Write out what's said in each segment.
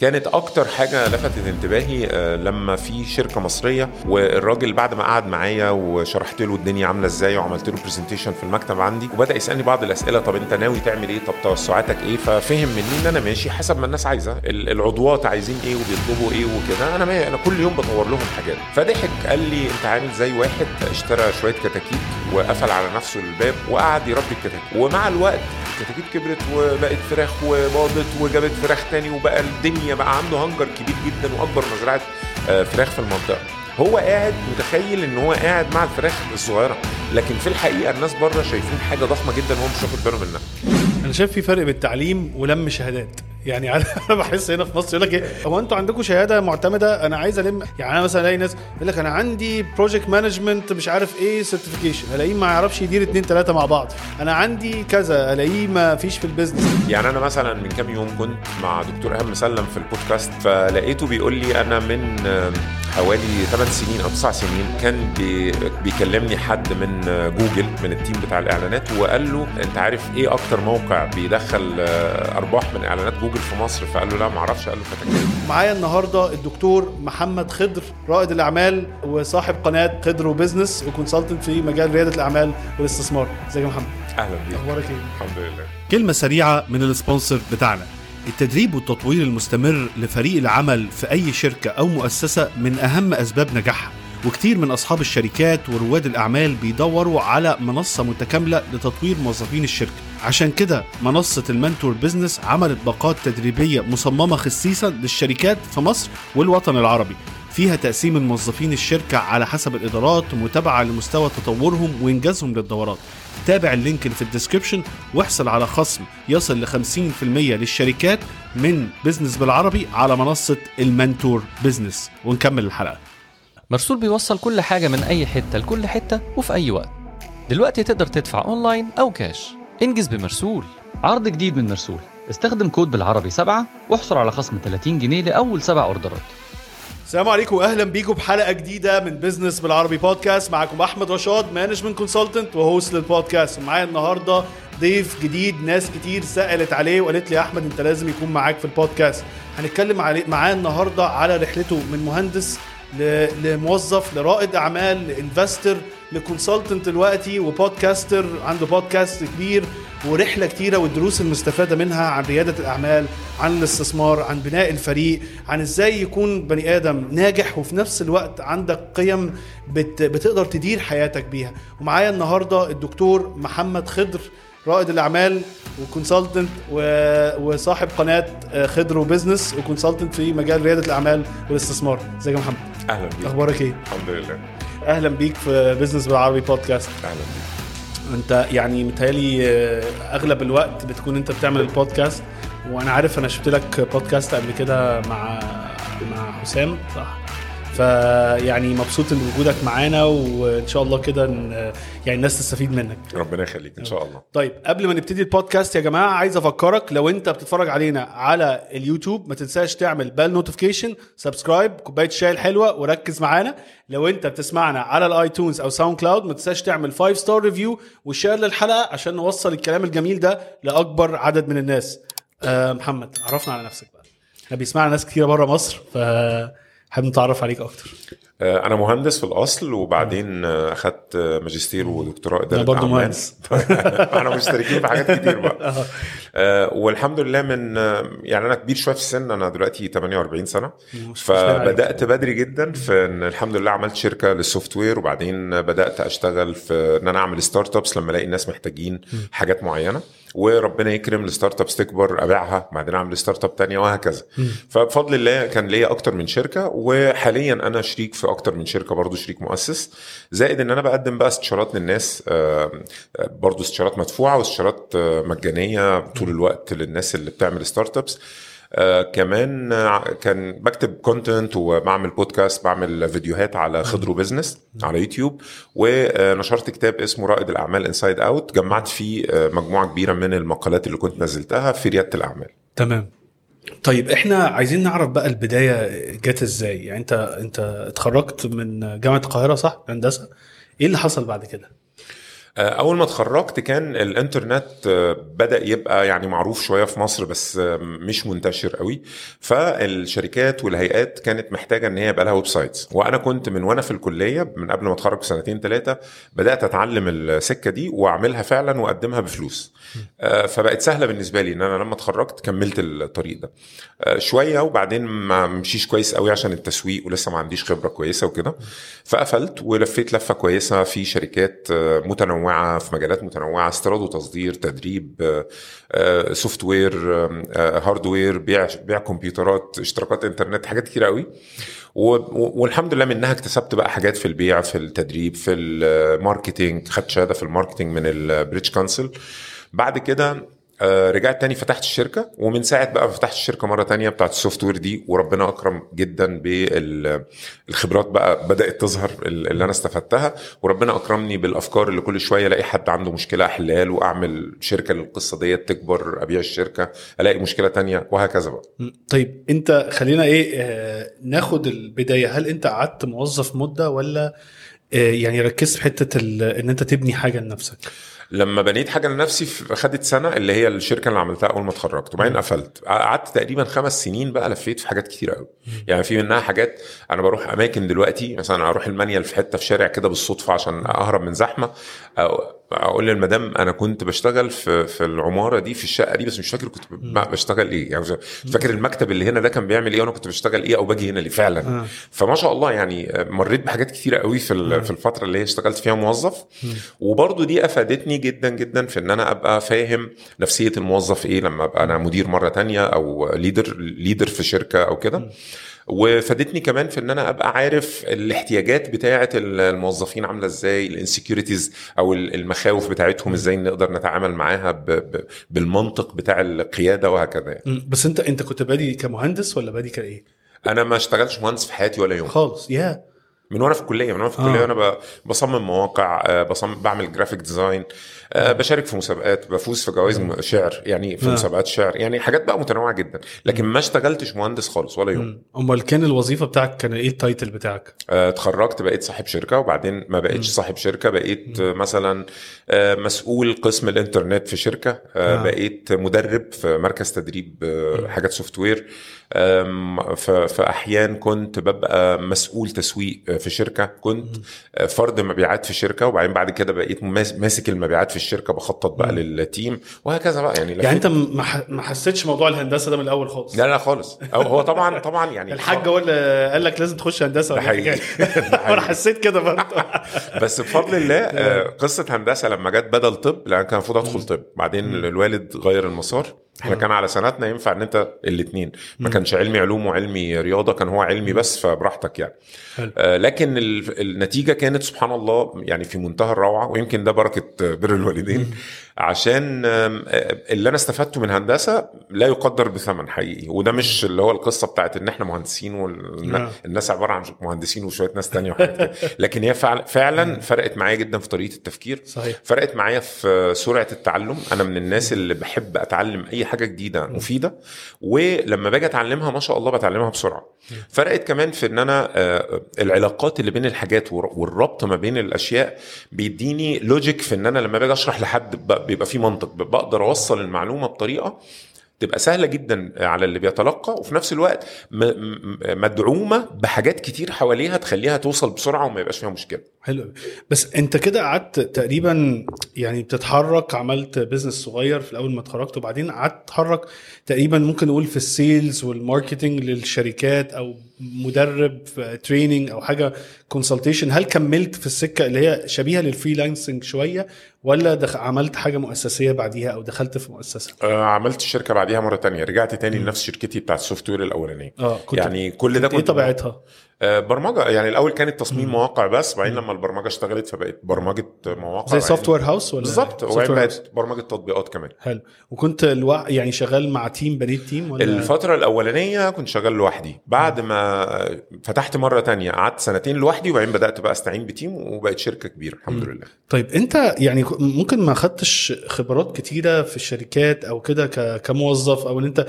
كانت أكتر حاجة لفتت انتباهي آه، لما في شركة مصرية والراجل بعد ما قعد معايا وشرحت له الدنيا عاملة إزاي وعملت له برزنتيشن في المكتب عندي وبدأ يسألني بعض الأسئلة طب أنت ناوي تعمل إيه؟ طب توسعاتك إيه؟ ففهم مني إن أنا ماشي حسب ما الناس عايزة ال- العضوات عايزين إيه وبيطلبوا إيه وكده. أنا ما أنا كل يوم بطور لهم حاجات فضحك قال لي أنت عامل زي واحد اشترى شوية كتاكيت وقفل على نفسه الباب وقعد يربي الكتاكيت. ومع الوقت الكتاكيت كبرت وبقت فراخ وباضت وجابت فراخ تاني وبقى الدنيا بقى عنده هنجر كبير جدا وأكبر مزرعه آه، فراخ في المنطقة. هو قاعد متخيل إن هو قاعد مع الفراخ الصغيرة لكن في الحقيقة الناس بره شايفين حاجة ضخمة جدا وهو مش واخد باله منها. أنا شايف في فرق بين التعليم ولم شهادات. يعني أنا بحس هنا في مصر يقول لك إيه هو أنتوا عندكم شهادة معتمدة؟ أنا عايز الم يعني أنا مثلا ألاقي ناس يقول لك أنا عندي project management مش عارف إيه certification ألاقيه ما يعرفش يدير اتنين تلاتة مع بعض. أنا عندي كذا ألاقيه ما فيش في ال business يعني أنا مثلا من كام يوم كنت مع دكتور ايهاب مسلم في البودكاست فلقيته بيقول لي أنا من حوالي 8 سنين أو 9 سنين كان بي بيكلمني حد من جوجل من ال team بتاع الإعلانات وقال له أنت عارف إيه أكتر موقع بيدخل آه، أرباح من إعلانات جوجل؟ في مصر فقال له لا ما أعرفش قال له فتكلم. معايا النهارده الدكتور محمد خضر رائد الأعمال وصاحب قناة خضر وبزنس و consultant في مجال ريادة الأعمال والاستثمار. إزيك يا محمد؟ أهلا بيك. أخبارك إيه؟ الحمد لله. كلمة سريعة من ال sponsor بتاعنا. التدريب والتطوير المستمر لفريق العمل في أي شركة أو مؤسسة من أهم أسباب نجاحها. وكتير من أصحاب الشركات ورواد الأعمال بيدوروا على منصة متكاملة لتطوير موظفين الشركة. عشان كده منصة المنتور بيزنس عملت باقات تدريبية مصممة خصيصا للشركات في مصر والوطن العربي. فيها تقسيم الموظفين الشركة على حسب الإدارات ومتابعة لمستوى تطورهم وإنجازهم للدورات. تابع ال link اللي في ال description واحصل على خصم يصل ل 50% للشركات من بزنس بالعربي على منصة المنتور بزنس ونكمل الحلقة. مرسول بيوصل كل حاجة من أي حتة لكل حتة وفي أي وقت. دلوقتي تقدر تدفع أونلاين أو كاش. انجز بمرسول. عرض جديد من مرسول. استخدم كود بالعربي سبعة واحصل على خصم 30 جنيه لأول سبع أوردرات. السلام عليكم واهلا بيكم بحلقه جديدة من بزنس بالعربي بودكاست معاكم أحمد رشاد management consultant و host للبودكاست ومعايا النهارده ضيف جديد ناس كتير سألت عليه وقالت لي يا أحمد أنت لازم يكون معاك في البودكاست هنتكلم معاه النهارده على رحلته من مهندس لموظف لرائد أعمال لإنفستر لكونسلتنت دلوقتي وبودكاستر عنده بودكاست كبير ورحلة كتيرة والدروس المستفادة منها عن ريادة الأعمال عن الاستثمار عن بناء الفريق عن إزاي يكون بني آدم ناجح وفي نفس الوقت عندك قيم بت بتقدر تدير حياتك بيها. ومعايا النهارده الدكتور محمد خضر رائد الأعمال و consultant وصاحب قناة آه، خضر و business و consultant في مجال ريادة الأعمال والاستثمار. إزيك يا محمد؟ أهلا بيك. أخبارك إيه؟ الحمد لله. أهلا بيك في بزنس بالعربي بودكاست أهلا بيك. أنت يعني متهيألي آه، أغلب الوقت بتكون أنت بتعمل البودكاست وأنا عارف أنا شفت لك بودكاست قبل كده مع مع حسام صح؟ فيعني مبسوط إن وجودك معانا وإن شاء الله كده يعني الناس تستفيد منك. ربنا يخليك إن شاء الله. طيب قبل ما نبتدي البودكاست يا جماعة عايز أفكرك لو أنت بتتفرج علينا على اليوتيوب ما تنساش تعمل بال notification subscribe كوباية الشاي الحلوة وركز معانا. لو أنت بتسمعنا على الآيتونز أو ساوند كلاود ما تنساش تعمل 5 star review و share للحلقة عشان نوصل الكلام الجميل ده لأكبر عدد من الناس. آه محمد عرفنا على نفسك بقى. إحنا بيسمعنا ناس كتير بره مصر ف حابب نتعرف عليك أكتر. آه، أنا مهندس في الأصل وبعدين آه، أخدت آه، ماجستير ودكتوراه. إدارة برضو أعمال. مهندس. إحنا مشتركين في حاجات كتير بقى. والحمد لله من يعني أنا كبير شوية في السن. أنا دلوقتي 48 سنة. فبدأت بدري جدا في إن الحمد لله عملت شركة لل software. وبعدين بدأت أشتغل في إن أنا أعمل startups لما ألاقي الناس محتاجين حاجات معينة. وربنا يكرم ال startups تكبر أبيعها بعدين أعمل startup تانية وهكذا. فبفضل الله كان ليا أكتر من شركة وحاليا أنا شريك في أكتر من شركة برضو شريك مؤسس. زائد إن أنا بقدم بقى استشارات للناس آه، برضو استشارات مدفوعة واستشارات آه، مجانية طول الوقت للناس اللي بتعمل startups. آه كمان آه، كان بكتب content وبعمل بودكاست بعمل فيديوهات على خضر و business على يوتيوب. ونشرت كتاب اسمه رائد الأعمال inside out جمعت فيه آه، مجموعة كبيرة من المقالات اللي كنت نزلتها في ريادة الأعمال. تمام. طيب إحنا عايزين نعرف بقى البداية جت إزاي؟ يعني أنت أنت اتخرجت من جامعة القاهرة صح؟ هندسة. إيه اللي حصل بعد كده؟ أول ما اتخرجت كان الإنترنت آه، بدأ يبقى يعني معروف شوية في مصر بس آه، مش منتشر قوي. فالشركات والهيئات كانت محتاجة إن هي يبقى لها websites. وأنا كنت من وأنا في الكلية من قبل ما اتخرج بسنتين ثلاثة بدأت أتعلم السكة دي وأعملها فعلا وأقدمها بفلوس. فبقت سهلة بالنسبة لي إن أنا لما اتخرجت كملت الطريق ده. شوية وبعدين ما مشيش كويس قوي عشان التسويق ولسه ما عنديش خبرة كويسة وكده. فقفلت ولفيت لفة كويسة في شركات متنوعة في مجالات متنوعة استيراد وتصدير تدريب software hardware بيع بيع كمبيوترات اشتراكات انترنت حاجات كتير قوي. والحمد لله منها اكتسبت بقى حاجات في البيع في التدريب في ال marketing خدت شهادة في ال marketing من ال British Council بعد كده آه، رجعت تاني فتحت الشركة ومن ساعة بقى فتحت الشركة مرة تانية بتاعت ال software دي وربنا أكرم جدا بالخبرات بقى بدأت تظهر اللي أنا استفدتها وربنا أكرمني بالأفكار اللي كل شوية ألاقي حد عنده مشكلة أحلها له واعمل شركة للقصة ديت تكبر أبيع الشركة ألاقي مشكلة تانية وهكذا بقى. طيب أنت خلينا إيه آه ناخد البداية. هل أنت قعدت موظف مدة ولا آه يعني ركزت في حتة إن أنت تبني حاجة لنفسك؟ لما بنيت حاجة لنفسي خدت سنة اللي هي الشركة اللي عملتها أول ما اتخرجت. وبعدين قفلت. قعدت تقريبا خمس سنين بقى لفيت في حاجات كتير قوي يعني في منها حاجات أنا بروح أماكن دلوقتي مثلا أروح المانيال في حتة في شارع كده بالصدفة عشان أهرب من زحمة أقول للمدام أنا كنت بشتغل في في العماره دي في الشقه دي بس مش فاكر كنت بشتغل إيه. يعني فاكر المكتب اللي هنا ده كان بيعمل إيه وأنا كنت بشتغل إيه أو باجي هنا ليه فعلا. آه. فما شاء الله يعني مريت بحاجات كتيره قوي في آه. في الفترة اللي هي اشتغلت فيها موظف. وبرضو دي افادتني جدا جدا في إن أنا أبقى فاهم نفسية الموظف إيه لما أبقى أنا مدير مرة تانية أو leader leader في شركة أو كده. وفادتني كمان في إن أنا أبقى عارف الاحتياجات بتاعة الموظفين عاملة إزاي ال insecurities أو المخاوف بتاعتهم إزاي نقدر نتعامل معاها بالمنطق بتاع القيادة وهكذا يعني. بس انت أنت كنت بادي كمهندس ولا بادي كإيه؟ أنا ما اشتغلتش مهندس في حياتي ولا يوم خالص يا yeah. من وأنا في الكلية من وأنا في الكلية آه. وأنا بصمم مواقع آه، بصمم بعمل graphic design آه، بشارك في مسابقات بفوز في جوائز شعر يعني في مسابقات شعر يعني حاجات بقى متنوعة جدا. لكن ما اشتغلتش مهندس خالص ولا يوم. أمال كان الوظيفة بتاعك كان إيه ال title بتاعك؟ اتخرجت بقيت صاحب شركة وبعدين ما بقيتش صاحب شركة بقيت مثلا مسؤول قسم الإنترنت في شركة بقيت مدرب في مركز تدريب حاجات software في احيان كنت ببقى مسؤول تسويق في شركة. كنت فرد مبيعات في شركة وبعدين بعد كده بقيت ماسك المبيعات في الشركة بخطط بقى لل team وهكذا بقى. يعني يعني أنت ما حسيتش موضوع الهندسة ده من الأول خالص؟ لا لا خالص. هو طبعا طبعا يعني الحاج هو اللي قال لك لازم تخش هندسة ده حقيقي. أنا حسيت كده برضه. بس بفضل الله آه، قصة هندسة لما جت بدل طب لأن كان المفروض أدخل طب. بعدين الوالد غير المسار. إحنا كان على سنتنا ينفع ان انت الاثنين ما كانش علمي علوم وعلمي رياضة كان هو علمي بس فبراحتك يعني. حلو. آه لكن النتيجة كانت سبحان الله يعني في منتهى الروعة ويمكن ده بركة بر الوالدين. عشان اللي أنا استفدته من هندسة لا يقدر بثمن حقيقي. وده مش اللي هو القصة بتاعت إن إحنا مهندسين والناس عبارة عن مهندسين وشوية ناس تانية وحاجات لكن هي فعلا فرقت معايا جدا في طريقة التفكير. صحيح. فرقت معايا في سرعة التعلم. أنا من الناس اللي بحب أتعلم أي حاجة جديدة مفيدة ولما باجي أتعلمها ما شاء الله بتعلمها بسرعة. فرقت كمان في إن أنا آه، العلاقات اللي بين الحاجات والربط ما بين الأشياء بيديني لوجيك في إن أنا لما باجي أشرح لحد بيبقى في منطق. بقدر أوصل المعلومة بطريقة تبقى سهلة جدا على اللي بيتلقى وفي نفس الوقت مدعومة بحاجات كتير حواليها تخليها توصل بسرعة وما يبقاش فيها مشكلة. حلو. بس انت كده قعدت تقريبا يعني بتتحرك عملت business صغير في الأول ما اتخرجت وبعدين قعدت تتحرك تقريبا ممكن نقول في ال sales وال marketing للشركات أو مدرب training أو حاجة consultation هل كملت في السكة اللي هي شبيهة لل freelancing شوية ولا دخ... عملت حاجة مؤسسية بعديها أو دخلت في مؤسسة؟ آه عملت الشركة بعديها مرة تانية. رجعت تاني لنفس شركتي بتاعت ال software الأولانية. آه كنت يعني كل ده كنت إيه طبيعتها؟ برمجة. يعني الأول كانت تصميم مواقع بس بعدين لما البرمجة اشتغلت فبقت برمجة مواقع. زي software house ولا بالظبط. وبعدين بقت برمجة تطبيقات كمان. حلو. وكنت الوع... يعني شغال مع team بنيت team ولا؟ الفترة الأولانية كنت شغال لوحدي. بعد ما فتحت مرة تانية قعدت سنتين لوحدي وبعدين بدأت بقى أستعين ب team وبقت شركة كبيرة الحمد م. لله. طيب أنت يعني ممكن ما خدتش خبرات كتيرة في الشركات أو كده ك... كموظف أو إن أنت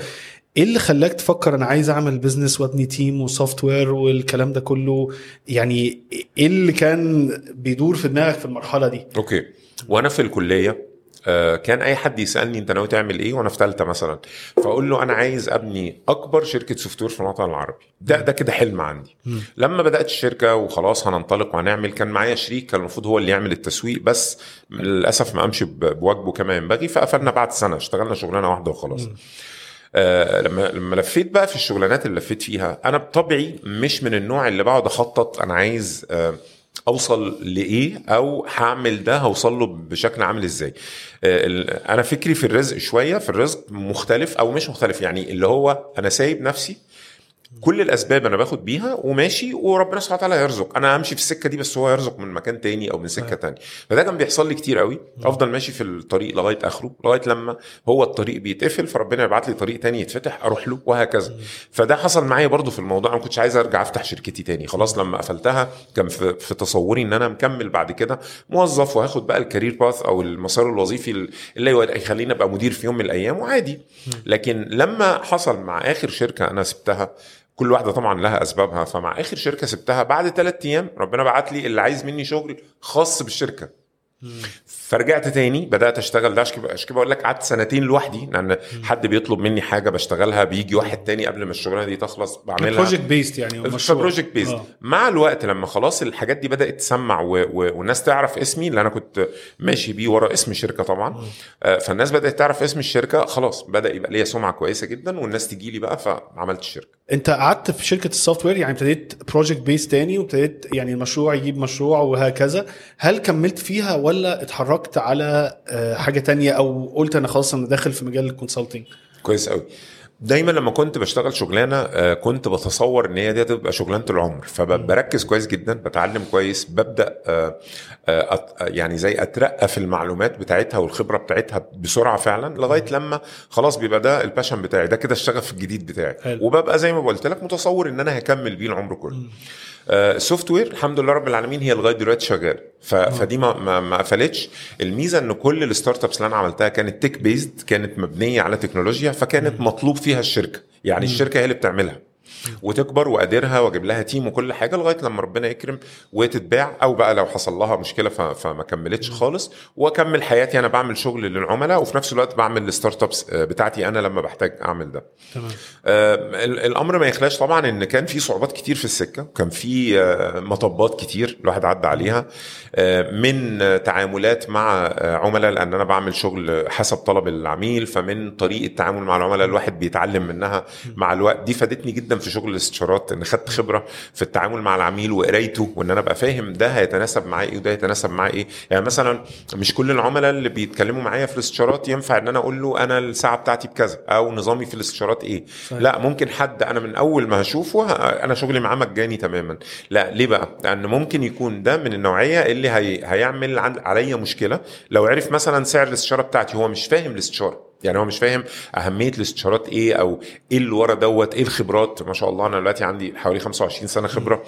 إيه اللي خلاك تفكر أنا عايز أعمل business وأبني team و software والكلام ده كله؟ يعني إيه اللي كان بيدور في دماغك في المرحلة دي؟ Okay. وأنا في الكلية آه، كان أي حد يسألني أنت ناوي تعمل إيه وأنا في ثالثه مثلا فأقول له أنا عايز أبني أكبر شركة software في الوطن العربي. ده ده كده حلم عندي. لما بدأت الشركة وخلاص هننطلق وهنعمل كان معايا شريك كان المفروض هو اللي يعمل التسويق بس للأسف ما قامش بواجبه كما ينبغي فقفلنا بعد سنة اشتغلنا شغلانة واحدة وخلاص. آه لما لما لفيت بقى في الشغلانات اللي لفيت فيها أنا بطبعي مش من النوع اللي بقعد أخطط أنا عايز آه أوصل لإيه أو هعمل ده هوصل له بشكل عامل إزاي. آه، أنا فكري في الرزق شوية في الرزق مختلف أو مش مختلف يعني اللي هو أنا سايب نفسي كل الأسباب أنا باخد بيها وماشي وربنا سبحانه وتعالى يرزق. أنا همشي في السكة دي بس هو يرزق من مكان تاني أو من سكة تانية. فده كان بيحصل لي كتير قوي. أفضل ماشي في الطريق لغاية آخره لغاية لما هو الطريق بيتقفل فربنا يبعت لي طريق تاني يتفتح أروح له وهكذا. فده حصل معايا برضو في الموضوع. أنا ما كنتش عايز أرجع أفتح شركتي تاني. خلاص لما قفلتها كان في, في تصوري إن أنا مكمل بعد كده موظف وهاخد بقى الكارير باث أو المسار الوظيفي اللي يخليني أبقى مدير في يوم من الأيام وعادي. لكن لما حصل مع آخر شركة أنا سبتها كل واحدة طبعا لها أسبابها. فمع آخر شركة سبتها بعد ثلاث أيام ربنا بعت لي اللي عايز مني شغل خاص بالشركة. فرجعت تاني بدأت أشتغل. ده عشان كده بقول لك قعدت سنتين لوحدي لأن حد بيطلب مني حاجة بشتغلها بيجي واحد تاني قبل ما الشغلانة دي تخلص بعملها. Project based يعني. Project based آه. مع الوقت لما خلاص الحاجات دي بدأت تسمع و... و... والناس تعرف اسمي اللي أنا كنت ماشي بيه ورا اسم الشركة طبعا. آه، فالناس بدأت تعرف اسم الشركة خلاص بدأ يبقى ليا سمعة كويسة جدا والناس تجي لي بقى فعملت الشركة. انت قعدت في شركة ال software يعني ابتديت project based تاني وابتديت يعني المشروع يجيب مشروع وهكذا. هل كملت فيها ولا اتحركت على آه، حاجة تانية أو قلت أنا خلاص أنا داخل في مجال ال consulting كويس قوي دايما لما كنت بشتغل شغلانة آه، كنت بتصور إن هي دي هتبقى شغلانة العمر. فبركز كويس جدا بتعلم كويس ببدأ آه، آه، يعني زي أترقى في المعلومات بتاعتها والخبرة بتاعتها بسرعة فعلا لغاية لما خلاص بيبقى ده ال passion بتاعي ده كده الشغف الجديد بتاعي. وببقى زي ما قلت لك متصور إن أنا هكمل بيه العمر كله. ال software الحمد لله رب العالمين هي لغاية دلوقتي شغال. ف... فدي ما ما, ما قفلتش. الميزة إن كل ال startups اللي أنا عملتها كانت tech based كانت مبنية على تكنولوجيا فكانت مطلوب فيها الشركة. يعني الشركة هي اللي بتعملها. وتكبر وأكبرها واجيب لها team وكل حاجة لغاية لما ربنا يكرم وتتباع أو بقى لو حصل لها مشكلة. فما كملتش خالص. وأكمل حياتي أنا بعمل شغل للعملاء وفي نفس الوقت بعمل الستارت ابس بتاعتي أنا لما بحتاج أعمل ده. تمام. آه، ال- الأمر ما يخلاش طبعا إن كان في صعوبات كتير في السكة كان في آه، مطبات كتير الواحد عدى عليها. آه، من آه، تعاملات مع آه، عملاء لأن أنا بعمل شغل حسب طلب العميل فمن طريقة التعامل مع العملاء الواحد بيتعلم منها مع الوقت. دي فادتني جدا في شغل الاستشارات إن خدت خبرة في التعامل مع العميل وقرايته وإن أنا أبقى فاهم ده هيتناسب معاه إيه وده هيتناسب معاه إيه. يعني مثلا مش كل العملاء اللي بيتكلموا معايا في الاستشارات ينفع إن أنا أقول له أنا الساعة بتاعتي بكذا أو نظامي في الاستشارات إيه. صحيح. لا ممكن حد أنا من أول ما هشوفه أنا شغلي معاه مجاني تماما. لا ليه بقى؟ لأن ممكن يكون ده من النوعية اللي هي هيعمل عليا مشكلة. لو عرف مثلا سعر الاستشارة بتاعتي هو مش فاهم الاستشارة. يعني هو مش فاهم أهمية الاستشارات إيه أو إيه اللي ورا دوت إيه الخبرات؟ ما شاء الله أنا دلوقتي عندي حوالي 25 سنة خبرة.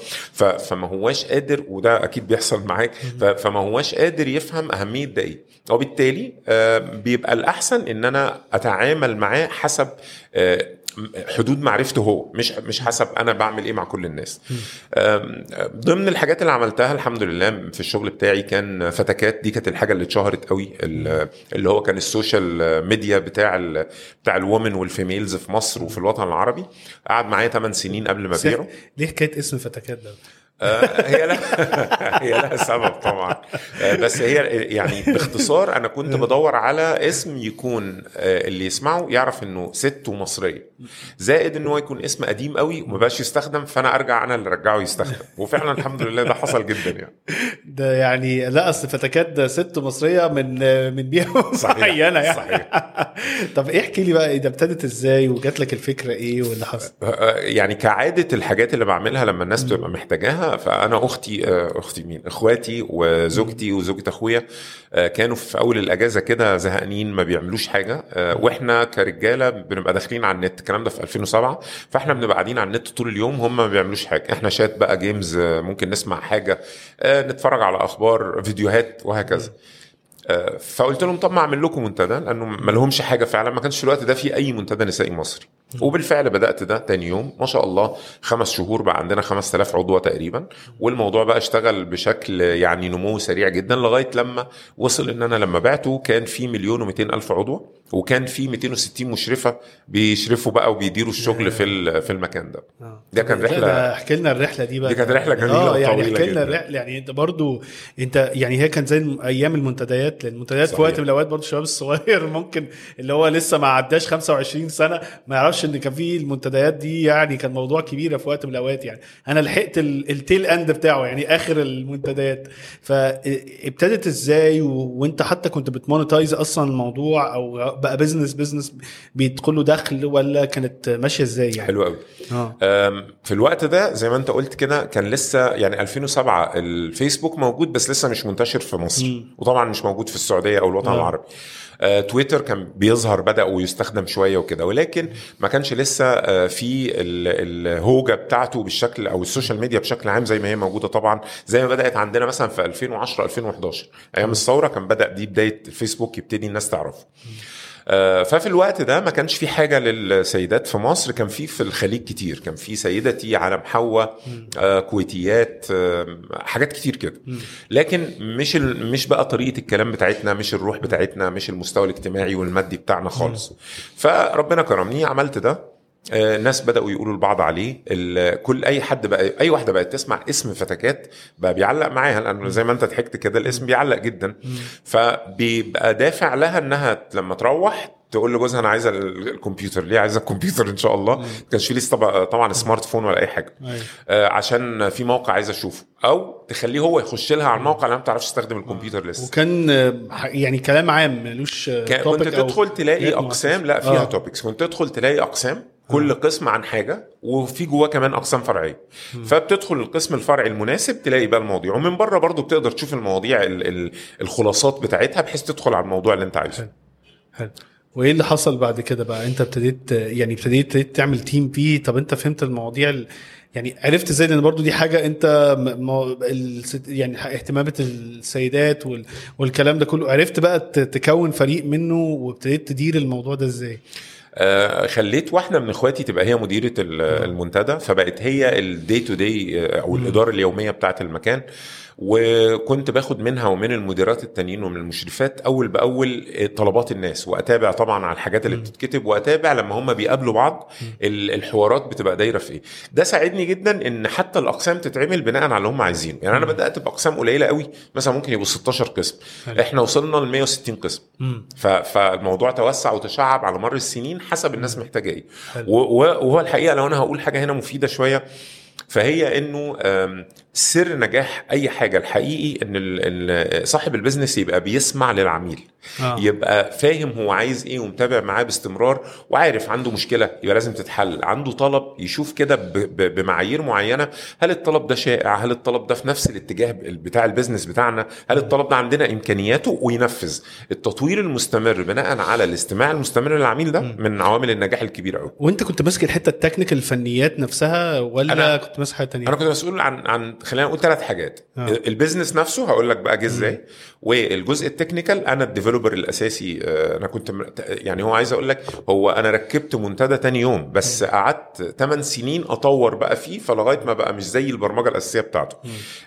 فما هواش قادر وده أكيد بيحصل معاك فما هواش قادر يفهم أهمية ده إيه. وبالتالي آه، بيبقى الأحسن إن أنا أتعامل معاه حسب آه، حدود معرفته هو مش مش حسب أنا بعمل إيه مع كل الناس. ضمن الحاجات اللي عملتها الحمد لله في الشغل بتاعي كان فتكات دي كانت الحاجة اللي اتشهرت قوي ال- اللي هو كان ال social media بتاع ال بتاع الومن والفيميلز في مصر وفي الوطن العربي. قعد معايا 8 سنين قبل ما أبيعه. ليه حكايه اسم فتكات ده؟ هي لها هي لها سبب طبعا. آه، بس هي يعني باختصار أنا كنت بدور على اسم يكون آه، اللي يسمعه يعرف إنه ست ومصريه زائد إن هو يكون اسم قديم قوي وما بقاش يستخدم فأنا أرجع أنا اللي ارجعه يستخدم. وفعلا الحمد لله ده حصل جدا يعني. ده يعني لا أصل فتكات ده ست مصرية من من بيئة صحيح، معينة يعني. صحيح. طب احكي لي بقى ده ابتدت إزاي وجات لك الفكرة إيه واللي حصل؟ آه، يعني كعادة الحاجات اللي بعملها لما الناس بتبقى محتاجاها فأنا أختي آه، أختي مين؟ إخواتي وزوجتي وزوجة أخويا آه، كانوا في أول الأجازة كده زهقانين ما بيعملوش حاجة آه، وإحنا كرجالة بنبقى داخلين على النت الكلام ده في 2007 فإحنا بنبقى قاعدين على النت طول اليوم هم ما بيعملوش حاجة. إحنا شات بقى جيمز ممكن نسمع حاجة آه، نتفرج على أخبار فيديوهات وهكذا. فقلت لهم طب ما أعمل لكم منتدى لأنه ما لهمش حاجة فعلا ما كانش في الوقت ده في أي منتدى نسائي مصري. وبالفعل بدأت ده تاني يوم. ما شاء الله خمس شهور بقى عندنا 5000 عضو تقريبا. والموضوع بقى اشتغل بشكل يعني نمو سريع جدا لغاية لما وصل إن أنا لما بعته كان في مليون و200 ألف عضو وكان في 260 مشرفة بيشرفوا بقى وبيديروا الشغل في في المكان ده آه. ده كان ده احكي لنا الرحلة دي بقى دي كانت رحلة جميلة آه يعني احكي لنا. الرحلة يعني انت برضو انت يعني هي كانت زي أيام المنتديات لأن المنتديات في. وقت من الأوقات برضو الشباب الصغير ممكن اللي هو لسه ما عداش 25 سنة ما يعرفش إن كان في المنتديات دي يعني كان موضوع كبيرة في وقت من الأوقات يعني أنا لحقت ال- tail end بتاعه يعني آخر المنتديات فابتدت إزاي. وأنت حتى كنت بت monetize أصلا الموضوع أو بقى business business بيدخل له دخل ولا كانت ماشية إزاي يعني؟ حلو قوي. أم، في الوقت ده زي ما أنت قلت كده كان لسه يعني 2007 الفيسبوك موجود بس لسه مش منتشر في مصر. مم. وطبعا مش موجود في السعودية أو الوطن آه. العربي. آه، تويتر كان بيظهر بدأ ويستخدم شوية وكده. ولكن ما كانش لسه آه، في ال- الهوجة بتاعته بالشكل أو ال social media بشكل عام زي ما هي موجودة طبعا زي ما بدأت عندنا مثلا في 2010 2011 أيام الثورة كان بدأ دي بداية الفيسبوك يبتدي الناس تعرفه. آه، ففي الوقت ده ما كانش في حاجة للسيدات في مصر كان في في الخليج كتير. كان في سيدتي علم حواء آه، كويتيات آه، حاجات كتير كده. لكن مش ال- مش بقى طريقة الكلام بتاعتنا مش الروح بتاعتنا مش المستوى الاجتماعي والمادي بتاعنا خالص. فربنا كرمني عملت ده. آه، الناس بدأوا يقولوا لبعض عليه. كل أي حد بقى أي واحدة بقت تسمع اسم فتكات بقى بيعلق معاها لأنه زي ما أنت ضحكت كده الاسم بيعلق جدا. فبيبقى دافع لها إنها لما تروح تقول لجوزها أنا عايزة ال- الكمبيوتر ليه عايزة الكمبيوتر إن شاء الله؟ ما كانش في لسه طبعا smartphone ولا أي حاجة. أيوة. آه، عشان في موقع عايز أشوفه. أو تخليه هو يخش لها على الموقع اللي ما بتعرفش تستخدم الكمبيوتر لسه. وكان آه، يعني كلام عام ملوش آه، كنت تدخل تلاقي أقسام. لا فيها آه. Topics كنت تدخل تلاقي أقسام كل قسم عن حاجة وفي جواه كمان أقسام فرعية. فبتدخل القسم الفرعي المناسب تلاقي بقى المواضيع. ومن بره برضو بتقدر تشوف المواضيع ال- ال- الخلاصات بتاعتها بحيث تدخل على الموضوع اللي انت عايزه. حلو. وإيه اللي حصل بعد كده بقى؟ أنت ابتديت يعني ابتديت تعمل تيم فيه. طب أنت فهمت المواضيع ال... يعني عرفت إزاي لأن برضو دي حاجة أنت م... يعني اهتمامات السيدات وال... والكلام ده كله عرفت بقى. تكون فريق منه وابتديت تدير الموضوع ده إزاي؟ خليت واحدة من إخواتي تبقى هي مديرة ال- المنتدى فبقت هي ال day to day أو الإدارة اليومية بتاعة المكان. وكنت باخد منها ومن المديرات التانيين ومن المشرفات أول بأول طلبات الناس وأتابع طبعا على الحاجات اللي بتتكتب وأتابع لما هم بيقابلوا بعض ال- الحوارات بتبقى دايرة في إيه. ده ساعدني جدا إن حتى الأقسام تتعمل بناء على اللي هم عايزينه. يعني أنا بدأت بأقسام قليلة قوي مثلا ممكن يبقوا 16 قسم. إحنا وصلنا ل 160 قسم. فالموضوع توسع وتشعب على مر السنين حسب الناس محتاجة إيه. وهو الحقيقة لو أنا هقول حاجة هنا مفيدة شوية فهي إنه سر نجاح أي حاجة. الحقيقي إن صاحب ال business يبقى بيسمع للعميل آه. يبقى فاهم هو عايز إيه ومتابع معاه باستمرار وعارف عنده مشكلة يبقى لازم تتحل عنده طلب يشوف كده بمعايير معينة هل الطلب ده شائع؟ هل الطلب ده في نفس الاتجاه بتاع ال business بتاعنا؟ هل الطلب ده عندنا إمكانياته؟ وينفذ. التطوير المستمر بناء على الاستماع المستمر للعميل ده من عوامل النجاح الكبيره قوي وأنت كنت ماسك الحتة ال technical الفنيات نفسها ولا أنا- كنت ماسك حاجة تانية؟ أنا كنت مسؤول عن عن خلينا نقول ثلاث حاجات. آه. ال business نفسه هقول لك بقى جه إزاي. والجزء ال technical أنا ال developer الأساسي آه، أنا كنت يعني هو عايز أقول لك هو أنا ركبت منتدى تاني يوم بس قعدت 8 سنين أطور بقى فيه فلغاية ما بقى مش زي البرمجة الأساسية بتاعته.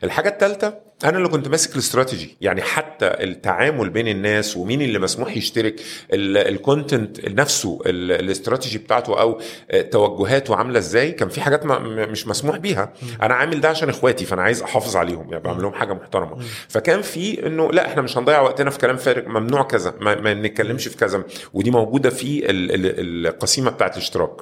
الحاجة الثالثه أنا اللي كنت ماسك الاستراتيجي يعني حتى التعامل بين الناس ومين اللي مسموح يشترك الكونتنت نفسه ال- الاستراتيجي بتاعته أو آه، توجهاته عاملة إزاي كان في حاجات مش مسموح بيها. أنا عامل ده عشان إخواتي فأنا عايز أحافظ عليهم يعني بعمل لهم حاجة محترمة. فكان في إنه لأ إحنا مش هنضيع وقتنا في كلام فارغ. ممنوع كذا ما, ما نتكلمش في كذا. ودي موجودة في ال- ال- القسيمة بتاعت الاشتراك.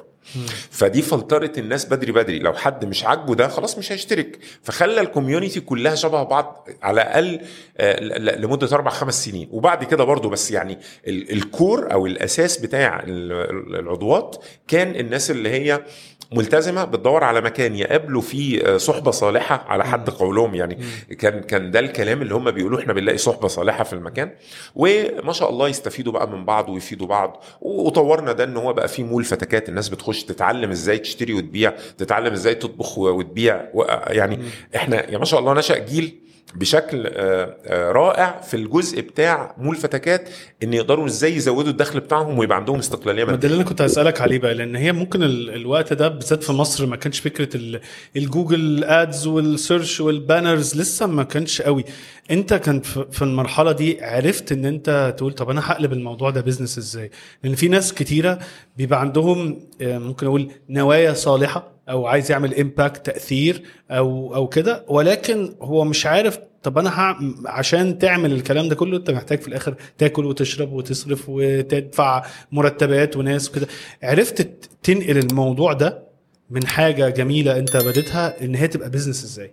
فدي فلترت الناس بدري بدري. لو حد مش عاجبه ده خلاص مش هيشترك. فخلى ال community كلها شبه بعض على الأقل آه، لمدة أربع خمس سنين. وبعد كده برضو بس يعني ال- ال core أو الأساس بتاع ال- ال- العضوات كان الناس اللي هي ملتزمة بتدور على مكان يقابلوا فيه آه، صحبة صالحة على حد قولهم. يعني كان كان ده الكلام اللي هم بيقولوا إحنا بنلاقي صحبة صالحة في المكان. وما شاء الله يستفيدوا بقى من بعض ويفيدوا بعض. وطورنا ده إن هو بقى في مول فتكات الناس بتخش تتعلم إزاي تشتري وتبيع تتعلم إزاي تطبخ وتبيع. يعني إحنا يا ما شاء الله نشأ جيل بشكل آه، آه، رائع في الجزء بتاع مول فتكات إن يقدروا إزاي يزودوا الدخل بتاعهم ويبقى عندهم استقلالية ما ده مادية. اللي أنا كنت هسألك عليه بقى لأن هي ممكن ال- الوقت ده بالذات في مصر ما كانش فكرة ال- ال Google Ads وال search وال banners لسه ما كانش قوي. أنت كان في المرحلة دي عرفت إن أنت تقول طب أنا هقلب الموضوع ده business إزاي؟ لأن في ناس كتيرة بيبقى عندهم آه، ممكن أقول نوايا صالحة أو عايز يعمل impact تأثير أو أو كده. ولكن هو مش عارف طب أنا عشان تعمل الكلام ده كله أنت محتاج في الآخر تاكل وتشرب وتصرف وتدفع مرتبات وناس وكده. عرفت تنقل الموضوع ده من حاجة جميلة أنت بديتها إن هي تبقى business إزاي؟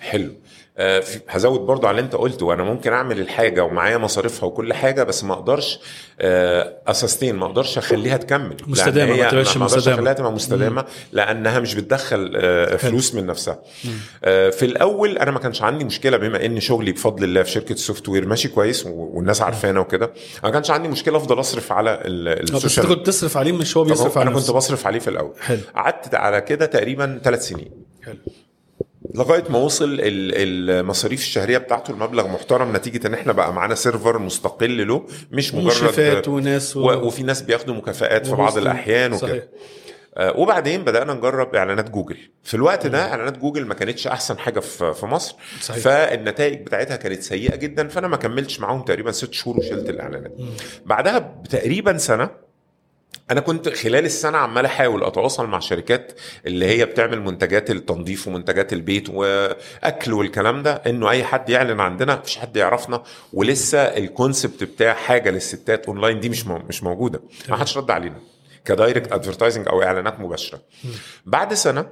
حلو. هزود برضو على اللي انت قلته. وأنا ممكن اعمل الحاجة ومعايا مصاريفها وكل حاجة بس ما أقدرش أ sustain ما أقدرش اخليها تكمل. لأن مستدامة، ما تبقاش مستدامة. اخليها تبقى مستدامة لأنها مش بتدخل آه، فلوس من نفسها. آه، في الأول أنا ما كانش عندي مشكلة بما إن شغلي بفضل الله في شركة software ماشي كويس والناس عارفانا وكده ما كانش عندي مشكلة أفضل أصرف على آه، ال social كنت تصرف عليه مش هو بيصرف على أنا كنت بصرف عليه في الأول. قعدت على كده تقريبا ثلاث سنين. حلو. لغاية ما وصل ال- المصاريف الشهرية بتاعته المبلغ محترم نتيجة إن إحنا بقى معانا server مستقل له مش مجرد وناس و... وفي ناس بياخدوا مكافآت في بعض. الأحيان. وكده آه، وبعدين بدأنا نجرب إعلانات جوجل في الوقت ده إعلانات جوجل ما كانتش أحسن حاجة في في مصر صحيح. فالنتائج بتاعتها كانت سيئة جدا فأنا ما كملتش معاهم تقريبا ست شهور وشلت الإعلانات بعدها بتقريبا سنة أنا كنت خلال السنة عمال أحاول أتواصل مع شركات اللي هي بتعمل منتجات التنظيف ومنتجات البيت وأكل والكلام ده إنه أي حد يعلن عندنا مفيش حد يعرفنا ولسه ال concept بتاع حاجة للستات اونلاين دي مش مش موجودة ما حدش رد علينا ك direct advertising أو إعلانات مباشرة. بعد سنة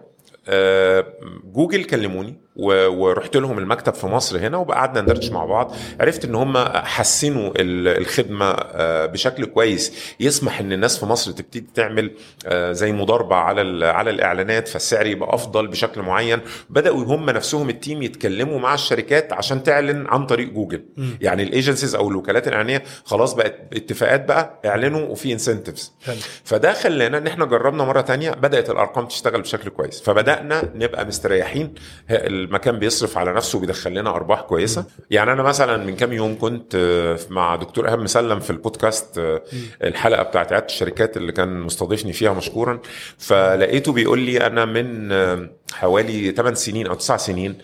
آه، جوجل كلموني ورحت لهم المكتب في مصر هنا وقعدنا ندردش مع بعض. عرفت إن هم حسنوا ال- الخدمة آه، بشكل كويس. يسمح إن الناس في مصر تبتدي تعمل آه، زي مضاربة على على الإعلانات فالسعر يبقى أفضل بشكل معين. بدأوا هم نفسهم ال team يتكلموا مع الشركات عشان تعلن عن طريق جوجل. يعني ال agencies أو الوكالات الإعلانية خلاص بقت اتفاقات بقى اعلنوا وفي incentives. فده خلانا إن إحنا جربنا مرة تانية بدأت الأرقام تشتغل بشكل كويس. فبدأنا نبقى مستريحين المكان بيصرف على نفسه وبيدخل لنا أرباح كويسة. يعني أنا مثلا من كام يوم كنت آه، مع دكتور إيهاب مسلم في البودكاست آه، الحلقة بتاعت عيادة الشركات اللي كان مستضيفني فيها مشكورا. فلقيته بيقول لي أنا من آه، حوالي 8 سنين أو 9 سنين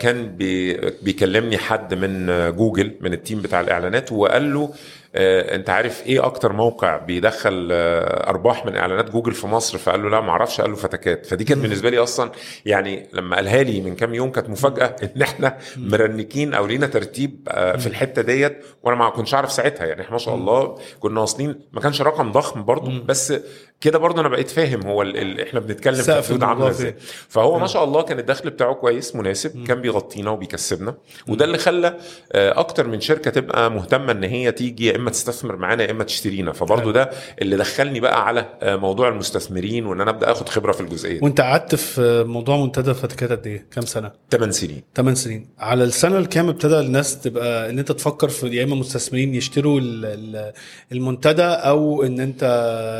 كان بي- بيكلمني حد من جوجل من ال team بتاع الإعلانات وقال له انت عارف إيه أكتر موقع بيدخل آه، ارباح من اعلانات جوجل في مصر؟ فقال له لا ما أعرفش قال له فتكات. فدي كانت بالنسبة لي أصلا يعني لما قالها لي من كام يوم كانت مفاجأة إن إحنا مرنكين أو لينا ترتيب آه، في الحتة ديت وأنا ما كنتش عارف ساعتها. يعني إحنا ما شاء الله كنا واصلين ما كانش رقم ضخم برضه بس كده برضه أنا بقيت فاهم هو ال ال إحنا بنتكلم في حدود عاملة إزاي. فهو ما شاء الله كان الدخل بتاعه كويس مناسب كان بيغطينا وبيكسبنا. وده اللي خلى آه، أكتر من شركة تبقى مهتمة إن هي تيجي يا إما تستثمر معانا يا إما تشترينا. فبرضه ده اللي دخلني بقى على آه، موضوع المستثمرين وإن أنا أبدأ آخد خبرة في الجزئية وأنت قعدت في موضوع منتدى فتكات قد إيه؟ كام سنة؟ 8 سنين. 8 سنين. على السنة الكام ابتدى الناس تبقى إن أنت تفكر في يا إما مستثمرين يشتروا ال- ال- المنتدى أو إن أنت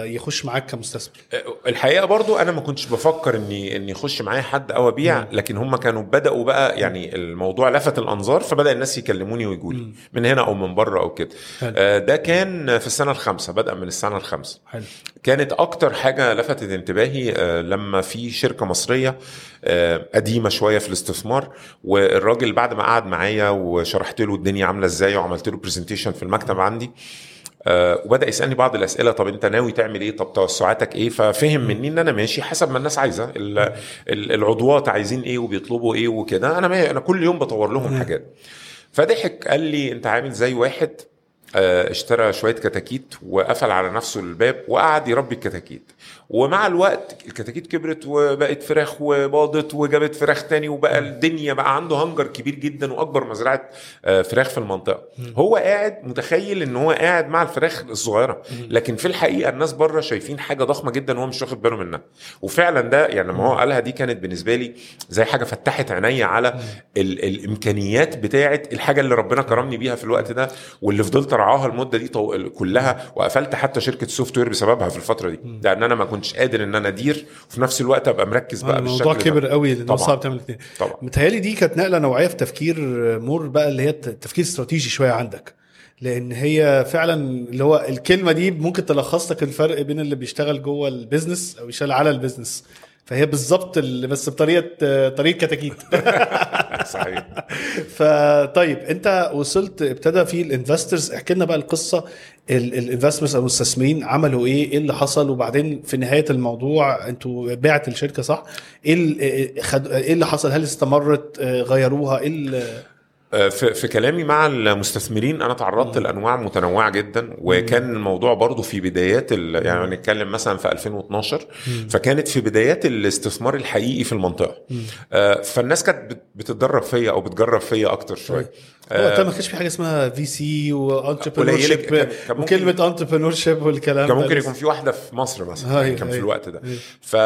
يخش معاك كمستثمر. الحقيقة برضو أنا ما كنتش بفكر اني إني يخش معايا حد أو أبيع لكن هم كانوا بدأوا بقى يعني الموضوع لفت الأنظار فبدأ الناس يكلموني ويجوا لي من هنا أو من بره أو كده. آه، ده كان في السنة الخامسة بدأ من السنة الخامسة. حلو. كانت أكتر حاجة لفتت انتباهي آه، لما في شركة مصرية آه، قديمة شوية في الاستثمار والراجل بعد ما قعد معايا وشرحت له الدنيا عاملة إزاي وعملت له برزنتيشن في المكتب عندي آه، وبدأ يسألني بعض الأسئلة طب أنت ناوي تعمل إيه؟ طب توسعاتك إيه؟ ففهم مني إن أنا ماشي حسب ما الناس عايزة ال- ال- العضوات عايزين إيه وبيطلبوا إيه وكده. أنا أنا كل يوم بطور لهم حاجات. فضحك قال لي أنت عامل زي واحد اشترى شوية كتاكيت وقفل على نفسه الباب وقعد يربي الكتاكيت. ومع الوقت الكتاكيت كبرت وبقت فراخ وباضت وجابت فراخ تاني وبقى الدنيا بقى عنده هنجر كبير جدا وأكبر مزرعه آه، فراخ في المنطقة. هو قاعد متخيل إن هو قاعد مع الفراخ الصغيرة. لكن في الحقيقة الناس بره شايفين حاجة ضخمة جدا وهو مش واخد باله منها. وفعلا ده يعني لما هو قالها دي كانت بالنسبة لي زي حاجة فتحت عينيا على ال الإمكانيات بتاعه الحاجة اللي ربنا كرمني بيها في الوقت ده واللي فضلت ارعاها المدة دي طو... كلها وقفلت حتى شركة software بسببها في الفترة دي. لأن أنا ما كنتش قادر إن أنا أدير وفي نفس الوقت أبقى مركز بقى الموضوع بالشكل كبر ده. قوي لأنه. صعب تعمل الاثنين طبعا. متهيألي دي كانت نقلة نوعية في تفكير more بقى اللي هي تفكير استراتيجي شوية عندك. لأن هي فعلا اللي هو الكلمة دي ممكن تلخص لك الفرق بين اللي بيشتغل جوه ال business أو يشتغل على ال business فهي بالظبط اللي بس بطريقة طريقة كتاكيت. صحيح. فطيب انت وصلت ابتدى في ال investors احكي لنا بقى القصة ال investors أو المستثمرين عملوا إيه؟ إيه اللي حصل؟ وبعدين في نهاية الموضوع أنتوا بعت الشركة صح؟ إيه ال- خد- إيه اللي حصل؟ هل استمرت؟ آه، غيروها؟ إيه آه، في, في كلامي مع المستثمرين أنا تعرضت لأنواع متنوعة جدا وكان الموضوع برضو في بدايات ال- يعني نتكلم مثلا في 2012 فكانت في بدايات الاستثمار الحقيقي في المنطقة. آه، فالناس كانت بت- بتتدرب فيا أو بتجرب فيا أكتر شوية. وقتها ما كانش في حاجة اسمها VC و entrepreneurship وكلمة entrepreneurship والكلام كان ممكن. يكون في واحدة في مصر مثلا يعني كان في. الوقت ده. ف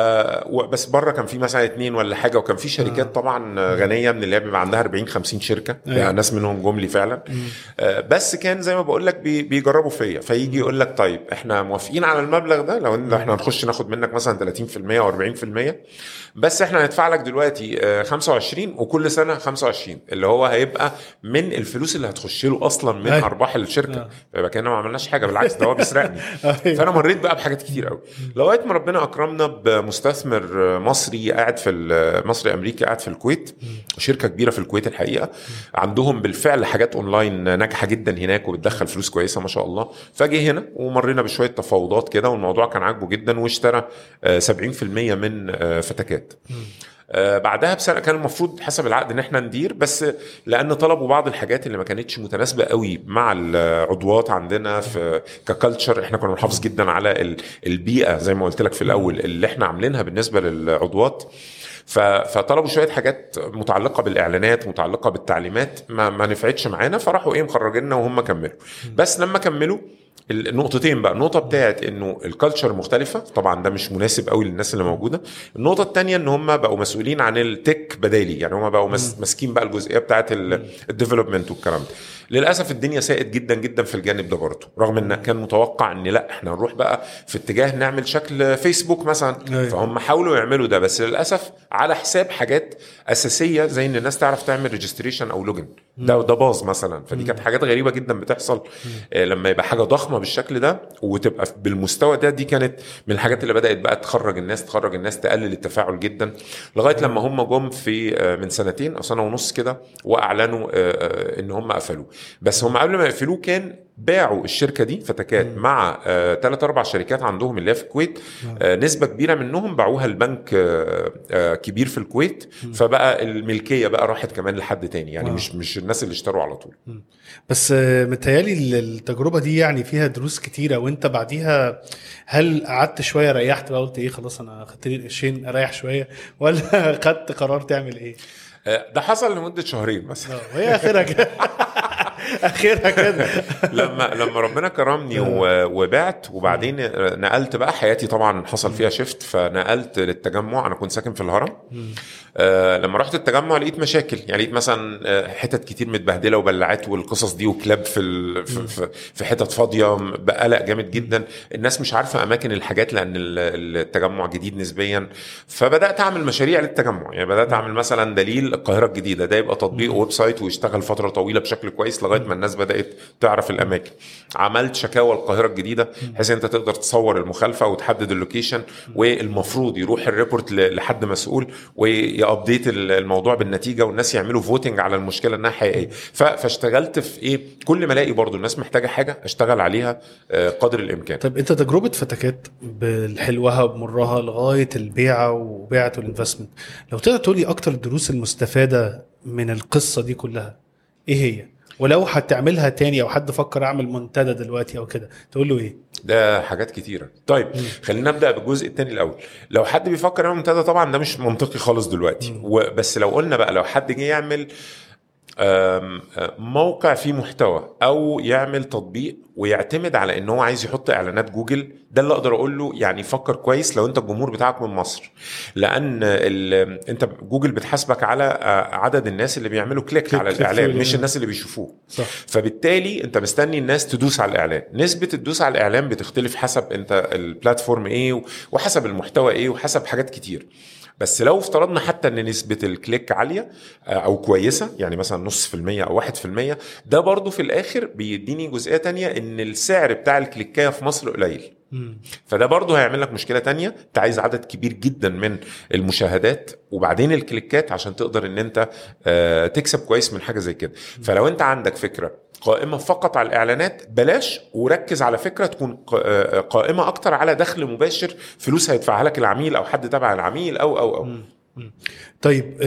بس بره كان في مثلا اتنين ولا حاجة وكان في شركات طبعا غنية من اللي هي بيبقى عندها 40 50 شركة. يعني ناس منهم جملي فعلا آه، بس كان زي ما بقول لك بي- بيجربوا فيا فيجي يقول لك طيب إحنا موافقين على المبلغ ده لو إن إحنا هنخش ناخد منك مثلا 30% أو 40% بس إحنا هندفع لك دلوقتي آه، 25 وكل سنة 25 اللي هو هيبقى من الفلوس اللي هتخش له أصلا من أيوة. أرباح الشركة. آه. فيبقى كأننا ما عملناش حاجة بالعكس ده هو بيسرقني. أيوة. فأنا مريت بقى بحاجات كتير قوي لغاية ما ربنا أكرمنا بمستثمر مصري قاعد في مصري أمريكي قاعد في الكويت شركة كبيرة في الكويت الحقيقة. عندهم بالفعل حاجات أونلاين ناجحة جدا هناك وبتدخل فلوس كويسة ما شاء الله. فجه هنا ومرينا بشوية تفاوضات كده والموضوع كان عاجبه جدا واشترى آه، 70% من آه، فتكات آه، بعدها بسنة كان المفروض حسب العقد إن إحنا ندير بس لأن طلبوا بعض الحاجات اللي ما كانتش متناسبة قوي مع العضوات عندنا في ك culture إحنا كنا بنحافظ جدا على ال- البيئة زي ما قلت لك في الأول اللي إحنا عاملينها بالنسبة للعضوات. فطلبوا شوية حاجات متعلقة بالإعلانات متعلقة بالتعليمات ما, ما نفعتش معانا فراحوا إيه مخرجيننا وهم كملوا. بس لما كملوا النقطتين بقى. النقطة بتاعت إنه ال culture مختلفة. طبعا ده مش مناسب قوي للناس اللي موجودة. النقطة الثانية إن هم بقوا مسؤولين عن ال tech بدالي يعني هم بقوا ماسكين بقى الجزئية بتاعت ال development والكلام ده. للأسف الدنيا ساءت جدا جدا في الجانب ده برضه. رغم إن كان متوقع إن لأ إحنا نروح بقى في اتجاه نعمل شكل فيسبوك مثلا. أيوة. فهم حاولوا يعملوا ده. بس للأسف على حساب حاجات أساسية زي إن الناس تعرف تعمل registration أو login ده ده باظ مثلا. فدي كانت حاجات غريبة جدا بتحصل آه، لما يبقى حاجة ضخمة بالشكل ده وتبقى بالمستوى ده دي كانت من الحاجات اللي بدأت بقى تخرج الناس تخرج الناس تقلل التفاعل جدا لغاية لما هم جم في آه، من سنتين أو سنة ونص كده وأعلنوا آه، آه، إن هم قفلوه. بس هم قبل ما يقفلوه كان باعوا الشركة دي فتكات مع ثلاث أربع شركات عندهم اللي هي في الكويت آه، نسبة كبيرة منهم باعوها لبنك آه، آه، كبير في الكويت. فبقى الملكية بقى راحت كمان لحد تاني يعني واو. مش مش الناس اللي اشتروا على طول. بس آه، متهيألي ال- التجربة دي يعني فيها دروس كتيرة وانت بعديها هل قعدت شوية ريحت بقى قلت إيه خلاص أنا خدت لي قرشين أريح شوية ولا خدت قرار تعمل إيه؟ آه، ده حصل لمدة شهرين مثلا. وهي آخرها كده. اخرها كده. لما لما ربنا كرمني و- وبعت وبعدين نقلت بقى حياتي طبعا حصل فيها شيفت فنقلت للتجمع. أنا كنت ساكن في الهرم. آه لما رحت التجمع لقيت مشاكل. يعني لقيت مثلا آه، حتت كتير متبهدلة وبلعات والقصص دي وكلاب في ال- في- في- حتت فاضية بقلق جامد جدا. الناس مش عارفة أماكن الحاجات لأن ال- التجمع جديد نسبيا. فبدأت أعمل مشاريع للتجمع. يعني بدأت أعمل مثلا دليل القاهرة الجديدة. ده يبقى تطبيق website ويشتغل فترة طويلة بشكل كويس لغاية ما الناس بدأت تعرف الأماكن. عملت شكاوى القاهرة الجديدة بحيث أنت تقدر تصور المخالفة وتحدد ال location والمفروض يروح ال report لحد مسؤول و update الموضوع بالنتيجة والناس يعملوا voting على المشكلة إنها حقيقية. فاشتغلت في إيه؟ كل ما ألاقي برضو الناس محتاجة حاجة أشتغل عليها آه، قدر الإمكان. طب أنت تجربة فتكات بالحلوها بمرها لغاية البيعه وبيعة الانفستمنت لو تقدر تقول لي أكتر الدروس المستفادة من القصة دي كلها إيه هي؟ ولو هتعملها تاني أو حد فكر أعمل منتدى دلوقتي أو كده تقول له إيه؟ ده حاجات كتيرة. طيب خلينا نبدأ بالجزء الثاني الأول. لو حد بيفكر يعمل منتدى طبعا ده مش منطقي خالص دلوقتي. وبس لو قلنا بقى لو حد جه يعمل آه، موقع فيه محتوى أو يعمل تطبيق ويعتمد على إن هو عايز يحط إعلانات جوجل ده اللي أقدر أقول له يعني فكر كويس لو أنت الجمهور بتاعك من مصر. لأن أنت جوجل بتحاسبك على آه، عدد الناس اللي بيعملوا click, click- على click الإعلان through مش. الناس اللي بيشوفوه. صح. فبالتالي أنت مستني الناس تدوس على الإعلان. نسبة الدوس على الإعلان بتختلف حسب أنت ال platform إيه وحسب المحتوى إيه وحسب حاجات كتير. بس لو افترضنا حتى إن نسبة ال click عالية آه، أو كويسة يعني مثلا نص في المية أو واحد في المية ده برضو في الآخر بيديني جزئية تانية إن السعر بتاع الكليكايه في مصر قليل. فده برضه هيعمل لك مشكلة تانية أنت عايز عدد كبير جدا من المشاهدات وبعدين الكليكات عشان تقدر إن أنت آه، تكسب كويس من حاجة زي كده. فلو أنت عندك فكرة قائمة فقط على الإعلانات بلاش وركز على فكرة تكون ق- آه، قائمة أكتر على دخل مباشر فلوس هيدفعها لك العميل أو حد تبع العميل أو أو أو. طيب.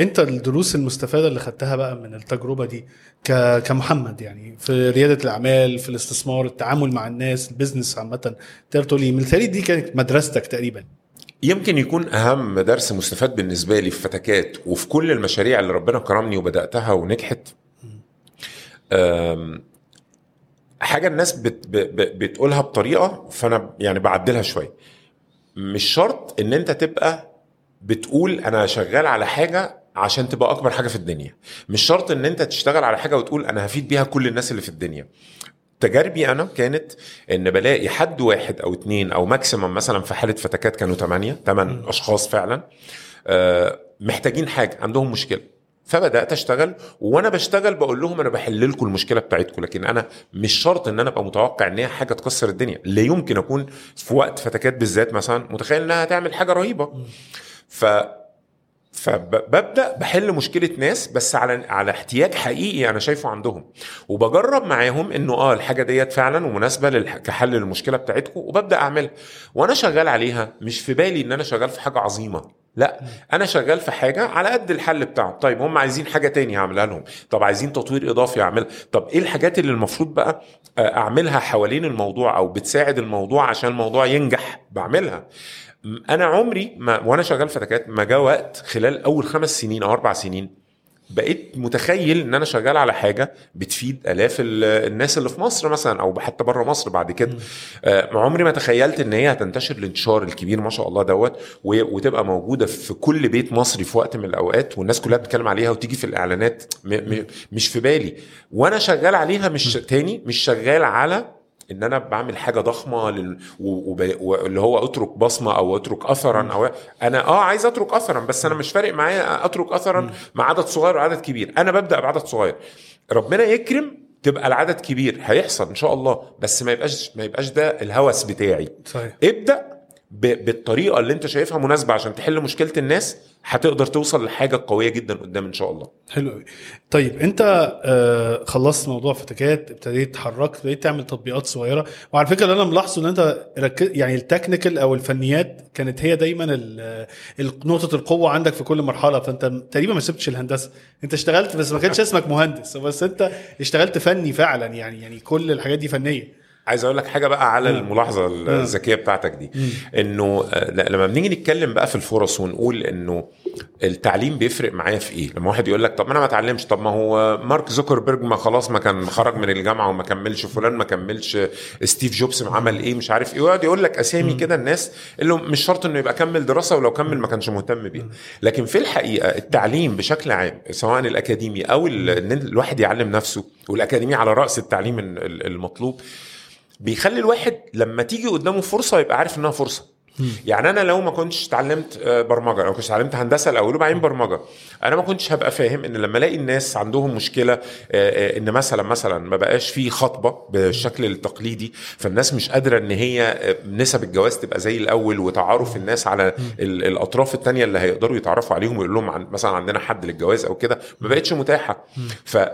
أنت الدروس المستفادة اللي خدتها بقى من التجربة دي ك... كمحمد يعني في ريادة الأعمال في الاستثمار التعامل مع الناس البيزنس عامة تقدر تقول لي مثالي دي كانت مدرستك تقريبا. يمكن يكون أهم درس مستفاد بالنسبة لي في فتكات وفي كل المشاريع اللي ربنا كرمني وبدأتها ونجحت حاجة الناس بت بتقولها بطريقة فأنا يعني بعدلها شوية. مش شرط إن أنت تبقى بتقول أنا شغال على حاجة عشان تبقى أكبر حاجة في الدنيا. مش شرط إن أنت تشتغل على حاجة وتقول أنا هفيد بيها كل الناس اللي في الدنيا. تجاربي أنا كانت إن بلاقي حد واحد أو اتنين أو ماكسيمم مثلا في حالة فتكات كانوا تمانية تمن أشخاص فعلا آه، محتاجين حاجة عندهم مشكلة. فبدأت أشتغل وأنا بشتغل بقول لهم أنا بحل لكم المشكلة بتاعتكم لكن أنا مش شرط إن أنا أبقى متوقع إن هي حاجة تكسر الدنيا. لا يمكن أكون في وقت فتكات بالذات مثلا متخيل إنها هتعمل حاجة رهيبة. ف فببدأ بحل مشكلة ناس بس على على احتياج حقيقي أنا شايفه عندهم. وبجرب معاهم إنه آه الحاجة ديت فعلا ومناسبه للح- كحل للمشكله بتاعتكم وببدأ أعملها. وأنا شغال عليها مش في بالي إن أنا شغال في حاجة عظيمة. لا أنا شغال في حاجة على قد الحل بتاعهم طيب هم عايزين حاجة تاني هعملها لهم. طب عايزين تطوير إضافي أعملها. طب إيه الحاجات اللي المفروض بقى آه، أعملها حوالين الموضوع أو بتساعد الموضوع عشان الموضوع ينجح؟ بعملها. أنا عمري ما وأنا شغال فتكات ما جاء وقت خلال أول خمس سنين أو أربع سنين بقيت متخيل إن أنا شغال على حاجة بتفيد آلاف ال- الناس اللي في مصر مثلا أو حتى بره مصر بعد كده. آه، عمري ما تخيلت إن هي هتنتشر الانتشار الكبير ما شاء الله دوت وتبقى موجودة في كل بيت مصري في وقت من الأوقات والناس كلها بتتكلم عليها وتيجي في الإعلانات م- م- مش في بالي. وأنا شغال عليها مش تاني مش شغال على إن أنا بعمل حاجة ضخمة لل... و... وب... واللي هو أترك بصمة أو أترك اثرا أو أنا آه عايز أترك اثرا بس أنا مش فارق معايا أترك اثرا مع عدد صغير وعدد كبير. أنا ببدأ بعدد صغير. ربنا يكرم تبقى العدد كبير. هيحصل إن شاء الله بس ما يبقاش ما يبقاش ده الهوس بتاعي. صحيح. ابدأ. بالطريقة اللي انت شايفها مناسبة عشان تحل مشكلة الناس هتقدر توصل لحاجة قوية جدا قدام إن شاء الله. حلو قوي طيب انت آه خلصت موضوع فتكات ابتديت تحركت ابتديت تعمل تطبيقات صغيرة. وعلى فكرة اللي أنا ملاحظه إن أنت ركز يعني التكنيكال أو الفنيات كانت هي دايما نقطة القوة عندك في كل مرحلة. فأنت تقريبا ما سبتش الهندسة. أنت اشتغلت بس ما كانش اسمك مهندس بس أنت اشتغلت فني فعلا يعني يعني كل الحاجات دي فنية. عايز أقول لك حاجة بقى على مم. الملاحظة الذكية بتاعتك دي. إنه آه، لما بنيجي نتكلم بقى في الفرص ونقول إنه التعليم بيفرق معايا في إيه؟ لما واحد يقول لك طب ما أنا ما اتعلمش طب ما هو مارك زوكربيرج ما خلاص ما كان خرج من الجامعة وما كملش فلان ما كملش ستيف جوبز عمل إيه؟ مش عارف إيه. ويقعد يقول لك أسامي كده الناس اللي مش شرط إنه يبقى كمل دراسة ولو كمل ما كانش مهتم بيها. لكن في الحقيقة التعليم بشكل عام سواء الأكاديمي أو إن الواحد يعلم نفسه والأكاديمي على رأس التعليم ال- المطلوب بيخلي الواحد لما تيجي قدامه فرصة يبقى عارف إنها فرصة. يعني أنا لو ما كنتش اتعلمت آه، برمجة لو كنتش اتعلمت هندسة الأول وبعدين برمجة أنا ما كنتش هبقى فاهم إن لما ألاقي الناس عندهم مشكلة آه، آه، إن مثلا مثلا ما بقاش في خطبة بالشكل التقليدي فالناس مش قادرة إن هي نسب الجواز تبقى زي الأول وتعارف الناس على ال- الأطراف التانية اللي هيقدروا يتعرفوا عليهم ويقول لهم عن مثلا عندنا حد للجواز أو كده ما بقتش متاحة.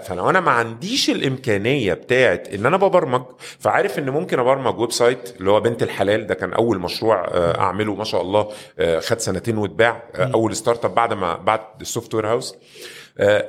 فلو أنا ما عنديش الإمكانية بتاعت إن أنا ببرمج فعارف إن ممكن أبرمج website اللي هو بنت الحلال ده كان أول مشروع اعمله ما شاء الله آه، خد سنتين واتباع آه، اول startup بعد ما بعد ال software house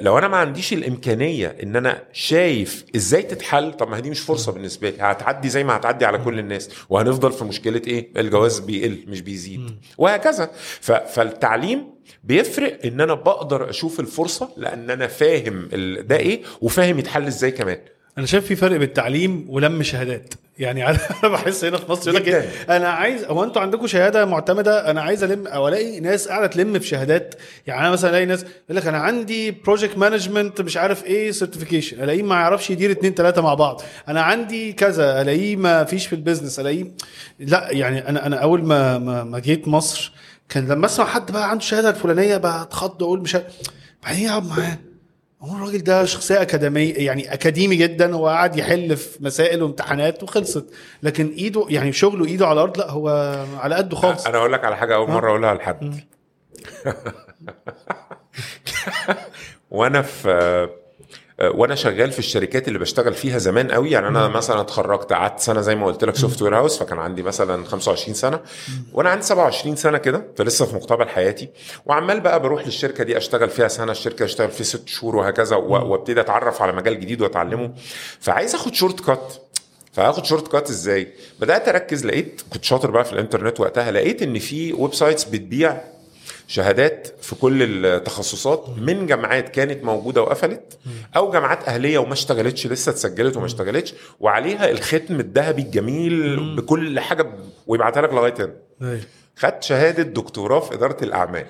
لو أنا ما عنديش الامكانية ان أنا شايف إزاي تتحل طب ما هي دي مش فرصة بالنسبة لي هتعدي زي ما هتعدي على كل الناس وهنفضل في مشكلة إيه؟ الجواز بيقل مش بيزيد وهكذا. فالتعليم بيفرق ان أنا بقدر أشوف الفرصة لأن أنا فاهم ده إيه وفاهم يتحل إزاي كمان. أنا شايف في فرق بين التعليم ولم شهادات. يعني أنا بحس هنا في مصر يقول لك. إيه، أنا عايز هو أنتوا عندكم شهادة معتمدة؟ أنا عايز ألم أو ألاقي ناس قاعدة تلم في شهادات. يعني أنا مثلا ألاقي ناس يقول لك أنا عندي project management مش عارف إيه certification ألاقيه ما يعرفش يدير اتنين تلاتة مع بعض. أنا عندي كذا ألاقيه ما فيش في ال business الاقيه لا يعني أنا أنا أول ما ما, ما جيت مصر كان لما أسمع حد بقى عنده شهادة الفلانية بتخض أقول مش بعدين اقعد معاه. هو الراجل ده شخصية اكاديميه يعني أكاديمي جدا هو قاعد يحل في مسائل وامتحانات وخلصت. لكن إيده يعني شغله إيده على الأرض لا هو على قده خالص. أنا أقول لك على حاجة أول مرة أقولها لحد. وأنا في وأنا شغال في الشركات اللي بشتغل فيها زمان قوي. يعني أنا مثلا اتخرجت قعدت سنة زي ما قلت لك software house فكان عندي مثلا 25 سنة. وأنا عندي 27 سنة كده فلسه في مقتبل حياتي. وعمال بقى بروح للشركة دي أشتغل فيها سنة الشركة اشتغل فيها ست شهور وهكذا وأبتدي أتعرف على مجال جديد وأتعلمه. فعايز آخد shortcut فهاخد shortcut إزاي؟ بدأت أركز لقيت كنت شاطر بقى في الإنترنت وقتها لقيت إن في websites بتبيع شهادات في كل التخصصات من جامعات كانت موجودة وقفلت أو جامعات أهلية وما اشتغلتش لسه اتسجلت وما اشتغلتش وعليها الختم الذهبي الجميل بكل حاجة ويبعتها لك لغاية هنا. أيوة. خدت شهادة دكتوراه في إدارة الأعمال.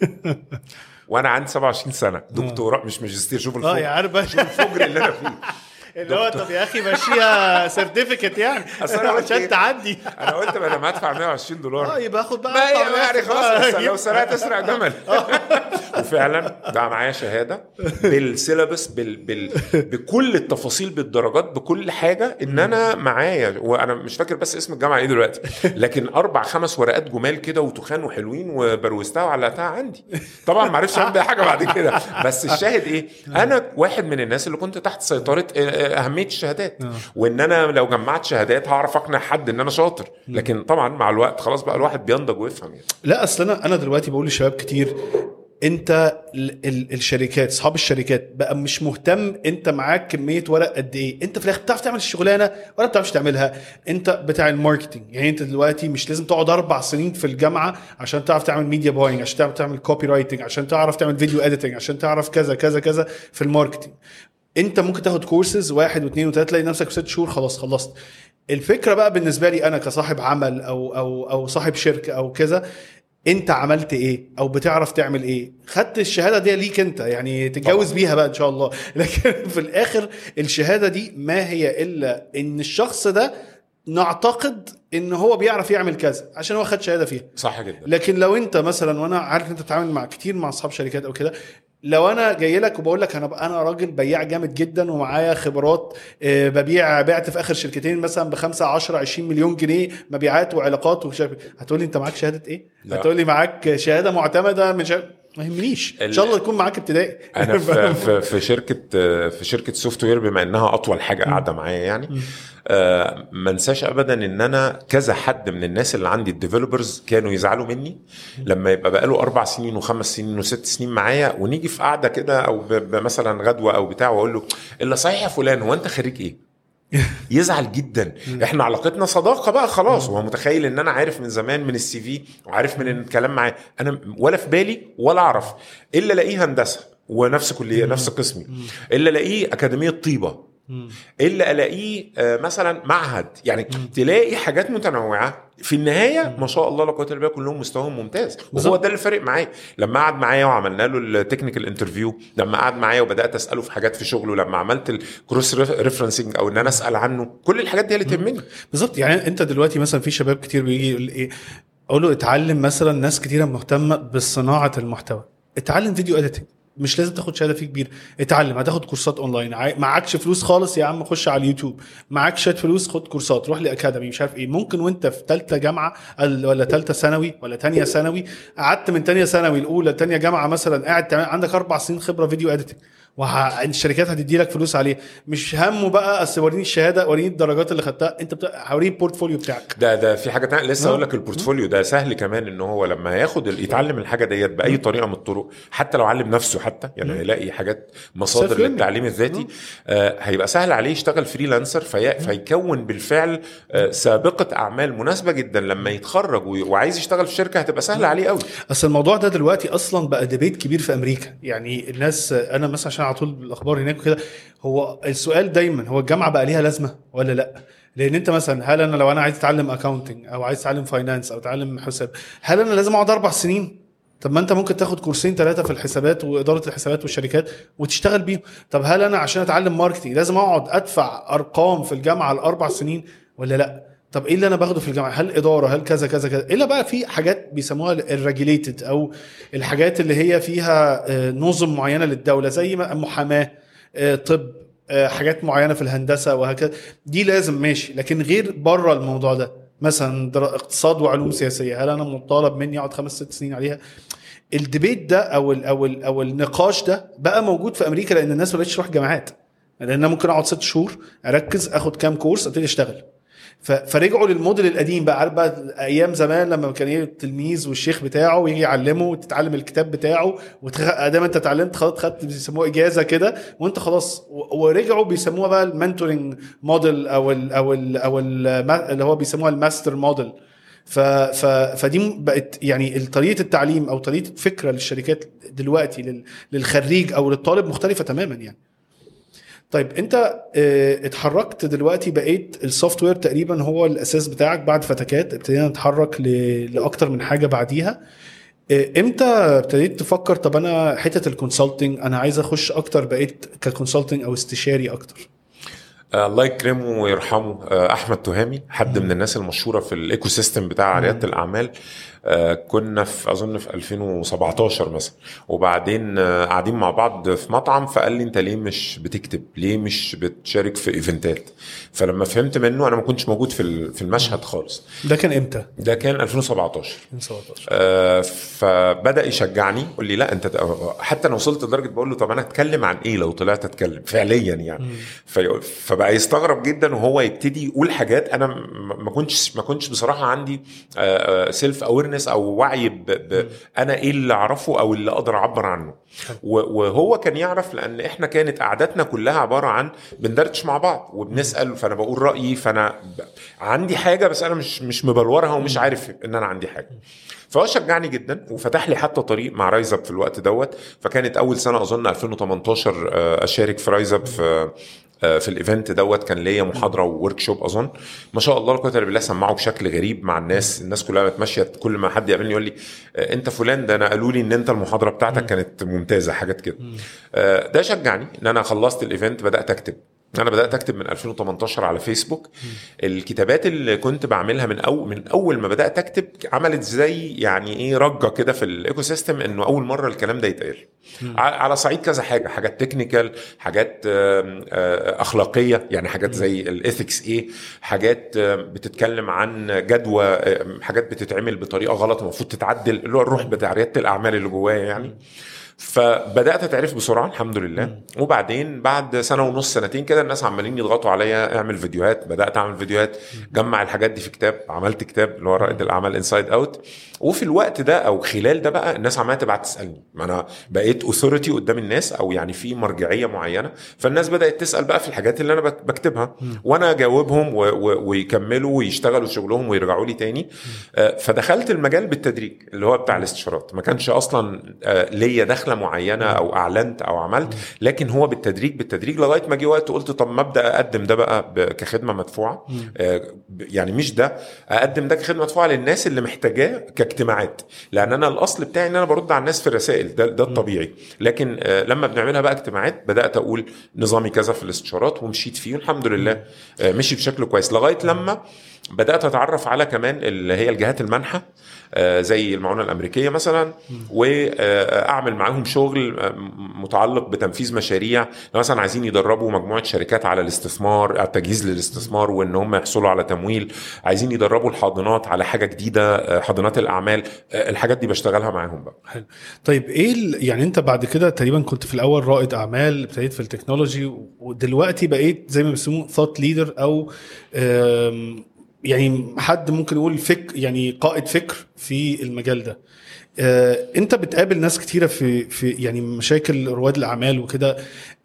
وأنا عندي 27 سنة. دكتوراه مش ماجستير شوف آه الفجر. يا عارف الفجر اللي أنا فيه. اللي هو طب يا أخي مشيها سيرتيفيكت يعني. قلت إيه؟ عشان تعدي. أنا قلت ما أنا هدفع 120 دولار. آه يبقى اخد بقى ما يعني خلاص بقى. لو سرقت اسرق جمل. وفعلا ده معايا شهادة بالسيلابس بال... بال... بكل التفاصيل بالدرجات بكل حاجة إن أنا معايا. وأنا مش فاكر بس اسم الجامعة إيه دلوقتي. لكن أربع خمس ورقات جمال كده وتخان وحلوين وبروزتها وعلقتها عندي. طبعا ما عرفتش أعمل بيها حاجة بعد كده. بس الشاهد إيه؟ أنا واحد من الناس اللي كنت تحت سيطرة آه، آه، أهمية الشهادات. وإن أنا لو جمعت شهادات هعرف أقنع حد إن أنا شاطر. لكن طبعا مع الوقت خلاص بقى الواحد بينضج ويفهم يعني. لا أصل أنا أنا دلوقتي بقول لشباب كتير أنت ال ال الشركات أصحاب الشركات بقى مش مهتم أنت معاك كمية ورق قد إيه. أنت في الآخر بتعرف تعمل الشغلانة ولا بتعرفش تعملها. أنت بتاع ال marketing يعني أنت دلوقتي مش لازم تقعد أربع سنين في الجامعة عشان تعرف تعمل media buying عشان تعرف تعمل copywriting عشان تعرف تعمل video editing عشان تعرف كذا كذا كذا في ال marketing انت ممكن تاخد كورسز واحد واثنين وثلاثة تلاقي نفسك في ست شهور خلاص خلصت. الفكرة بقى بالنسبة لي أنا كصاحب عمل أو أو أو صاحب شركة أو كذا أنت عملت إيه؟ أو بتعرف تعمل إيه؟ خدت الشهادة دي ليك أنت يعني تتجوز بيها بقى إن شاء الله. لكن في الآخر الشهادة دي ما هي إلا إن الشخص ده نعتقد إن هو بيعرف يعمل كذا عشان هو خد شهادة فيها. صح جدا. لكن لو أنت مثلا وأنا عارف إن أنت بتتعامل مع كتير مع أصحاب شركات أو كده لو أنا جاي لك وبقول لك أنا أنا راجل بياع جامد جدا ومعايا خبرات آه، ببيع بعت في آخر شركتين مثلا ب 5 10 20 مليون جنيه مبيعات وعلاقات عارف إيه. هتقول لي أنت معاك شهادة إيه؟ لا. هتقول لي معاك شهادة معتمدة مش عارف- ما يهمنيش. إن شاء الله يكون معاك ابتدائي. أنا في في, شركه في شركة software بما إنها أطول حاجة قاعدة معايا يعني. آه، ما انساش ابدا إن أنا كذا حد من الناس اللي عندي ال developers كانوا يزعلوا مني. لما يبقى بقاله أربع سنين وخمس سنين وست سنين معايا ونيجي في قعده كده أو مثلا غدوة أو بتاع وأقول له إلا صحيح يا فلان هو أنت خريج إيه؟ يزعل جدا. إحنا علاقتنا صداقة بقى خلاص. وهو متخيل إن أنا عارف من زمان من السي في وعارف من الكلام معاه. أنا ولا في بالي ولا أعرف إلا ألاقيه هندسة ونفس كلية نفس قسمي. إلا ألاقيه أكاديمية طيبة. إلا ألاقيه آه، مثلا معهد. يعني تلاقي حاجات متنوعة. في النهاية ما شاء الله لا قوة إلا بالله كلهم مستواهم ممتاز. وهو. ده اللي فارق معايا. لما قعد معايا وعملنا له ال technical interview لما قعد معايا وبدأت أسأله في حاجات في شغله لما عملت ال cross referencing أو إن أنا أسأل عنه كل الحاجات دي اللي تهمني. بالظبط. يعني أنت دلوقتي مثلا في شباب كتير بيجي يقول إيه أقول له اتعلم مثلا ناس كتيرة مهتمة بصناعه المحتوى. اتعلم video editing مش لازم تاخد شهادة فيه كبيره اتعلم هتاخد كورسات أونلاين. معكش فلوس خالص يا عم خش على اليوتيوب. معاك شوية فلوس خد كورسات. روح لأكاديمي مش عارف إيه. ممكن وأنت في ثالثه جامعة ولا ثالثه ثانوي ولا ثانية ثانوي قعدت من ثانية ثانوي الأولى ثانية جامعة مثلا قاعد عندك أربع سنين خبرة video editing والشركات هتدي لك فلوس عليه. مش همه بقى أصل وريني الشهادة وريني الدرجات اللي خدتها. انت بتاع... وريني ال portfolio بتاعك. ده ده في حاجة تانية. لسه آه. أقول لك ال portfolio ده سهل كمان إن هو لما ياخد يتعلم الحاجة ديت بأي طريقة من الطرق حتى لو علم نفسه حتى يعني هيلاقي حاجات مصادر. للتعليم الذاتي آه. هيبقى سهل عليه يشتغل freelancer في فيكون بالفعل آه سابقة أعمال مناسبة جدا. لما يتخرج وي- وعايز يشتغل في شركة هتبقى سهلة عليه قوي أصل الموضوع ده دلوقتي أصلا بقى debate كبير في أمريكا. يعني الناس أنا مثلا عشان على طول بالأخبار هناك وكده. هو السؤال دايما هو الجامعة بقى ليها لازمة ولا لأ؟ لأن أنت مثلا هل أنا لو أنا عايز أتعلم accounting أو عايز أتعلم finance أو أتعلم حساب هل أنا لازم أقعد أربع سنين؟ طب ما أنت ممكن تاخد كورسين ثلاثة في الحسابات وإدارة الحسابات والشركات وتشتغل بيهم. طب هل أنا عشان أتعلم marketing لازم أقعد أدفع أرقام في الجامعة الاربع سنين ولا لأ؟ طب إيه اللي أنا باخده في الجامعة؟ هل إدارة؟ هل كذا كذا كذا؟ إلا بقى في حاجات بيسموها ال regulated أو الحاجات اللي هي فيها آه، نظم معينة للدولة زي ما محاماة آه، طب آه، حاجات معينة في الهندسة وهكذا. دي لازم ماشي. لكن غير بره الموضوع ده مثلا اقتصاد وعلوم سياسية هل أنا مطالب مني أقعد خمس ست سنين عليها؟ ال debate ده أو ال أو ال أو النقاش ده بقى موجود في أمريكا لأن الناس ما بقتش تروح جامعات. لأن أنا ممكن أقعد ست شهور أركز آخد كام course أبتدي أشتغل. فرجعوا للموديل القديم بقى. عارف بقى أيام زمان لما كان التلميذ والشيخ بتاعه ويجي يعلمه وتتعلم الكتاب بتاعه ودام أنت اتعلمت خلاص خدت بيسموها إجازة كده وأنت خلاص. ورجعوا بيسموها بقى ال mentoring model أو ال أو ال أو ال اللي هو بيسموها ال master model. ف ف فدي بقت يعني طريقة التعليم أو طريقة الفكرة للشركات دلوقتي لل- للخريج أو للطالب مختلفة تماما يعني. طيب انت آه، اتحركت دلوقتي بقيت ال software تقريبا هو الأساس بتاعك بعد فتكات ابتدينا نتحرك لأكتر من حاجة بعديها. آه، إمتى ابتديت تفكر طب أنا حتة ال consulting أنا عايز أخش أكتر بقيت ك consulting أو استشاري أكتر؟ آه، الله يكرمه ويرحمه. آه، أحمد تهامي حد من الناس المشهورة في ال ecosystem بتاع ريادة الأعمال. آه، كنا في أظن في 2017 مثلا. وبعدين آه، قاعدين مع بعض في مطعم فقال لي أنت ليه مش بتكتب؟ ليه مش بتشارك في إيفنتات؟ فلما فهمت منه أنا ما كنتش موجود في في المشهد خالص. ده كان إمتى؟ ده كان 2017 من 17 آه، فبدأ يشجعني يقول لي لا أنت حتى أنا وصلت لدرجة بقول له طب أنا اتكلم عن إيه لو طلعت أتكلم؟ فعليا يعني. في فبقى يستغرب جدا وهو يبتدي يقول حاجات أنا ما كنتش ما كنتش بصراحة عندي self awareness أو وعي ب ب أنا إيه اللي أعرفه أو اللي أقدر أعبر عنه. و- وهو كان يعرف لأن إحنا كانت قعداتنا كلها عبارة عن بندردش مع بعض وبنسأل فأنا بقول رأيي فأنا عندي حاجة بس أنا مش مش مبلورها ومش عارف إن أنا عندي حاجة. فهو شجعني جدا وفتح لي حتى طريق مع RiseUp في الوقت دوت. فكانت أول سنة أظن 2018 آه، أشارك في RiseUp في في ال event دوت كان ليا محاضرة workshop أظن. ما شاء الله لا قوة إلا بالله سمعوا بشكل غريب مع الناس. الناس كلها بقت ماشيه كل ما حد يقابلني يقول لي آه، أنت فلان ده أنا قالوا لي إن أنت المحاضرة بتاعتك كانت ممتازة حاجات كده. آه، ده شجعني إن أنا خلصت ال event بدأت أكتب. أنا بدأت أكتب من 2018 على فيسبوك. الكتابات اللي كنت بعملها من اول من أول ما بدأت أكتب عملت زي يعني إيه رجة كده في ال ecosystem إنه أول مرة الكلام ده يتقال. على صعيد كذا حاجة حاجات technical حاجات آه، أخلاقية يعني حاجات زي ال ethics إيه حاجات آم، بتتكلم عن جدوى حاجات بتتعمل بطريقة غلط المفروض تتعدل اللي هو الروح بتاع ريادة الأعمال اللي جوايا يعني. فبدأت أتعرف بسرعة الحمد لله. وبعدين بعد سنة ونص سنتين كده الناس عمالين يضغطوا عليا اعمل فيديوهات. بدأت أعمل فيديوهات جمع الحاجات دي في كتاب عملت كتاب اللي هو رائد الأعمال inside out وفي الوقت ده أو خلال ده بقى الناس عمالة تبعت تسألني. ما أنا بقيت اوثوريتي قدام الناس أو يعني في مرجعية معينة. فالناس بدأت تسأل بقى في الحاجات اللي أنا بك- بكتبها. وأنا أجاوبهم و- و- ويكملوا ويشتغلوا شغلهم ويرجعوا لي تاني. آه، فدخلت المجال بالتدريج اللي هو بتاع الاستشارات. ما كانش أصلا آه، ليا دخلة معينة أو أعلنت أو عملت لكن هو بالتدريج بالتدريج لغاية ما جه وقت قلت طب ما أبدأ أقدم ده بقى كخدمة مدفوعة. آه، يعني مش ده أقدم ده كخدمة مدفوعة للناس اللي محتاجاه كاجتماعات. لأن أنا الأصل بتاعي إن أنا برد على الناس في الرسائل ده ده الطبيعي. لكن آه، لما بنعملها بقى اجتماعات بدأت أقول نظامي كذا في الاستشارات ومشيت فيه والحمد لله آه، مشي بشكل كويس. لغاية لما بدأت أتعرف على كمان اللي هي الجهات المانحة آه، زي المعونة الأمريكية مثلا وأعمل معاهم شغل آه، متعلق بتنفيذ مشاريع. مثلا عايزين يدربوا مجموعة شركات على الاستثمار التجهيز للاستثمار وإن هم يحصلوا على تمويل. عايزين يدربوا الحاضنات على حاجة جديدة آه، حاضنات الأعمال. الحاجات دي بشتغلها معاهم بقى. حلو. طيب إيه يعني أنت بعد كده تقريبا كنت في الأول رائد أعمال ابتديت في ال technology ودلوقتي بقيت زي ما بيسموه thought leader أو يعني حد ممكن يقول فك يعني قائد فكر في المجال ده. آه، انت بتقابل ناس كتيرة في في يعني مشاكل رواد الأعمال وكده.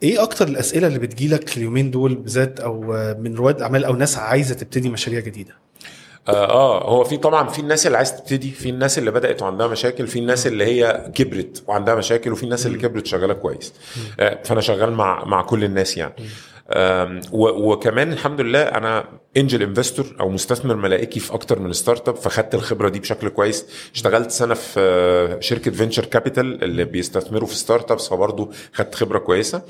إيه أكتر الأسئلة اللي بتجيلك اليومين دول بالذات أو من رواد أعمال أو ناس عايزة تبتدي مشاريع جديدة؟ آه, آه هو في طبعا في الناس اللي عايز تبتدي في الناس اللي بدأت وعندها مشاكل في الناس اللي هي كبرت وعندها مشاكل وفي الناس اللي كبرت شغالة كويس. آه فأنا شغال مع مع كل الناس يعني. وكمان الحمد لله أنا angel investor أو مستثمر ملائكي في أكتر من startup فخدت الخبرة دي بشكل كويس. اشتغلت سنة في شركة venture capital اللي بيستثمروا في startups فبرضه خدت خبرة كويسة.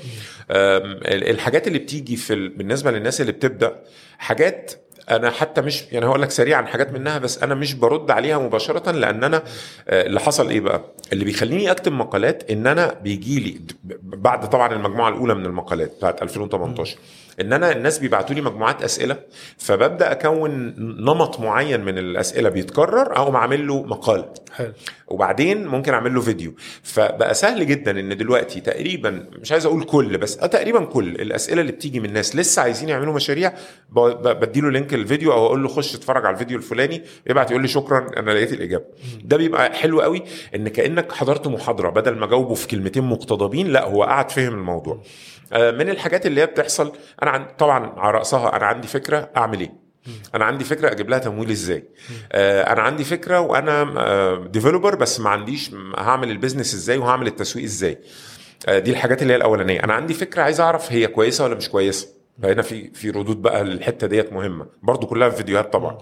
الحاجات اللي بتيجي في بالنسبة للناس اللي بتبدأ حاجات أنا حتى مش يعني هقول لك سريعا حاجات منها بس أنا مش برد عليها مباشرة لأن أنا آه، اللي حصل إيه بقى؟ اللي بيخليني اكتب مقالات إن أنا بيجي لي بعد طبعا المجموعة الأولى من المقالات بتاعت 2018 إن أنا الناس بيبعتوا لي مجموعات أسئلة فببدأ أكون نمط معين من الأسئلة بيتكرر أو اعمل له مقال. حلو. وبعدين ممكن أعمل له فيديو. فبقى سهل جدا إن دلوقتي تقريبا مش عايز أقول كل بس آه، تقريبا كل الأسئلة اللي بتيجي من الناس لسه عايزين يعملوا مشاريع بديله لينك الفيديو أو أقول له خش اتفرج على الفيديو الفلاني يبعت يقول لي شكرا أنا لقيت الإجابة. ده بيبقى حلو قوي إن كأنك حضرت محاضرة بدل ما أجاوبه في كلمتين مقتضبين لا هو قاعد فهم الموضوع. آه، من الحاجات اللي هي بتحصل أنا عن طبعا على رأسها أنا عندي فكرة أعمل إيه. أنا عندي فكرة أجيب لها تمويل إزاي. آه، أنا عندي فكرة وأنا developer آه، بس ما عنديش هعمل ال business إزاي وهعمل التسويق إزاي. دي الحاجات اللي هي الأولانية. أنا عندي فكرة عايز أعرف هي كويسة ولا مش كويسة. فهنا في في ردود بقى للحتة ديت مهمة. برضو كلها في فيديوهات طبعا.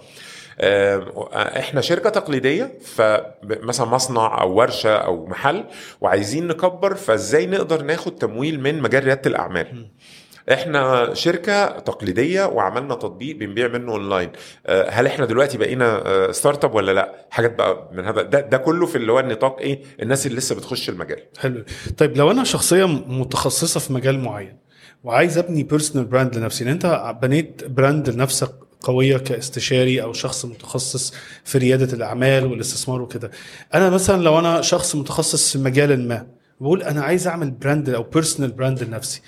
إحنا شركة تقليدية فمثلا مصنع أو ورشة أو محل وعايزين نكبر فإزاي نقدر ناخد تمويل من مجال ريادة الأعمال؟ إحنا شركة تقليدية وعملنا تطبيق بنبيع منه اونلاين أه، هل إحنا دلوقتي بقينا start أه، up ولا لا؟ حاجات بقى من هذا. ده, ده كله في اللي هو النطاق إيه؟ الناس اللي لسه بتخش المجال. حلو. طيب لو أنا شخصية متخصصة في مجال معين وعايز أبني personal brand لنفسي أنت بنيت brand لنفسك قوية كاستشاري أو شخص متخصص في ريادة الأعمال والاستثمار وكده أنا مثلا لو أنا شخص متخصص في مجال ما بقول أنا عايز أعمل brand أو personal brand لنفسي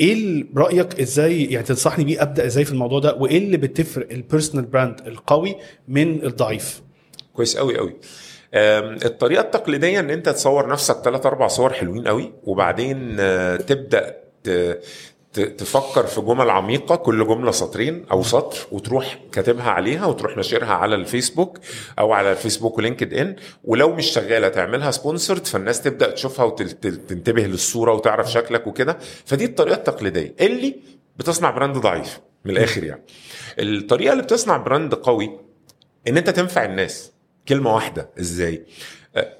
إيه رأيك إزاي يعني تنصحني بيه أبدأ إزاي في الموضوع ده؟ وإيه اللي بتفرق ال personal brand القوي من الضعيف؟ كويس قوي قوي الطريقة التقليدية إن أنت تصور نفسك ثلاث أربع صور حلوين قوي وبعدين آه، تبدأ تفكر في جمل عميقة كل جملة سطرين أو سطر وتروح كاتبها عليها وتروح ناشرها على الفيسبوك أو على الفيسبوك و LinkedIn ولو مش شغالة تعملها sponsored فالناس تبدأ تشوفها وتنتبه للصورة وتعرف شكلك وكده. فدي الطريقة التقليدية. اللي بتصنع brand ضعيف من الآخر يعني. الطريقة اللي بتصنع brand قوي إن أنت تنفع الناس. كلمة واحدة إزاي؟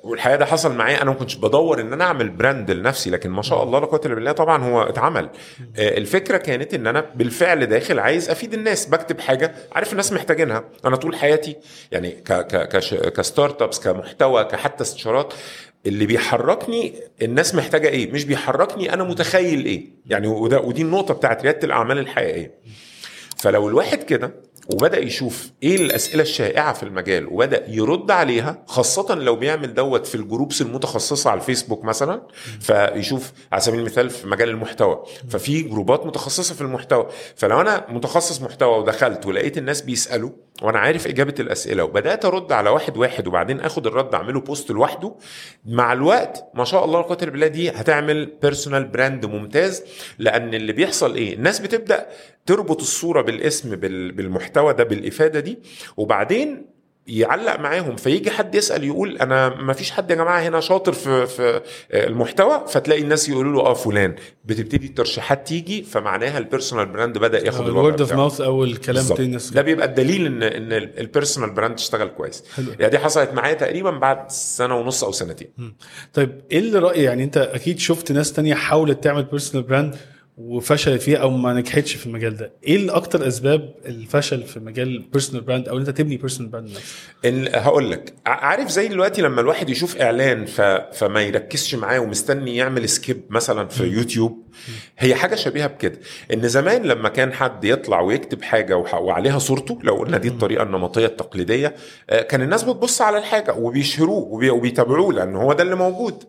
والحقيقة ده حصل معايا. أنا ما كنتش بدور إن أنا أعمل brand لنفسي لكن ما شاء الله لا قوة إلا بالله طبعا هو اتعمل. آه، الفكرة كانت إن أنا بالفعل داخل عايز أفيد الناس بكتب حاجة عارف الناس محتاجينها. أنا طول حياتي يعني ك ك ك startups كمحتوى كحتى استشارات اللي بيحركني الناس محتاجة إيه؟ مش بيحركني أنا متخيل إيه. يعني وده ودي النقطة بتاعت ريادة الأعمال الحقيقية. فلو الواحد كده وبدأ يشوف إيه الأسئلة الشائعة في المجال وبدأ يرد عليها خاصة لو بيعمل دوت في ال groups المتخصصة على الفيسبوك مثلا فيشوف على سبيل المثال في مجال المحتوى. ففي group ات متخصصة في المحتوى. فلو أنا متخصص محتوى ودخلت ولقيت الناس بيسألوا وأنا عارف إجابة الأسئلة وبدأت أرد على واحد واحد وبعدين آخد الرد أعمله post لوحده مع الوقت ما شاء الله لا بالله دي هتعمل personal brand ممتاز لأن اللي بيحصل إيه؟ الناس بتبدأ تربط الصورة بالاسم بالمحتوى ده بالإفادة دي وبعدين يعلق معاهم فيجي حد يسأل يقول أنا ما فيش حد يا جماعة هنا شاطر في في المحتوى فتلاقي الناس يقولوا له آه فلان. بتبتدي الترشيحات تيجي فمعناها ال personal brand بدأ ياخد الوضع ال word of mouth أو الكلام الناس ده بيبقى الدليل ان إن ال personal brand اشتغل كويس. حلو. يعني دي حصلت معايا تقريبا بعد سنة ونص أو سنتين. طيب إيه اللي رايي يعني أنت أكيد شفت ناس تانية حاولت تعمل personal brand وفشلت فيها أو ما نجحتش في المجال ده. إيه الأكتر أسباب الفشل في مجال ال personal brand أو إن أنت تبني personal brand نفسك؟ ال- هقول لك عارف زي دلوقتي لما الواحد يشوف إعلان ف... فما يركزش معاه ومستني يعمل skip مثلا في يوتيوب هي حاجة شبيهة بكده. إن زمان لما كان حد يطلع ويكتب حاجة وح... وعليها صورته لو قلنا دي الطريقة النمطية التقليدية آه، كان الناس بتبص على الحاجة وبيشهروه وبي... وبيتابعوه لأن هو ده اللي موجود.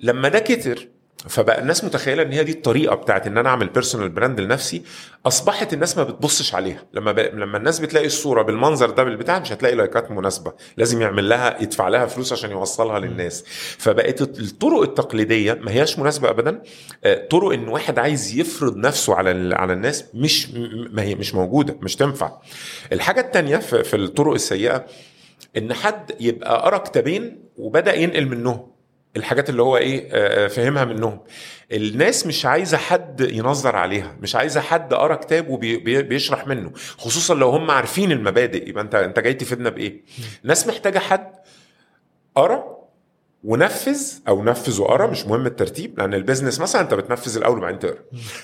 لما ده كتر فبقى الناس متخيلة إن هي دي الطريقة بتاعت إن أنا أعمل personal brand لنفسي أصبحت الناس ما بتبصش عليها. لما ب... لما الناس بتلاقي الصورة بالمنظر ده بالبتاع مش هتلاقي like ات مناسبة. لازم يعمل لها يدفع لها فلوس عشان يوصلها للناس. فبقت الطرق التقليدية ما هياش مناسبة ابدا. آه، طرق إن واحد عايز يفرض نفسه على ال- على الناس مش ما هي مش موجودة مش تنفع. الحاجة الثانية في, في الطرق السيئة إن حد يبقى قرا كتابين وبدأ ينقل منهم. الحاجات اللي هو إيه آه، آه، فهمها منهم. الناس مش عايزة حد ينظر عليها مش عايزة حد قرأ كتاب وبيشرح منه خصوصا لو هم عارفين المبادئ. يبقى أنت أنت جاي تفيدنا بإيه؟ الناس محتاجة حد قرأ ونفذ أو نفذ وقرا مش مهم الترتيب لأن البيزنس مثلا أنت بتنفذ الأول وبعدين تقرأ.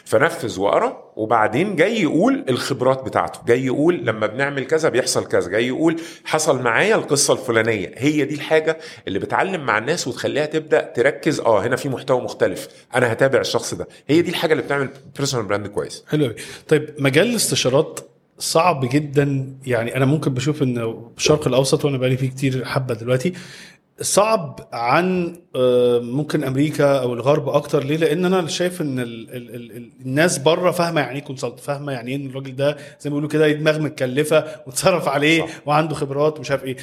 فنفذ وقرا وبعدين جاي يقول الخبرات بتاعته. جاي يقول لما بنعمل كذا بيحصل كذا. جاي يقول حصل معايا القصة الفلانية. هي دي الحاجة اللي بتعلم مع الناس وتخليها تبدأ تركز آه هنا في محتوى مختلف. أنا هتابع الشخص ده. هي دي الحاجة اللي بتعمل personal brand كويس. حلو قوي طيب مجال الاستشارات صعب جدا. يعني أنا ممكن بشوف ان الشرق الأوسط وأنا بقالي فيه كتير حبة دلوقتي. صعب عن آه، ممكن أمريكا أو الغرب أكتر. ليه؟ لأن أنا شايف إن ال ال ال ال الناس بره فاهمة يعني إيه consultant فاهمة يعني إيه إن الراجل ده زي ما بيقولوا كده دماغ متكلفة وتصرف عليه صح. وعنده خبرات ومش عارف إيه.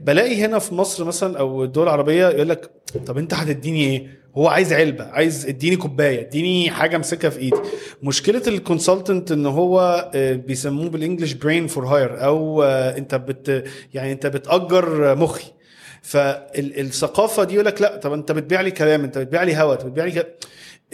بلاقي هنا في مصر مثلا أو الدول العربية يقول لك طب أنت هتديني إيه؟ هو عايز علبة عايز اديني كوباية اديني حاجة أمسكها في إيدي. مشكلة ال consultant إن هو آه، بيسموه بال English brain for hire أو آه، أنت بت يعني أنت بتأجر مخي. فالثقافه دي يقول لك لا طب انت بتبيع لي كلام انت بتبيع لي هوا انت بتبيع لي ك...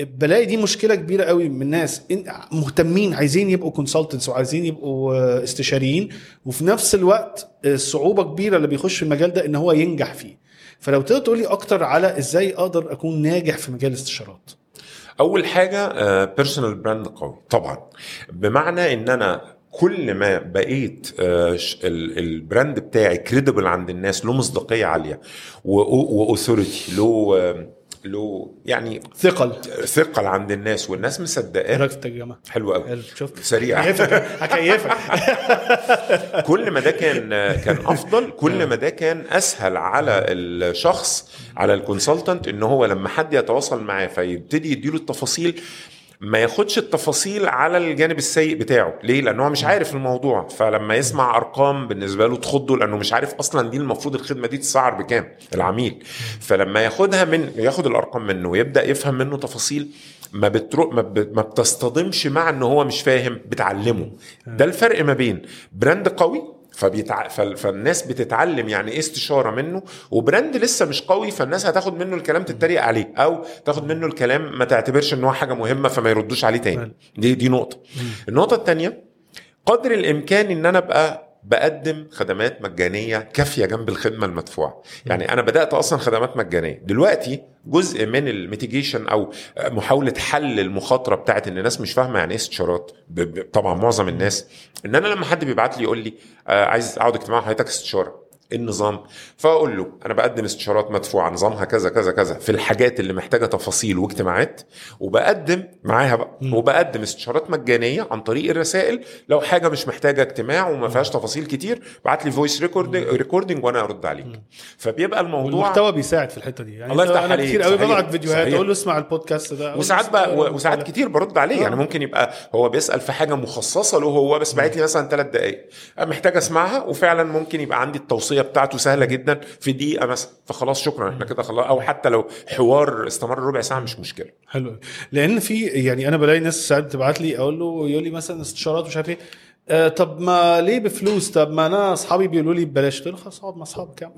بلاقي دي مشكلة كبيرة قوي من الناس إن- مهتمين عايزين يبقوا consultants وعايزين يبقوا آه، استشاريين وفي نفس الوقت آه، صعوبه كبيرة اللي بيخش في المجال ده إن هو ينجح فيه. فلو تقدر تقول لي أكتر على إزاي أقدر أكون ناجح في مجال الاستشارات. أول حاجة personal brand قوي طبعا. بمعنى إن أنا كل ما بقيت آه، ال brand بتاعي credible عند الناس له مصداقية عالية و authority له آه، له يعني ثقل. ثقل عند الناس والناس مصدقاه. رايك في الترجمه حلو قوي. شفت؟ سريع. هكيفك هكيفك. كل ما ده كان كان أفضل كل ما ده كان أسهل على الشخص على الكونسلتنت إن هو لما حد يتواصل معاه فيبتدي يديله التفاصيل. ما ياخدش التفاصيل على الجانب السيء بتاعه. ليه؟ لأنه هو مش عارف الموضوع. فلما يسمع أرقام بالنسبة له تخضه لأنه مش عارف أصلا دي المفروض الخدمة دي تسعر بكام؟ العميل. فلما ياخدها من ياخد الأرقام منه ويبدأ يفهم منه تفاصيل ما بترو ما, ب... ما بتصطدمش مع إن هو مش فاهم بتعلمه. ده الفرق ما بين brand قوي فبيتع... فال- فالناس بتتعلم يعني إيه استشارة منه و brand لسه مش قوي فالناس هتاخد منه الكلام تتريق عليه أو تاخد منه الكلام ما تعتبرش إن هو حاجة مهمة فما يردوش عليه تاني. دي دي نقطة. النقطة الثانية قدر الإمكان إن أنا أبقى بقدم خدمات مجانية كافية جنب الخدمة المدفوعة. يعني أنا بدأت أصلا خدمات مجانية. دلوقتي جزء من ال mitigation أو محاولة حل المخاطرة بتاعت إن الناس مش فاهمة يعني إيه استشارات. طبعا معظم الناس. إن أنا لما حد بيبعت لي يقول لي آه، عايز أقعد اجتماع حضرتك استشارة. النظام. فأقول له أنا بقدم استشارات مدفوعة نظامها كذا كذا كذا في الحاجات اللي محتاجة تفاصيل واجتماعات وبقدم معاها بقى وبقدم استشارات مجانية عن طريق الرسائل. لو حاجة مش محتاجة اجتماع وما فيهاش تفاصيل كتير بعت لي voice recording وأنا أرد عليك. فبيبقى الموضوع والمحتوى بيساعد في الحتة دي. يعني الله يفتح عليك. كتير قوي. ببعت فيديوهات. أقول له اسمع البودكاست ده وساعات بقى وساعات. كتير برد عليه. آه. يعني ممكن يبقى هو بيسأل في حاجة مخصصة له هو بس باعت لي مثلا ثلاث دقائق محتاج أسمعها وفعلا ممكن يبقى عندي التوصية بتاعته سهلة جدا في دقيقة مثلا فخلاص شكرا إحنا كده خلاص. أو حتى لو حوار استمر ربع ساعة مش مشكلة. حلو. لأن في يعني أنا بلاقي ناس ساعات بتبعت لي أقول له يقول لي مثلا استشارات ومش عارف إيه آه طب ما ليه بفلوس؟ طب ما أنا أصحابي بيقولوا لي ببلاش. قلت له خلاص أقعد مع أصحابك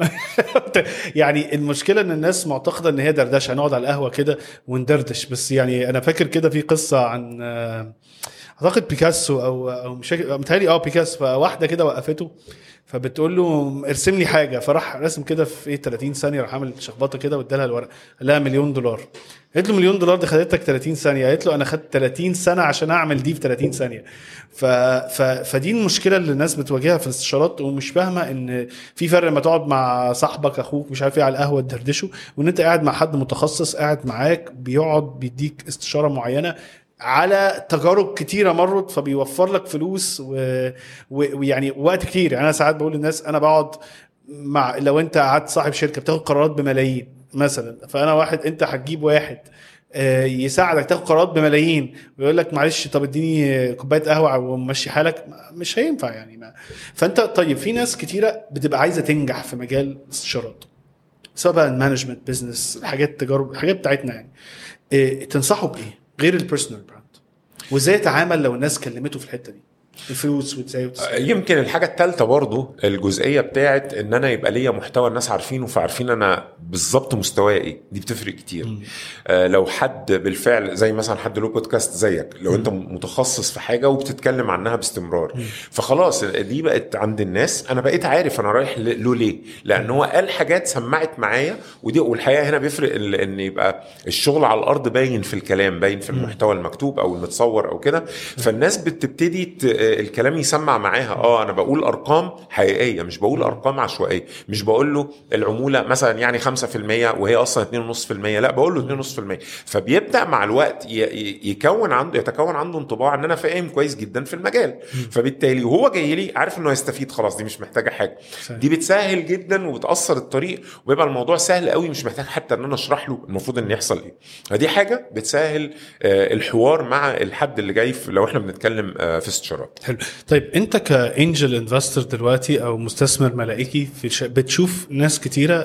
يعني المشكلة إن الناس معتقدة إن هي دردشة. هنقعد على القهوة كده وندردش. بس يعني أنا فاكر كده في قصة عن آه، أعتقد بيكاسو أو أو مش متهيألي آه بيكاسو. فواحدة كده وقفته. فبتقول له ارسم لي حاجة. فراح رسم كده في إيه 30 ثانية راح عامل شخبطة كده وادالها الورق. قال لها مليون دولار. قالت له مليون دولار دي خدتك 30 ثانية. قالت له أنا خدت 30 سنة عشان أعمل دي في 30 ثانية. ف... ف... فدي المشكلة اللي الناس بتواجهها في الاستشارات ومش فاهمة إن في فرق لما تقعد مع صاحبك أخوك مش عارف إيه على القهوة تدردشه وإن أنت قاعد مع حد متخصص قاعد معاك بيقعد بيديك استشارة معينة على تجارب كتيرة مرت فبيوفر لك فلوس و- و- ويعني وقت كتير. يعني أنا ساعات بقول للناس أنا بقعد مع لو أنت قعدت صاحب شركة بتاخد قرارات بملايين مثلا فأنا واحد أنت هتجيب واحد آه، يساعدك تاخد قرارات بملايين ويقول لك معلش طب اديني كوباية قهوة ومشي حالك مش هينفع يعني ما. فأنت طيب في ناس كتيرة بتبقى عايزة تنجح في مجال الاستشارات سواء بقى ال management business الحاجات التجارب الحاجات بتاعتنا يعني. إيه تنصحه بإيه؟ غير ال personal brand وإزاي يتعامل لو الناس كلمته في الحتة دي؟ الفلوس وازاي وتس- يمكن الحاجة الثالثة برضو الجزئية بتاعت إن أنا يبقى ليا محتوى الناس عارفينه فعارفين أنا بالظبط مستواي إيه. دي بتفرق كتير. آه لو حد بالفعل زي مثلا حد له بودكاست زيك لو أنت متخصص في حاجة وبتتكلم عنها باستمرار. فخلاص دي بقت عند الناس. أنا بقيت عارف أنا رايح له ليه. لأن هو قال حاجات سمعت معايا ودي والحقيقة هنا بيفرق إن يبقى الشغل على الأرض باين في الكلام باين في المحتوى المكتوب أو المتصور أو كده. فالناس بتبتدي الكلام يسمع معاها. آه أنا بقول أرقام حقيقية مش بقول أرقام عشوائية. مش بقول له العمولة مثلا يعني 5% وهي أصلا 2.5% لا بقول له 2.5% فبيبدأ مع الوقت يكون عنده يتكون عنده انطباع إن أنا فاهم كويس جدا في المجال. فبالتالي وهو جاي لي عارف إنه هيستفيد خلاص دي مش محتاجة حاجة. دي بتسهل جدا وبتأثر الطريق وبيبقى الموضوع سهل قوي مش محتاج حتى إن أنا أشرح له المفروض إن يحصل إيه. فدي حاجة بتسهل آه، الحوار مع الحد اللي جاي لو إحنا بنتكلم آه، في استشارات. حلو. طيب انت ك angel investor دلوقتي أو مستثمر ملائكي في ش... بتشوف ناس كتيرة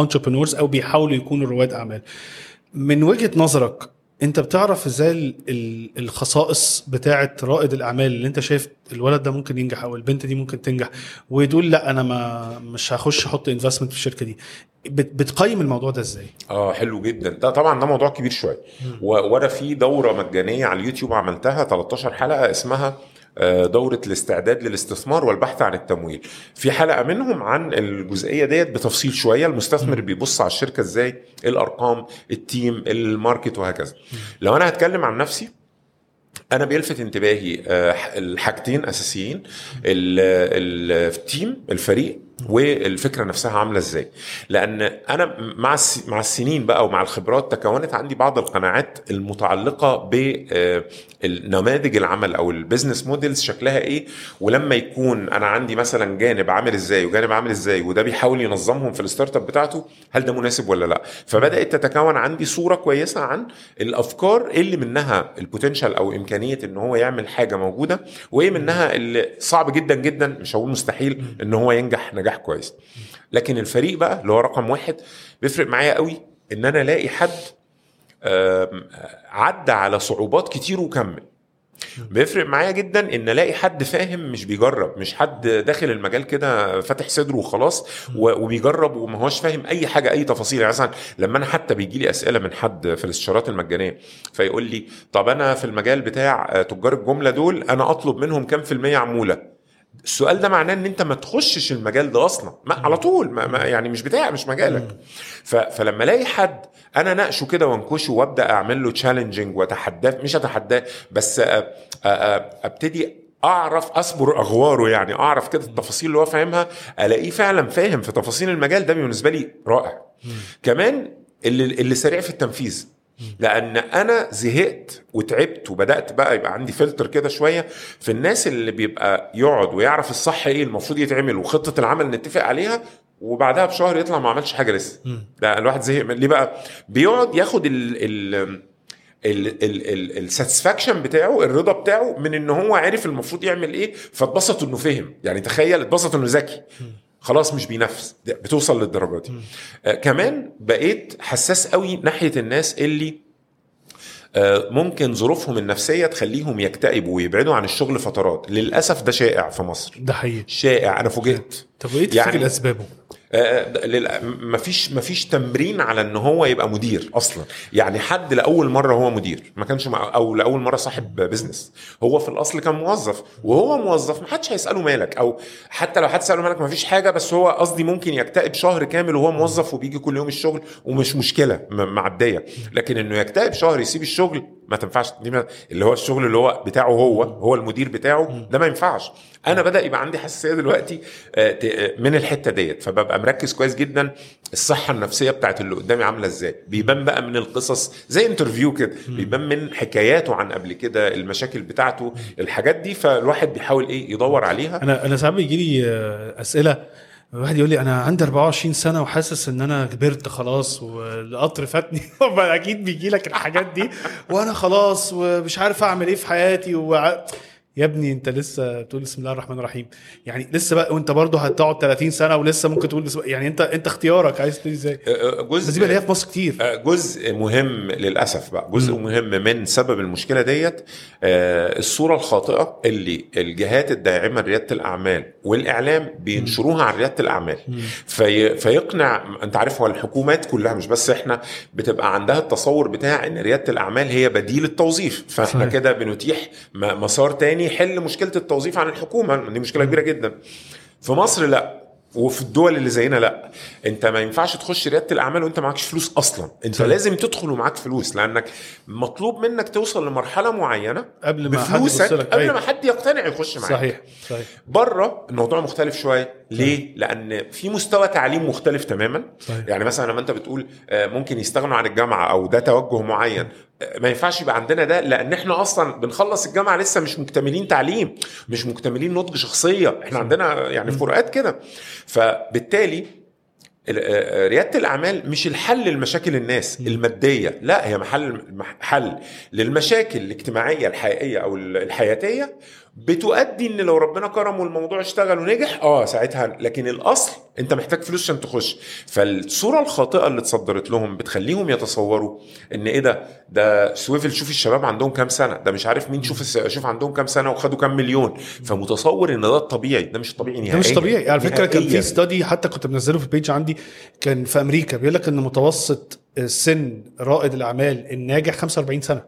entrepreneurs أو بيحاولوا يكونوا رواد اعمال. من وجهة نظرك انت بتعرف إزاي ال- ال- الخصائص بتاعه رائد الاعمال اللي انت شايف الولد ده ممكن ينجح أو البنت دي ممكن تنجح وتقول لا أنا ما مش هخش أحط investment في الشركة دي. بت- بتقيم الموضوع ده إزاي؟ آه حلو جدا. ده طبعا ده موضوع كبير شوية. وأنا في دورة مجانية على اليوتيوب عملتها 13 حلقة اسمها دورة الاستعداد للاستثمار والبحث عن التمويل. في حلقة منهم عن الجزئية ديت بتفصيل شوية. المستثمر بيبص على الشركة إزاي الأرقام ال team ال market وهكذا. لو أنا هتكلم عن نفسي أنا بيلفت انتباهي آه، الحاجتين أساسيين. ال- ال- ال team الفريق والفكرة نفسها عاملة إزاي. لأن أنا مع مع السنين بقى ومع الخبرات تكونت عندي بعض القناعات المتعلقة بنماذج العمل أو ال business models شكلها إيه. ولما يكون أنا عندي مثلا جانب عامل إزاي وجانب عامل إزاي وده بيحاول ينظمهم في ال startup بتاعته هل ده مناسب ولا لأ؟ فبدأت تتكون عندي صورة كويسة عن الأفكار اللي منها البوتنشال أو إمكانية إن هو يعمل حاجة موجودة وايه منها اللي صعب جدا جدا مش هقول مستحيل إن هو ينجح نجاح كويس. لكن الفريق بقى اللي هو رقم واحد بيفرق معايا قوي إن أنا ألاقي حد عدى على صعوبات كتير وكمل. بيفرق معايا جدا إن ألاقي حد فاهم مش بيجرب مش حد داخل المجال كده فاتح صدره وخلاص وبيجرب وما هوش فاهم أي حاجة أي تفاصيل. يعني مثلا لما أنا حتى بيجي لي أسئلة من حد في الإستشارات المجانية فيقول لي طب أنا في المجال بتاع آه، تجار الجملة دول أنا أطلب منهم كام في المية عمولة؟ السؤال ده معناه إن أنت ما تخشش المجال ده أصلا. ما على طول ما ما يعني مش بتاع مش مجالك. فلما ألاقي حد أنا ناقشه كده وأنكشه وأبدأ أعمل له تشالنجينج واتحداه مش اتحداه بس أ- أ- أ- أبتدي أعرف أصبر أغواره يعني أعرف كده التفاصيل اللي هو فاهمها ألاقيه فعلا فاهم في تفاصيل المجال ده بالنسبة لي رائع. كمان اللي اللي سريع في التنفيذ. لأن أنا زهقت وتعبت وبدأت بقى يبقى عندي فلتر كده شوية. في الناس اللي بيبقى يقعد ويعرف الصح إيه المفروض يتعمل وخطة العمل نتفق عليها وبعدها بشهر يطلع ما عملش حاجة لسه. ده الواحد زهق ليه بقى؟ بيقعد ياخد ال ال الساتسفاكشن بتاعه الرضا بتاعه من إن هو عرف المفروض يعمل إيه فاتبسط إنه فهم. يعني تخيل اتبسط إنه ذكي. خلاص مش بينفذ بتوصل للدرجة دي. آه كمان بقيت حساس قوي ناحية الناس اللي آه ممكن ظروفهم النفسية تخليهم يكتئبوا ويبعدوا عن الشغل فترات. للأسف ده شائع في مصر. ده حقيقي. شائع. أنا فوجئت. طب وإيه تفتكر يعني اسبابه؟ ما فيش ما فيش تمرين على إن هو يبقى مدير أصلا. يعني حد لأول مرة هو مدير ما كانش مع أو لأول مرة صاحب بزنس هو في الأصل كان موظف وهو موظف ما حدش هيسأله مالك أو حتى لو حد سأله مالك ما فيش حاجة بس هو قصدي ممكن يكتئب شهر كامل وهو موظف وبيجي كل يوم الشغل ومش مشكلة معدية. لكن إنه يكتئب شهر يسيب الشغل ما تنفعش. اللي هو الشغل اللي هو بتاعه هو هو المدير بتاعه ده ما ينفعش. أنا بدأ يبقى عندي حساسية دلوقتي آه، آه، من الحتة ديت. فببقى مركز كويس جدا الصحة النفسية بتاعت اللي قدامي عاملة إزاي. بيبان بقى من القصص زي انترفيو كده بيبان من حكاياته عن قبل كده المشاكل بتاعته الحاجات دي. فالواحد بيحاول إيه؟ يدور عليها. أنا أنا ساعات بيجي لي آه، أسئلة الواحد يقول لي أنا عندي 24 سنة وحاسس إن أنا كبرت خلاص والقطر فاتني. أكيد بيجي لك الحاجات دي. وأنا خلاص ومش عارف أعمل إيه في حياتي وع... يا ابني انت لسه بتقول بسم الله الرحمن الرحيم. يعني لسه بقى وانت برضه هتقعد 30 سنة ولسه ممكن تقول يعني انت انت اختيارك عايز تقول إزاي؟ أه، أه، جزء دي بقى في مصر كتير. أه، جزء مهم للأسف بقى. جزء م. مهم من سبب المشكلة ديت الصورة الخاطئة اللي الجهات الداعمة لريادة الأعمال والإعلام بينشروها عن ريادة الأعمال. في فيقنع انت عارف هو الحكومات كلها مش بس إحنا بتبقى عندها التصور بتاع إن ريادة الأعمال هي بديل التوظيف. فاحنا كده بنتيح مسار تاني يحل مشكلة التوظيف عن الحكومة. دي مشكلة كبيرة جدا. في مصر لا. وفي الدول اللي زينا لا. انت ما ينفعش تخش ريادة الأعمال وانت معكش فلوس أصلا. انت صحيح. لازم تدخل ومعاك فلوس. لأنك مطلوب منك توصل لمرحلة معينة قبل ما بفلوسك حد قبل أيوه. ما حد يقتنع يخش معاك. صحيح. صحيح. بره الموضوع مختلف شوية. ليه؟ لأن في مستوى تعليم مختلف تماما. صحيح. يعني مثلا لما أنت بتقول آه، ممكن يستغنوا عن الجامعة أو ده توجه معين. ما ينفعش يبقى عندنا ده لأن إحنا أصلا بنخلص الجامعة لسه مش مكتملين تعليم مش مكتملين نضج شخصية. إحنا عندنا يعني فروقات كده. فبالتالي آه، ريادة الأعمال مش الحل لمشاكل الناس المادية لا هي محل حل للمشاكل الاجتماعية الحقيقية أو الحياتية بتؤدي إن لو ربنا كرم والموضوع اشتغل ونجح آه ساعتها لكن الأصل أنت محتاج فلوس عشان تخش. فالصورة الخاطئة اللي اتصدرت لهم بتخليهم يتصوروا إن إيه ده؟ ده سويفل شوف الشباب عندهم كام سنة. ده مش عارف مين شوف شوف عندهم كام سنة وخدوا كام مليون. فمتصور إن ده الطبيعي. ده مش طبيعي نهائيا ده مش طبيعي. على فكرة كان في ستادي حتى كنت منزله في البيج عندي كان في أمريكا. بيقول لك إن متوسط سن رائد الأعمال الناجح 45 سنة.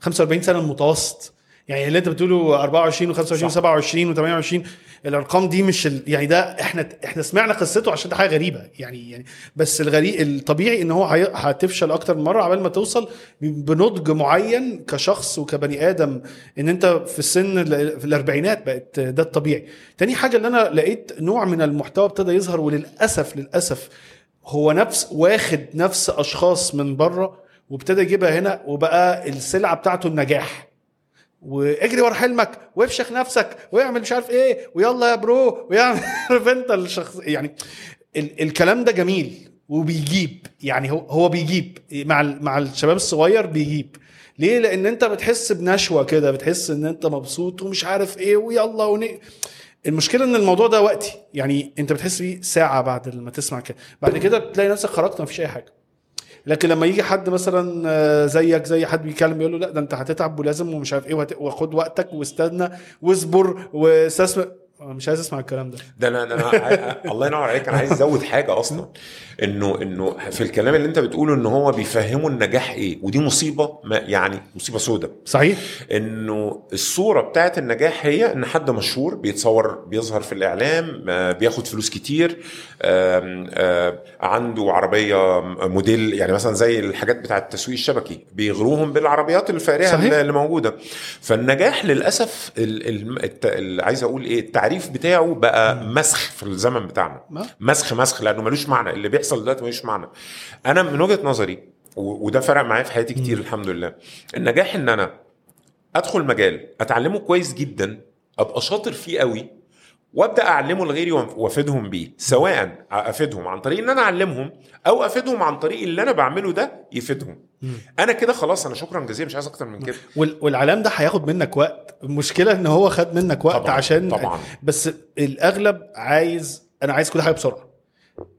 45 سنة المتوسط. يعني اللي انت بتقوله 24 و25 و27 و28 الأرقام دي مش ال... يعني ده إحنا إحنا سمعنا قصته عشان ده حاجة غريبة. يعني يعني بس الغريب الطبيعي ان هو هتفشل أكتر من مرة عبال ما توصل بنضج معين كشخص وكبني آدم إن أنت في السن في الأربعينات بقت ده الطبيعي. تاني حاجة اللي أنا لقيت نوع من المحتوى ابتدى يظهر وللاسف للأسف هو نفس واخد نفس أشخاص من بره وابتدى يجيبها هنا وبقى السلعة بتاعته النجاح. واجري ورا حلمك وافشخ نفسك واعمل مش عارف إيه ويلا يا برو ويعمل انت الشخص يعني ال الكلام ده جميل وبيجيب يعني هو هو بيجيب مع مع الشباب الصغير بيجيب. ليه؟ لأن انت بتحس بنشوة كده بتحس ان انت مبسوط ومش عارف إيه ويلا وني المشكلة ان الموضوع ده وقتي يعني انت بتحس بيه ساعة بعد ما تسمع كده. بعد كده بتلاقي نفسك خرجت ما فيش أي حاجة. لكن لما يجي حد مثلا آه، زيك زي حد بيتكلم يقول له لا ده انت هتتعب ولازم ومش عارف إيه وخد وقتك واستنى واصبر واستثمر مش عايز أسمع الكلام ده. ده أنا أنا الله ينور عليك أنا عايز أزود حاجة أصلا. انه إنه في الكلام اللي أنت بتقوله ان هو بيفهموا النجاح إيه ودي مصيبة ما يعني مصيبة سوداء صحيح. إنه الصورة بتاعت النجاح هي إن حد مشهور بيتصور بيظهر في الإعلام بياخد فلوس كتير عنده عربية موديل يعني مثلا زي الحاجات بتاعت التسويق الشبكي بيغروهم بالعربيات الفارهة. اللي موجودة. فالنجاح للأسف عايز أقول إيه التعريف بتاعه بقى مسخ في الزمن بتاعنا. مسخ مسخ لأنه ملوش معنى. اللي بيحصل بيحصل دلوقتي ملوش معنى. أنا من وجهة نظري وده فرق معايا في حياتي كتير الحمد لله. النجاح إن أنا أدخل مجال أتعلمه كويس جدا أبقى شاطر فيه قوي وأبدأ أعلمه لغيري وأفيدهم بيه. سواء أفيدهم عن طريق إن أنا أعلمهم أو أفيدهم عن طريق اللي أنا بعمله ده يفيدهم. أنا كده خلاص أنا شكرا جزيلا مش عايز أكتر من كده. والعلام ده هياخد منك وقت. المشكلة إن هو خد منك وقت طبعًا عشان طبعا. بس الأغلب عايز أنا عايز كل حاجة بسرعة.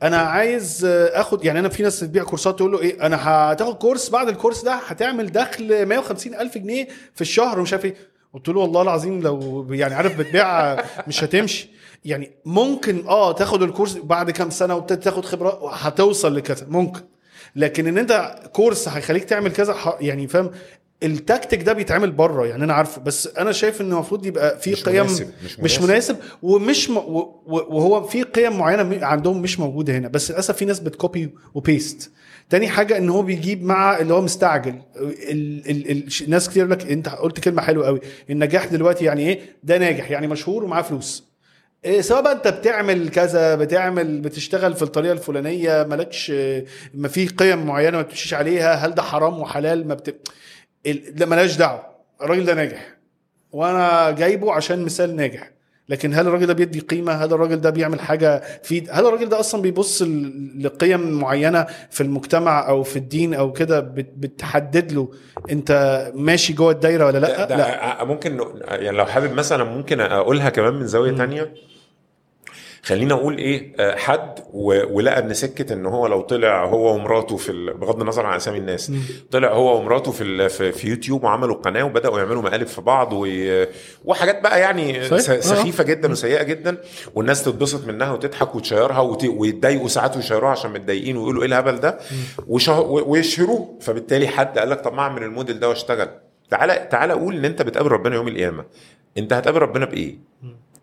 أنا عايز آخد يعني أنا في ناس بتبيع كورسات تقول له إيه أنا هتاخد كورس بعد الكورس ده هتعمل دخل 150 ألف جنيه في الشهر ومش عارف إيه. قلت له والله العظيم لو يعني عارف بتبيع مش هتمشي. يعني ممكن آه تاخد الكورس بعد كام سنة وابتدي تاخد خبرة هتوصل لكذا ممكن. لكن إن أنت كورس هيخليك تعمل كذا يعني فاهم؟ التكتيك ده بيتعمل بره يعني أنا عارفه بس أنا شايف ان المفروض يبقى في قيم مناسب، مش مش مناسب. ومش م... و... وهو في قيم معينة عندهم مش موجودة هنا بس للأسف في ناس بتكوبي وبيست تاني حاجة إن هو بيجيب مع اللي هو مستعجل. ال... ال... ال... ناس كتير لك أنت قلت كلمة حلوة قوي النجاح دلوقتي يعني إيه؟ ده ناجح يعني مشهور ومعاه فلوس. سواء بقى انت بتعمل كذا بتعمل بتشتغل في الطريقة الفلانية مالكش ما في قيم معينة ما بتمشيش عليها هل ده حرام وحلال؟ ما بت... ال- ده ملهاش دعوة الراجل ده ناجح وأنا جايبه عشان مثال ناجح. لكن هل الراجل ده بيدي قيمة؟ هل الراجل ده بيعمل حاجة في هل الراجل ده أصلا بيبص لقيم معينة في المجتمع أو في الدين أو كده بت- بتحدد له أنت ماشي جوه الدايرة ولا لأ؟ ده لأ. ممكن يعني لو حابب مثلا ممكن أقولها كمان من زاوية تانية؟ خلينا أقول إيه آه، حد ولقى ان سكة إن هو لو طلع هو ومراته في ال- بغض النظر عن أسامي الناس طلع هو ومراته في ال- في, يوتيوب وعملوا قناة وبدأوا يعملوا مقالب في بعض و- وحاجات بقى يعني آه. سخيفة جدا وسيئة جدا والناس تتبسط منها وتضحك وتشيرها وت- ويتضايقوا ساعات ويشيروها عشان متضايقين ويقولوا إيه الهبل ده وشه- ويشهروه. فبالتالي حد قال لك طب ما أعمل الموديل ده وأشتغل. تعالى تعالى قول إن أنت بتقابل ربنا يوم القيامة. أنت هتقابل ربنا بإيه؟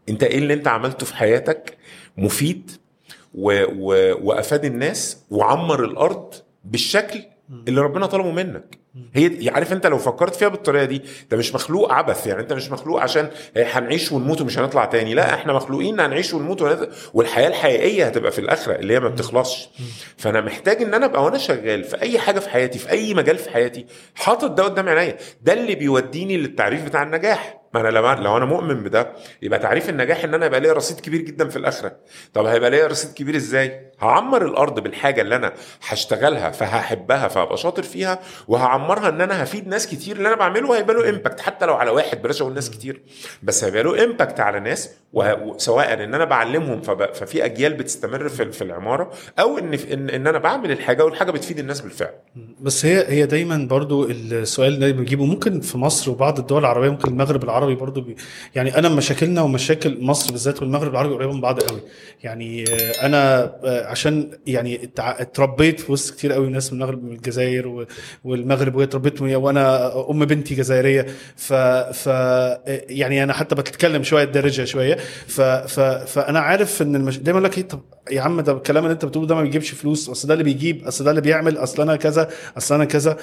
أنت إيه اللي أنت عملته في حياتك مفيد و... و... وأفاد الناس وعمر الأرض بالشكل اللي ربنا طلبه منك. هي عارف أنت لو فكرت فيها بالطريقة دي انت مش مخلوق عبث يعني أنت مش مخلوق عشان هنعيش ونموت ومش هنطلع تاني. لا إحنا مخلوقين هنعيش ونموت ونت... والحياة الحقيقية هتبقى في الآخرة اللي هي ما بتخلصش. فأنا محتاج إن أنا أبقى وأنا شغال في أي حاجة في حياتي في أي مجال في حياتي حاطط ده قدام عينيا. ده اللي بيوديني للتعريف بتاع النجاح. ما أنا لو لو أنا مؤمن بده يبقى تعريف النجاح إن أنا يبقى ليا رصيد كبير جدا في الآخرة. طب هيبقى ليا رصيد كبير إزاي؟ هعمر الأرض بالحاجة اللي أنا هشتغلها فهحبها فهبقى شاطر فيها وهعمرها إن أنا هفيد ناس كتير اللي أنا بعمله هيبقى له impact حتى لو على واحد بلاش أقول ناس كتير بس هيبقى له impact على ناس وه- سواء إن أنا بعلمهم. ففي أجيال بتستمر في, العمارة أو إن ان, أنا بعمل الحاجة والحاجة بتفيد الناس بالفعل. بس هي هي دايما برضو السؤال ده بيجيبه ممكن في مصر وبعض الدول العربية ممكن المغرب العربي برضو بي يعني أنا مشاكلنا ومشاكل مصر بالذات والمغرب العربي قريبة من بعض قوي. يعني آه، أنا آه، عشان يعني اتربيت في وسط كتير قوي ناس من المغرب من الجزائر والمغرب وهي اتربيت وأنا أم بنتي جزائرية. ف ف يعني أنا حتى بتكلم شوية الدارجة شوية. ف ف فأنا عارف إن المش... دايما لك إيه طب يا عم ده الكلام اللي أنت بتقوله ده ما بيجيبش فلوس. أصل ده اللي بيجيب أصل ده اللي بيعمل أصل أنا كذا أصل أنا كذا.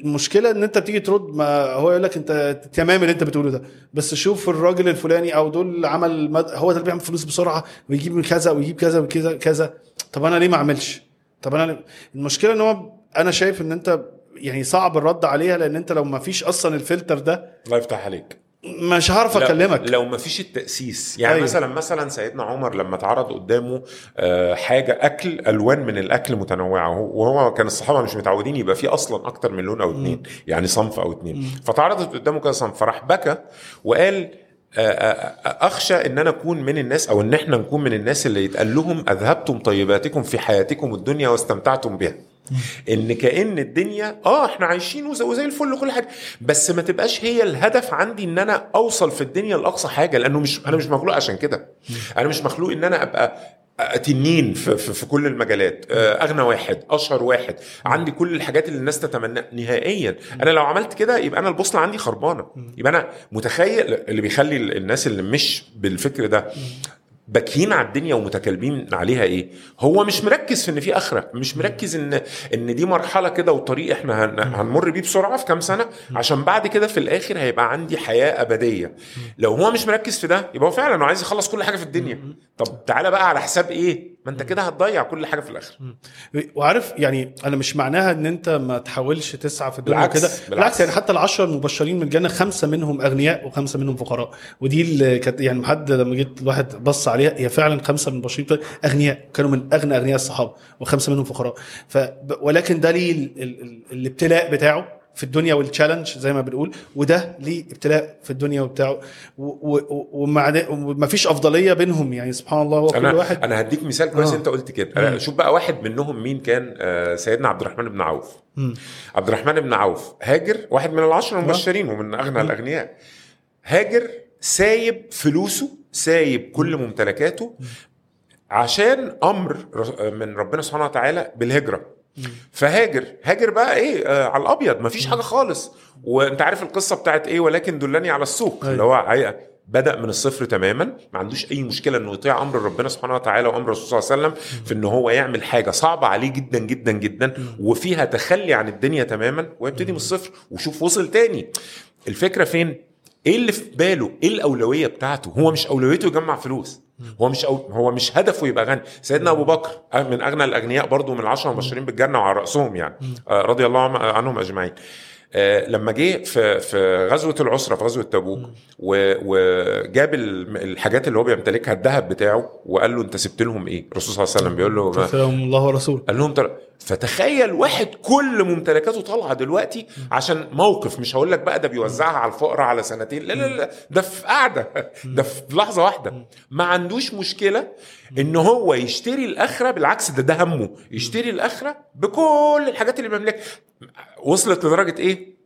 المشكلة إن أنت بتيجي ترد ما هو يقول لك أنت تمام اللي أنت بتقوله ده بس شوف الراجل الفلاني أو دول عمل. هو ده اللي بيعمل فلوس بسرعة ويجيب من كذا ويجيب كذا وكذا كذا طب أنا ليه ما أعملش طب أنا؟ المشكلة إن هو أنا شايف إن أنت يعني صعب الرد عليها لأن أنت لو ما فيش أصلا الفلتر ده الله يفتح عليك مش هعرف أكلمك. لو ما فيش التأسيس. يعني أيوة. مثلا مثلا سيدنا عمر لما اتعرض قدامه آه، حاجة أكل ألوان من الأكل متنوعة. وهو- كان الصحابة مش متعودين يبقى في أصلا أكتر من لون أو اتنين. يعني صنف أو اتنين. فتعرضت قدامه كذا صنف. فراح بكى وقال آه، آه، أخشى إن أنا أكون من الناس أو إن إحنا نكون من الناس اللي يتقال لهم أذهبتم طيباتكم في حياتكم الدنيا واستمتعتم بها. إن كأن الدنيا آه إحنا عايشين وزي, الفل وكل حاجة بس ما تبقاش هي الهدف عندي إن أنا أوصل في الدنيا لأقصى حاجة لأنه مش أنا مش مخلوق عشان كده. أنا مش مخلوق إن أنا أبقى تنين في, في, في كل المجالات آه، أغنى واحد أشهر واحد عندي كل الحاجات اللي الناس تتمنى نهائيا. أنا لو عملت كده يبقى أنا البوصلة عندي خربانة. يبقى أنا متخيل اللي بيخلي الناس اللي مش بالفكر ده باكيين على الدنيا ومتكلمين عليها إيه؟ هو مش مركز في إن في آخرة مش مركز إن إن دي مرحلة كده وطريق إحنا هن- هنمر بيه بسرعة في كام سنة عشان بعد كده في الآخر هيبقى عندي حياة أبدية. لو هو مش مركز في ده يبقى هو فعلا هو عايز يخلص كل حاجة في الدنيا. طب تعالى بقى على حساب إيه؟ ما أنت كده هتضيع كل حاجة في الآخر. وعارف يعني أنا مش معناها إن أنت ما تحاولش تسعى في الدنيا كده بالعكس. بالعكس يعني حتى العشرة المبشرين من الجنة خمسة منهم أغنياء وخمسة منهم فقراء. ودي اللي كانت يعني حد لما جيت الواحد بص عليها هي فعلا خمسة من المبشرين دول أغنياء كانوا من أغنى أغنياء الصحابة وخمسة منهم فقراء. ف ولكن ده ليه ال- ال- ال- الابتلاء بتاعه في الدنيا والتشالنج زي ما بنقول وده ليه ابتلاء في الدنيا وبتاعه. وما فيش أفضلية بينهم يعني سبحان الله هو كل أنا واحد أنا هديك مثال كويس آه. أنت قلت كده. أنا شوف بقى واحد منهم مين كان آه، سيدنا عبد الرحمن بن عوف. عبد الرحمن بن عوف هاجر واحد من العشر المبشرين ومن أغنى الأغنياء. هاجر سايب فلوسه سايب كل ممتلكاته عشان أمر من ربنا سبحانه وتعالى بالهجرة. فهاجر. هاجر بقى إيه؟ آه على الأبيض. مفيش حاجة خالص. وأنت عارف القصة بتاعت إيه؟ ولكن دلني على السوق. أيوة. اللي هو بدأ من الصفر تماما. ما عندوش أي مشكلة إنه يطيع أمر ربنا سبحانه وتعالى وأمر الرسول صلى الله عليه وسلم في إن هو يعمل حاجة صعبة عليه جدا جدا جدا. وفيها تخلي عن الدنيا تماما. ويبتدي من الصفر وشوف وصل تاني. الفكرة فين؟ إيه اللي في باله؟ إيه الأولوية بتاعته؟ هو مش أولويته يجمع فلوس. هو مش أو هو مش هدفه يبقى غني. سيدنا أبو بكر من أغنى الأغنياء برضو من العشرة المبشرين بالجنة وعلى رأسهم يعني. آه، رضي الله عن- عنهم أجمعين. آه، لما جه في في غزوة العسرة في غزوة تبوك وجاب ال- الحاجات اللي هو بيمتلكها الذهب بتاعه وقال له أنت سبت لهم إيه؟ الرسول صلى الله عليه وسلم بيقول له سلام الله ورسوله. قال لهم فتخيل واحد كل ممتلكاته طالعة دلوقتي عشان موقف مش هقول لك بقى ده بيوزعها على الفقراء على سنتين لا لا لا ده في قعده ده في لحظة واحدة. ما عندوش مشكلة إن هو يشتري الأخرة بالعكس ده ده همه يشتري الأخرة بكل الحاجات اللي بيملكها. وصلت لدرجة إيه؟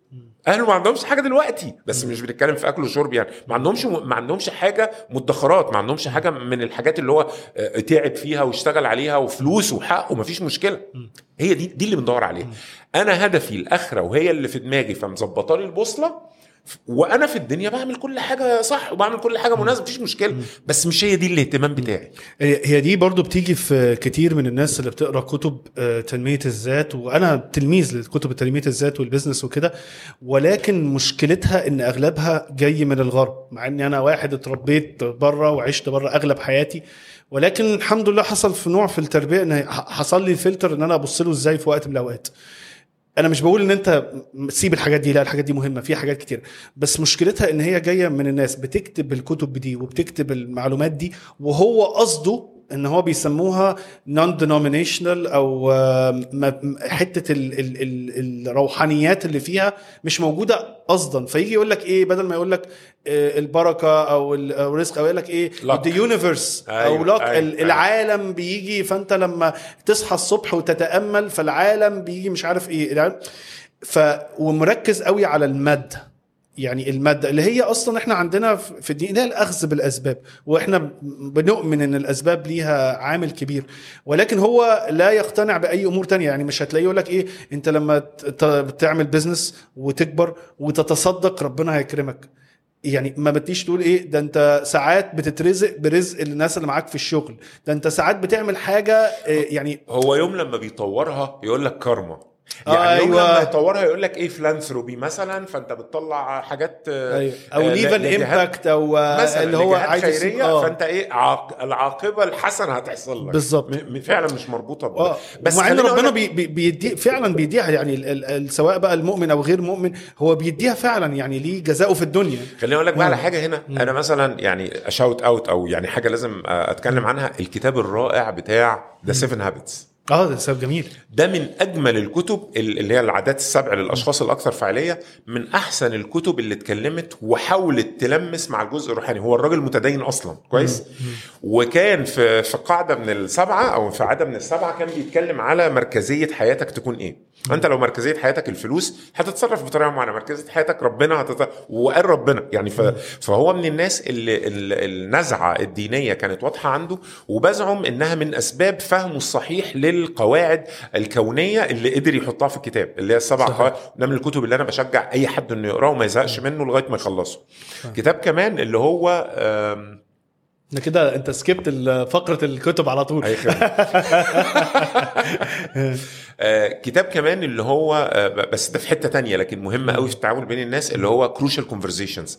اهله ما عندهمش حاجة دلوقتي بس مش بنتكلم في أكل وشرب يعني. ما عندهمش ما عندهمش حاجة مدخرات ما عندهمش حاجة من الحاجات اللي هو آه، تعب فيها واشتغل عليها وفلوس وحقه ما فيش مشكله هي دي دي اللي بندور عليها. أنا هدفي الأخرة وهي اللي في دماغي فمظبطة لي البوصلة وأنا في الدنيا بعمل كل حاجة صح وبعمل كل حاجة مناسبة مفيش مشكلة. بس مش هي دي الاهتمام بتاعي. هي دي برضو بتيجي في كتير من الناس اللي بتقرأ كتب آه، تنمية الذات وأنا تلميذ لكتب تنمية الذات وال business وكده ولكن مشكلتها إن أغلبها جاي من الغرب مع إني أنا واحد اتربيت بره وعشت بره أغلب حياتي ولكن الحمد لله حصل في نوع في التربية إن حصل لي الفلتر إن أنا أبص له إزاي في وقت من الأوقات. أنا مش بقول إن أنت سيب الحاجات دي لا الحاجات دي مهمة في حاجات كتير. بس مشكلتها إن هي جاية من الناس بتكتب الكتب دي وبتكتب المعلومات دي وهو قصده إن هو بيسموها نون denominational أو حتة ال ال ال الروحانيات اللي فيها مش موجودة قصدا فيجي يقول لك إيه بدل ما يقول لك آه، البركة أو الرزق أو يقول لك إيه the universe أو أيوة، لك أيوة، أيوة. العالم بيجي فأنت لما تصحى الصبح وتتأمل فالعالم بيجي مش عارف إيه. ف ومركز قوي على المادة. يعني المادة اللي هي أصلا إحنا عندنا في الدين اللي هي الأخذ بالأسباب وإحنا بنؤمن إن الأسباب ليها عامل كبير ولكن هو لا يقتنع بأي أمور تانية. يعني مش هتلاقيه يقول لك إيه أنت لما تعمل business وتكبر وتتصدق ربنا هيكرمك. يعني ما بتجيش تقول إيه ده أنت ساعات بتترزق برزق الناس اللي معاك في الشغل ده أنت ساعات بتعمل حاجة إيه، يعني هو يوم لما بيطورها يقول لك كارما. آه، يعني أيوة. لما يطورها يقول لك إيه philanthropy مثلا فأنت بتطلع حاجات آه، أيوة. أو آه، leave an ل- لجهات- impact أو مثلا اللي هو عايز خيرية آه. فأنت إيه عاق... العاقبة الحسنة هتحصل لك بالظبط. م... م- فعلا مش مربوطة ب... آه بس مع إن ربنا بي بي بيدي فعلا بيديها يعني ال ال ال سواء بقى المؤمن أو غير مؤمن هو بيديها فعلا يعني ليه جزاؤه في الدنيا خليني أقول لك بقى. على حاجة هنا أنا مثلا يعني a shout out أو يعني حاجة لازم آه، أتكلم عنها الكتاب الرائع بتاع The 7 Habits آه ده كتاب جميل. ده من أجمل الكتب ال- اللي هي العادات السبع للأشخاص الأكثر فعاليه من أحسن الكتب اللي اتكلمت وحاولت تلمس مع الجزء الروحاني. هو الراجل متدين أصلا كويس؟ وكان في في قاعدة من السبعة أو في عادة من السبعة كان بيتكلم على مركزية حياتك تكون إيه. انت لو مركزيه حياتك الفلوس هتتصرف بطريقة معينة. مركزيه حياتك ربنا هتتصرف وقال ربنا. يعني ف... فهو من الناس اللي ال- النزعة الدينية كانت واضحة عنده وبزعم إنها من أسباب فهمه الصحيح للقواعد الكونية اللي قدر يحطها في الكتاب اللي هي السبع. قواعد ده من الكتب اللي أنا بشجع أي حد إنه يقرأه وما يزهقش منه لغاية ما يخلصه. كتاب كمان اللي هو آم، ده كده أنت skipped فقرة الكتب على طول. كتاب كمان اللي هو آه، بس ده في حتة تانية لكن مهم قوي في التعامل بين الناس اللي هو Crucial Conversations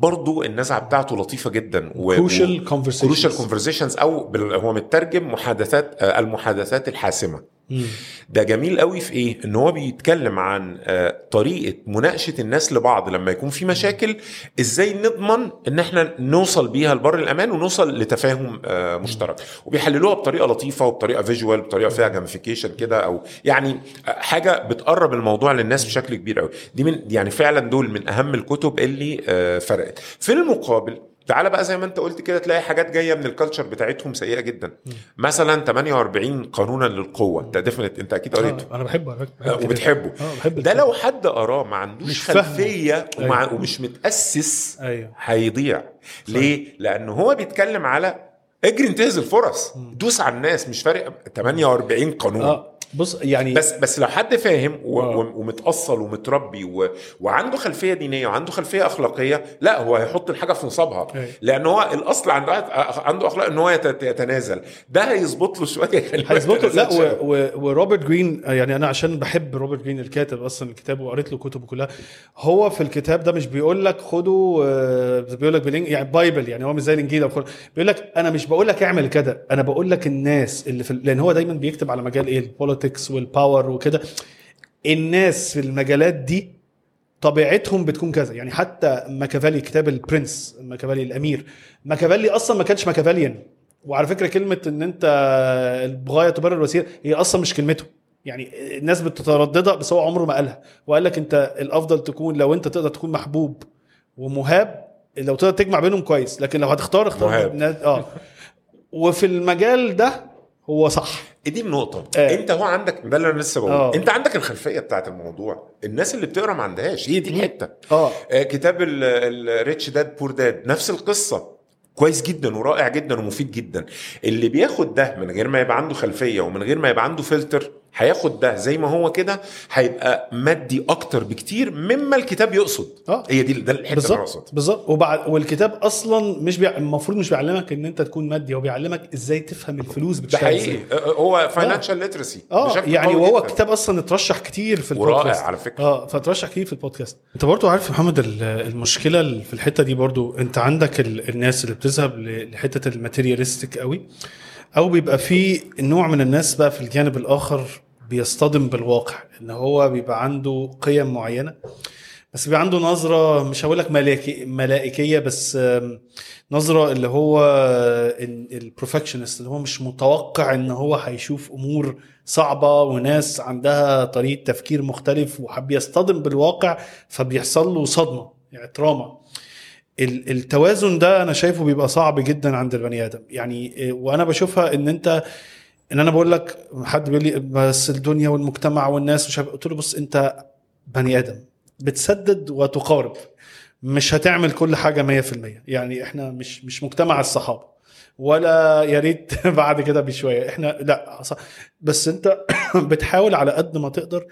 برضو النزعة بتاعته لطيفة جدا و- Crucial Conversations. Crucial Conversations أو هو مترجم محادثات آه، المحادثات الحاسمة. ده جميل قوي في إيه؟ إن هو بيتكلم عن آه، طريقة مناقشة الناس لبعض. لما يكون في مشاكل إزاي نضمن إن إحنا نوصل بيها لبر الأمان ونوصل لتفاهم آه، مشترك. وبيحللوها بطريقة لطيفة وبطريقة visual بطريقة فيها gamification كده أو يعني آه، حاجة بتقرب الموضوع للناس بشكل كبير قوي. دي من يعني فعلا دول من أهم الكتب اللي فرقت. في المقابل تعالى بقى زي ما انت قلت كده تلاقي حاجات جاية من ال culture بتاعتهم سيئة جدا. مثلا 48 قانونا للقوة. انت definitely انت أكيد قريته. آه، أنا بحبه. بحب وبتحبه. أه بحب ده. لو حد قراه ما عندوش. خلفية ومع أيوة. ومش متأسس أيوه. هيضيع. ليه؟ لأنه هو بيتكلم على اجري انتهز الفرص دوس على الناس مش فارق. 48 قانون. أه بص يعني بس بس لو حد فاهم و- آه. و- ومتأصل ومتربي و... وعنده خلفية دينية وعنده خلفية أخلاقية لا هو هيحط الحاجة في نصابها. لأن هو الأصل عنده عنده أخلاق إن هو يت- يتنازل ده هيظبط له شوية ما هيظبطه لا. و... و... وروبرت جرين يعني أنا عشان بحب روبرت جرين الكاتب أصلا الكتاب وقريت له كتبه كلها هو في الكتاب ده مش بيقول لك خدوا آه، بيقول لك بالإنج... يعني bible يعني هو مش زي الإنجيل بيقول لك أنا مش بقول لك اعمل كده أنا بقول لك الناس اللي في لأن هو دايما بيكتب على مجال إيه ال politics وال power وكده. الناس في المجالات دي طبيعتهم بتكون كذا. يعني حتى ماكافيلي كتاب ال Prince ماكافيلي الأمير. ماكافيلي أصلا ما كانش Machiavellian وعلى فكرة كلمة إن أنت الغاية تبرر الوسيله هي أصلا مش كلمته. يعني الناس بتترددها بس هو عمره ما قالها. وقال لك أنت الأفضل تكون لو أنت تقدر تكون محبوب ومهاب لو تقدر تجمع بينهم كويس. لكن لو هتختار اختار مهاب. آه. وفي المجال ده هو صح. دي النقطة. آه. انت هو عندك ده اللي أنا لسه بقوله. آه. انت عندك الخلفية بتاعت الموضوع. الناس اللي بتقرأ ما عندهاش. هي دي الحتة آه. آه، كتاب ال Rich Dad Poor Dad نفس القصة. كويس جدا ورائع جدا ومفيد جدا. اللي بياخد ده من غير ما يبقى عنده خلفية ومن غير ما يبقى عنده فلتر هياخد ده زي ما هو كده هيبقى مادي أكتر بكتير مما الكتاب يقصد. آه. هي دي ده الحتة اللي بالظبط وبعد والكتاب أصلا مش بيع... المفروض مش بيعلمك إن أنت تكون مادي هو بيعلمك إزاي تفهم الفلوس بتشتغل إزاي. آه، هو financial literacy آه يعني وهو كتاب أصلا اترشح كتير في ورا البودكاست. على فكرة. آه فاترشح كتير في البودكاست. أنت برضو عارف يا محمد ال- المشكلة في الحتة دي برضو. أنت عندك ال- الناس اللي بتذهب لحتة ال materialistic قوي. أو بيبقى في نوع من الناس بقى في الجانب الآخر بيصطدم بالواقع إن هو بيبقى عنده قيم معينة. بس بيبقى عنده نظرة مش هقول لك ملائكي ملائكية بس نظرة اللي هو البروفكشنست اللي هو مش متوقع إن هو هيشوف أمور صعبة وناس عندها طريقة تفكير مختلف وحب يصطدم بالواقع فبيحصل له صدمة يعني تراما التوازن ده أنا شايفه بيبقى صعب جدا عند البني آدم. يعني إيه، وأنا بشوفها إن أنت إن أنا بقول لك حد بيقول لي بس الدنيا والمجتمع والناس مش قلت له بص أنت بني آدم بتسدد وتقارب مش هتعمل كل حاجة 100% يعني إحنا مش مش مجتمع الصحابة. ولا يا ريت بعد كده بشوية. إحنا لا. بس أنت بتحاول على قد ما تقدر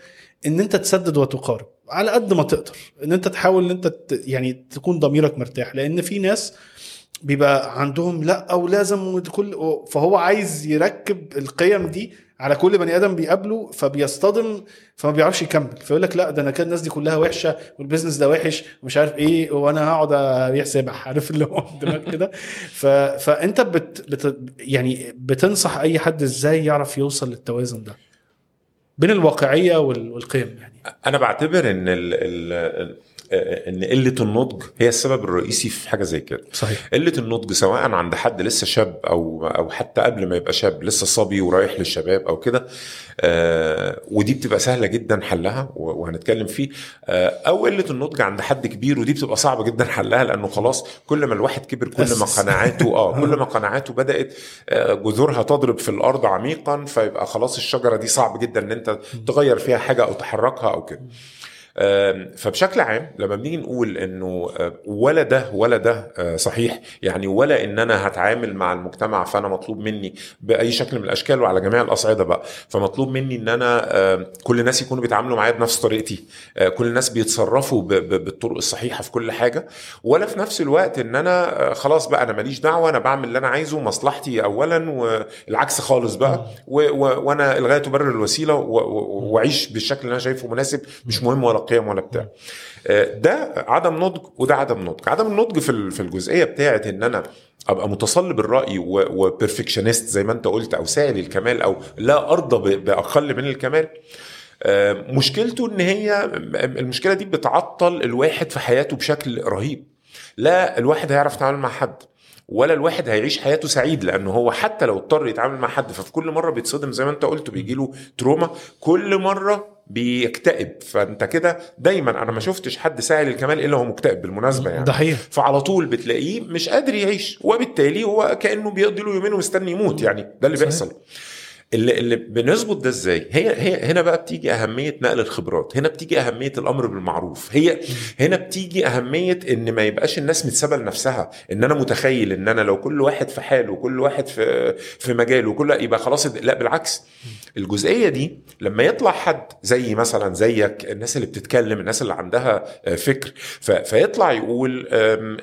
إن أنت تسدد وتقارب. على قد ما تقدر. إن أنت تحاول إن أنت يعني تكون ضميرك مرتاح. لأن في ناس بيبقى عندهم لأ أو لازم كل فهو عايز يركب القيم دي على كل بني آدم بيقابله فبيصطدم فما بيعرفش يكمل. فيقول لك لأ ده أنا كان الناس دي كلها وحشة والبيزنس ده وحش ومش عارف إيه وأنا هقعد أبيع سبح عارف اللي هو دماغ كده. ف... فأنت بت... بت... يعني بتنصح أي حد إزاي يعرف يوصل للتوازن ده؟ بين الواقعية وال... والقيم يعني. أنا بعتبر إن ال ال إن قلة النضج هي السبب الرئيسي في حاجة زي كده. صحيح. قلة النضج سواء عند حد لسه شاب أو أو حتى قبل ما يبقى شاب لسه صبي ورايح للشباب أو كده آه ودي بتبقى سهلة جدا حلها وهنتكلم فيه. آه أو قلة النضج عند حد كبير ودي بتبقى صعبة جدا حلها لأنه خلاص كل ما الواحد كبر كل ما. قناعاته آه كل ما قناعاته بدأت آه جذورها تضرب في الأرض عميقا فيبقى خلاص الشجرة دي صعب جدا إن أنت تغير فيها حاجة أو تحركها أو كده. فبشكل عام لما بنيجي نقول إنه ولا ده ولا ده آه، صحيح يعني ولا إن أنا هتعامل مع المجتمع فأنا مطلوب مني بأي شكل من الأشكال وعلى جميع الأصعدة بقى فمطلوب مني إن أنا كل الناس يكونوا بيتعاملوا معايا بنفس طريقتي آه، كل الناس بيتصرفوا بالطرق الصحيحة في كل حاجة ولا في نفس الوقت إن أنا آه، خلاص بقى أنا ماليش دعوة أنا بعمل اللي أنا عايزه مصلحتي اولا والعكس خالص بقى وأنا الغاية تبرر الوسيلة وأعيش بالشكل اللي أنا شايفه مناسب مش مهم ولا قيم ولا بتاع. آه، ده عدم نضج وده عدم نضج. عدم النضج في في الجزئية بتاعت إن أنا أبقى متصلب الراي وبرفكشنست زي ما أنت قلت أو سائل الكمال أو لا أرضى بأقل من الكمال. آه، مشكلته إن هي المشكلة دي بتعطل الواحد في حياته بشكل رهيب. لا الواحد هيعرف يتعامل مع حد. ولا الواحد هيعيش حياته سعيد لأنه هو حتى لو اضطر يتعامل مع حد ففي كل مرة بيتصدم زي ما أنت قلت بيجي له تروما كل مرة بيكتئب. فأنت كده دايما أنا ما شفتش حد ساعي للكمال إلا هو مكتئب بالمناسبة يعني. حقيقي. فعلى طول بتلاقيه مش قادر يعيش وبالتالي هو كأنه بيقضي له يومين ومستني يموت يعني. ده اللي صحيح. بيحصل. اللي اللي بنظبط ده إزاي؟ هي هي هنا بقى بتيجي أهمية نقل الخبرات، هنا بتيجي أهمية الأمر بالمعروف، هي هنا بتيجي أهمية إن ما يبقاش الناس متسابة لنفسها، إن أنا متخيل إن أنا لو كل واحد في حاله وكل واحد في في مجاله وكل يبقى خلاص لا بالعكس. الجزئية دي لما يطلع حد زي مثلا زيك الناس اللي بتتكلم الناس اللي عندها آه، فكر فيطلع يقول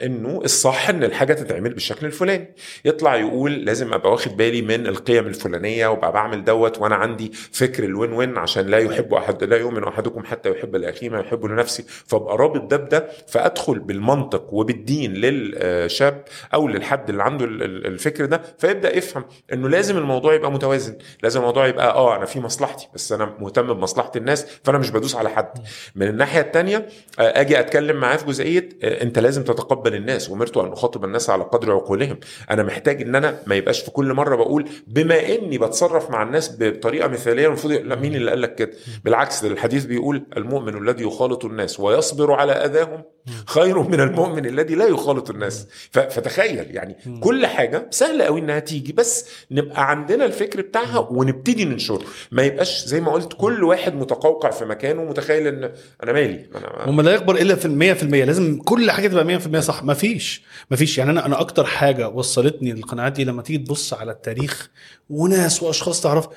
إنه الصح إن الحاجة تتعمل بالشكل الفلاني. يطلع يقول لازم أبقى واخد بالي من القيم الفلانية وأبقى بعمل دوت وأنا عندي فكر الوين وين عشان لا يحب أحد لا يؤمن أحدكم حتى يحب لأخيه ما يحب لنفسه فأبقى رابط ده بده فأدخل بالمنطق وبالدين للشاب أو للحد اللي عنده ال- ال- الفكر ده فيبدأ يفهم إنه لازم الموضوع يبقى متوازن لازم الموضوع يبقى آه أنا في مصلحتي بس أنا مهتم بمصلحة الناس فأنا مش بدوس على حد. من الناحية الثانية أجي أتكلم معاه في جزئية آه، أنت لازم تتقبل الناس وأمرت أن أخاطب الناس على قدر عقولهم. أنا محتاج إن أنا ما يبقاش في كل مرة بقول بما إني بتصرف مع الناس بطريقة مثالية المفروض لا مين اللي قال لك كده؟ بالعكس الحديث بيقول المؤمن الذي يخالط الناس ويصبر على أذاهم خير من المؤمن الذي لا يخالط الناس. فتخيل يعني كل حاجة سهلة قوي إنها تيجي بس نبقى عندنا الفكر بتاعها ونبتدي ننشره. ما يبقاش زي ما قلت كل واحد متقوقع في مكانه متخيل إن أنا مالي أنا وما لا يكبر إلا في المية في المية. لازم كل حاجة تبقى مية في المية صح. مفيش مفيش يعني أنا أنا أكتر حاجة وصلتني للقناعات دي لما تيجي تبص على التاريخ وناس وأشخاص تعرف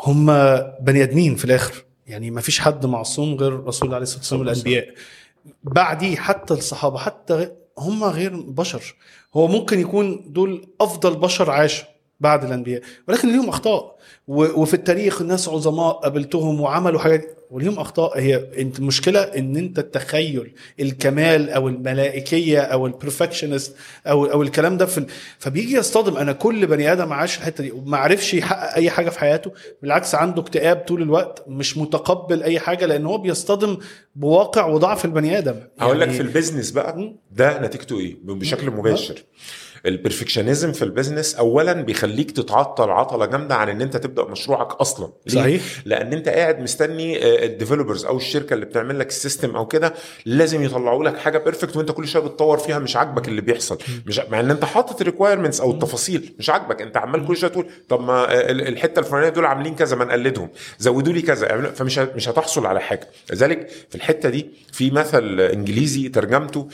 هم بني آدمين في الآخر. يعني مفيش حد معصوم غير رسول الله عليه الصلاة والسلام والأنبياء. بعديه حتى الصحابة حتى هم غير بشر. هو ممكن يكون دول أفضل بشر عاشوا بعد الأنبياء ولكن ليهم أخطاء. وفي التاريخ ناس عظماء قابلتهم وعملوا حاجات. وليهم أخطاء هي أنت المشكلة إن أنت التخيل الكمال أو الملائكية أو ال perfectionist أو أو الكلام ده في ال... فبيجي يصطدم. أنا كل بني آدم عاش الحتة دي وما عرفش يحقق أي حاجة في حياته. بالعكس عنده اكتئاب طول الوقت مش متقبل أي حاجة لأن هو بيصطدم بواقع وضعف البني آدم. هقول لك يعني في ال business بقى ده نتيجته إيه؟ بشكل مباشر. ال perfectionism في ال business اولا بيخليك تتعطل عطلة جامدة عن إن أنت تبدأ مشروعك أصلا؟ صحيح. لأن أنت قاعد مستني ال developers أو الشركة اللي بتعمل لك ال system أو كده لازم يطلعوا لك حاجة perfect وأنت كل شوية بتطور فيها مش عاجبك اللي بيحصل. مش مع إن أنت حاطط ال requirements أو التفاصيل مش عاجبك. أنت عمال كل شوية تقول طب ما ال- الحتة الفلانية دول عاملين كذا ما نقلدهم. زودوا لي كذا. فمش مش هتحصل على حاجة. لذلك في الحتة دي في مثل إنجليزي ترجمته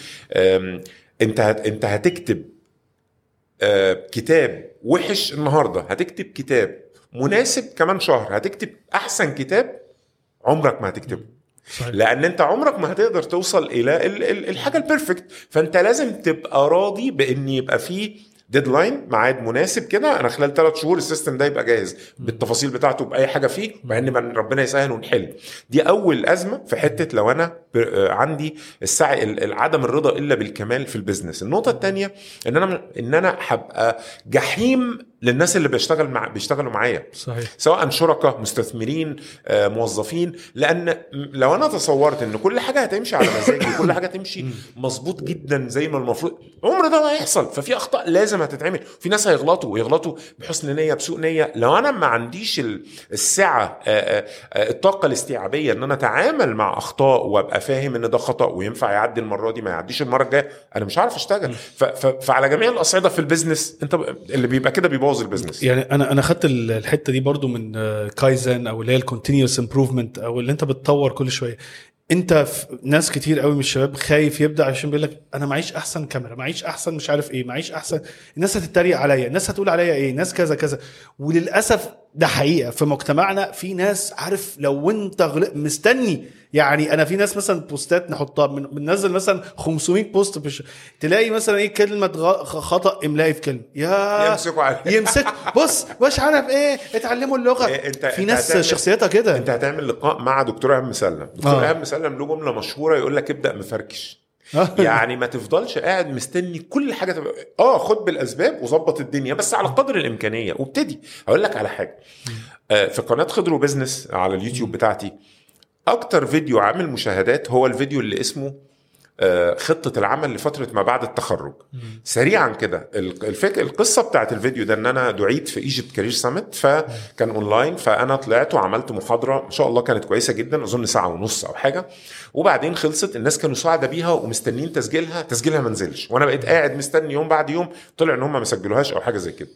أنت أنت هتكتب آه، كتاب وحش النهارده. هتكتب كتاب مناسب كمان شهر. هتكتب أحسن كتاب عمرك ما هتكتبه. صحيح. لأن أنت عمرك ما هتقدر توصل إلى ال- ال- الحاجة ال perfect فأنت لازم تبقى راضي بإن يبقى فيه deadline ميعاد مناسب كده. أنا خلال ثلاث شهور ال system ده يبقى جاهز. بالتفاصيل بتاعته بأي حاجة فيه مع إن من ربنا يسهل ونحل. دي أول أزمة في حتة لو أنا آه، عندي السعي ال- عدم الرضا إلا بالكمال في ال business النقطة الثانية إن أنا إن أنا هبقى جحيم للناس اللي بيشتغل مع بيشتغلوا معايا. صحيح. سواء شركاء مستثمرين آه، موظفين. لأن لو أنا تصورت إن كل حاجة هتمشي على مزاجي وكل حاجة تمشي مظبوط جدا زي ما المفروض عمر ده ما هيحصل. ففي أخطاء لازم هتتعمل. في ناس هيغلطوا ويغلطوا بحسن نية بسوء نية. لو أنا ما عنديش ال- السعة آه، آه، الطاقة الاستيعابية إن أنا أتعامل مع أخطاء وأبقى فاهم إن ده خطأ وينفع يعدي المرة دي ما يعديش المرة الجاية أنا مش عارف أشتغل. فعلى جميع الأصعدة في ال business أنت اللي بيبقى كده بيبوظ ال business يعني أنا أنا ال- الحتة دي برضو من آه، كايزن أو اللي هي ال continuous improvement أو اللي أنت بتطور كل شوية. أنت ناس كتير قوي من الشباب خايف يبدأ عشان بيقول لك أنا معيش أحسن كاميرا معيش أحسن مش عارف إيه معيش أحسن الناس هتتريق عليا الناس هتقول عليا إيه ناس كذا كذا. وللأسف ده حقيقة في مجتمعنا في ناس عارف لو انت غلط مستني يعني أنا في ناس مثلا بوستات نحطها من- بننزل مثلا 500 بوست بش... تلاقي مثلا إيه كلمة غ- خطأ املائي في كلمة يا يمسكوا عليه. يمسك بص مش عارف إيه اتعلموا اللغة إيه، أنت- في أنت ناس هتعمل- شخصيتها كده أنت هتعمل لقاء مع دكتور ايهاب مسلم دكتور آه. ايهاب مسلم له جمله مشهورة يقول لك ابدأ مفركش آه. يعني ما تفضلش قاعد مستني كل حاجة آه خد بالأسباب وظبط الدنيا بس على قدر الإمكانية. وابتدي. هقول لك على حاجة. آه في قناة خضرو business على اليوتيوب بتاعتي أكتر فيديو عامل مشاهدات هو الفيديو اللي اسمه خطة العمل لفترة ما بعد التخرج. سريعا كده ال- الفك... القصة بتاعت الفيديو ده إن أنا دعيت في Egypt Career Summit فكان اونلاين فأنا طلعت وعملت محاضرة ما شاء الله كانت كويسة جدا أظن ساعة ونص أو حاجة. وبعدين خلصت الناس كانوا سعداء بيها ومستنيين تسجيلها تسجيلها ما نزلش. وأنا بقيت قاعد مستني يوم بعد يوم طلع إن هم ما سجلوهاش أو حاجة زي كده.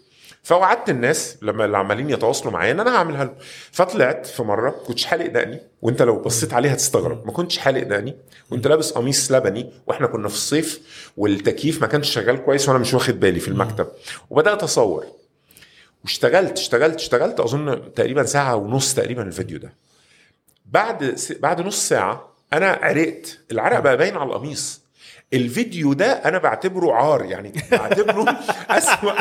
فوعدت الناس لما اللي عمالين يتواصلوا معايا إن أنا هعملها لهم. فطلعت في مرة كنتش حالق دقني وأنت لو بصيت عليها تستغرب ما كنتش حالق دقني وانت لابس قميص لبني وإحنا كنا في الصيف والتكييف ما كانش شغال كويس وأنا مش واخد بالي في المكتب. وبدأت أصور. واشتغلت اشتغلت اشتغلت أظن تقريبا ساعة ونص تقريبا الفيديو ده. بعد س... بعد نص ساعة أنا عرقت. العرق بقى باين على القميص. الفيديو ده أنا بعتبره عار يعني بعتبره أسوأ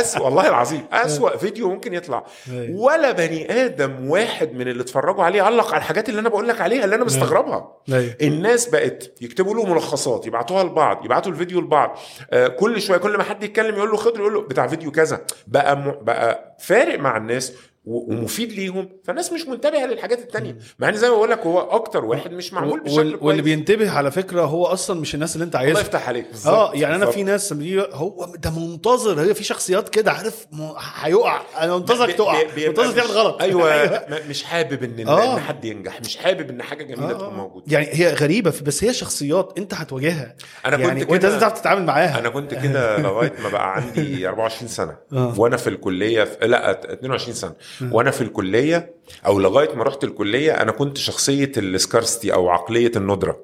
أسوأ والله العظيم أسوأ فيديو ممكن يطلع. أيوة. ولا بني آدم واحد من اللي اتفرجوا عليه علق على الحاجات اللي أنا بقول لك عليها اللي أنا مستغربها. أيوة. الناس بقت يكتبوا له ملخصات يبعتوها لبعض يبعتوا الفيديو لبعض. آه كل شوية كل ما حد يتكلم يقول له خضر يقول له بتاع فيديو كذا. بقى م... بقى فارق مع الناس ومفيد ليهم فالناس مش منتبهة للحاجات التانية. مع إن زي ما بقول لك هو أكتر واحد مش معمول بشكل وال- واللي كويس. بينتبه على فكرة هو أصلا مش الناس اللي أنت الله عايزها. يفتح عليك بالظبط. آه يعني أنا. في ناس هو ده منتظر هي في شخصيات كده عارف هيقع. أنا منتظرك تقع. منتظر تعمل غلط. أيوه م- مش حابب ان آه. ان حد ينجح مش حابب إن حاجة جميلة تكون موجودة. يعني هي غريبة بس هي شخصيات أنت هتواجهها. كنت يعني كده- وأنت لازم تعرف تتعامل معاها. أنا كنت كده لغاية ما بقى عندي 24 سنة. آه. وأنا في الكلية في لا 22 سنة. وأنا في الكلية أو لغاية ما رحت الكلية أنا كنت شخصية السكارستي أو عقلية الندرة.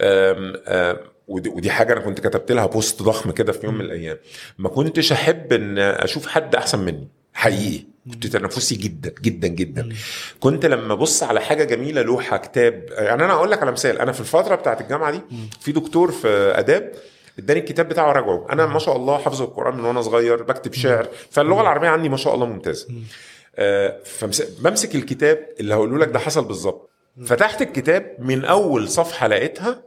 أم أم ودي ودي حاجة أنا كنت كتبت لها بوست ضخم كده في يوم من الأيام. ما كنتش أحب إن أشوف حد أحسن مني حقيقي. كنت تنافسي جدا جدا جدا. كنت لما أبص على حاجة جميلة لوحة كتاب يعني أنا أقول لك على مثال أنا في الفترة بتاعت الجامعة دي في دكتور في آداب اداني الكتاب بتاعه راجعه أنا ما شاء الله حافظ القرآن من وأنا صغير بكتب شعر. فاللغة العربية عندي ما شاء الله ممتازة. فبمسك الكتاب اللي هقوله لك ده حصل بالظبط. فتحت الكتاب من أول صفحة لقيتها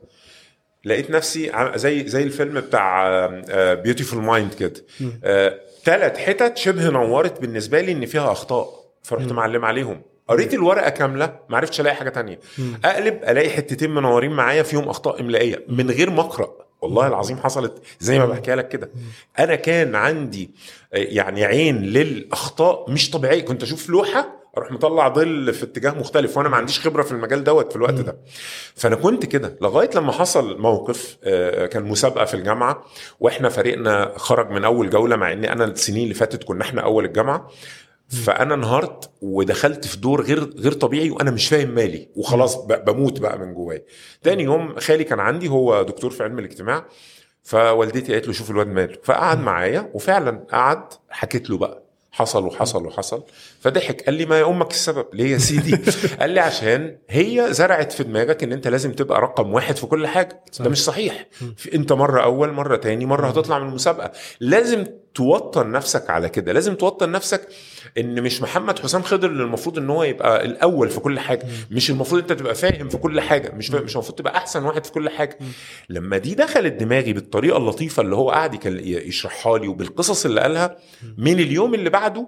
لقيت نفسي زي زي الفيلم بتاع Beautiful Mind كده. ثلاث حتت شبه نورت بالنسبة لي إن فيها أخطاء. فرحت معلم عليهم. قريت الورقة كاملة ما عرفتش ألاقي حاجة تانية. أقلب ألاقي حتتين منورين معايا فيهم أخطاء إملائية من غير ما أقرأ. والله العظيم حصلت زي ما بحكيها لك كده. أنا كان عندي آه، يعني عين للأخطاء مش طبيعية. كنت أشوف لوحة أروح مطلع ظل في اتجاه مختلف وأنا ما عنديش خبرة في المجال دوت في الوقت ده. فأنا كنت كده. لغاية لما حصل موقف آه، كان مسابقة في الجامعة وإحنا فريقنا خرج من أول جولة مع ان أنا السنين اللي فاتت كنا إحنا أول الجامعة. فأنا انهارت ودخلت في دور غير غير طبيعي وأنا مش فاهم مالي وخلاص بموت بقى من جوايا. تاني يوم خالي كان عندي هو دكتور في علم الاجتماع فوالدتي قالت له شوف الواد ماله. فقعد معايا وفعلا قعد حكيت له بقى حصل وحصل وحصل. فضحك قال لي ما يا أمك السبب. ليه يا سيدي؟ قال لي عشان هي زرعت في دماغك إن أنت لازم تبقى رقم واحد في كل حاجة. ده مش صحيح. أنت مرة أول مرة تاني مرة هتطلع من المسابقة. لازم توطن نفسك على كده. لازم توطن نفسك إن مش محمد حسام خضر اللي المفروض إن هو يبقى الأول في كل حاجة. مش المفروض أنت تبقى فاهم في كل حاجة. مش فاهم مش المفروض تبقى أحسن واحد في كل حاجة. لما دي دخلت دماغي بالطريقة اللطيفة اللي هو قاعد يكل- يشرحها لي وبالقصص اللي قالها من اليوم اللي بعده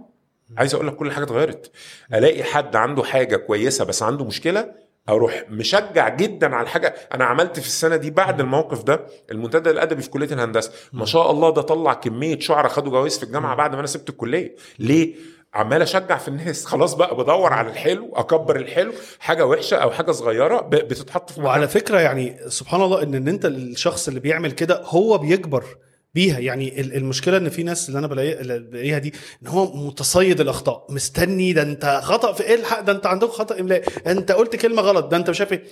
عايز أقول لك كل حاجة اتغيرت. ألاقي حد عنده حاجة كويسة بس عنده مشكلة أروح مشجع جدا على الحاجة أنا عملت في السنة دي بعد الموقف ده المنتدى الأدبي في كلية الهندسة. ما شاء الله ده طلع كمية شعراء خدوا جوائز في الجامعة بعد ما أنا سبت الكلية. ليه؟ عمال أشجع في الناس. خلاص بقى بدور على الحلو أكبر الحلو. حاجة وحشة أو حاجة صغيرة بتتحط في وعلى فكرة يعني سبحان الله إن إن أنت الشخص اللي بيعمل كده هو بيكبر بيها. يعني ال- المشكلة إن في ناس اللي أنا بلاقيها دي إن هو متصيد الأخطاء. مستني ده أنت خطأ في إيه الحق ده أنت عندك خطأ املائي أنت قلت كلمة غلط. ده أنت مش عارف إيه.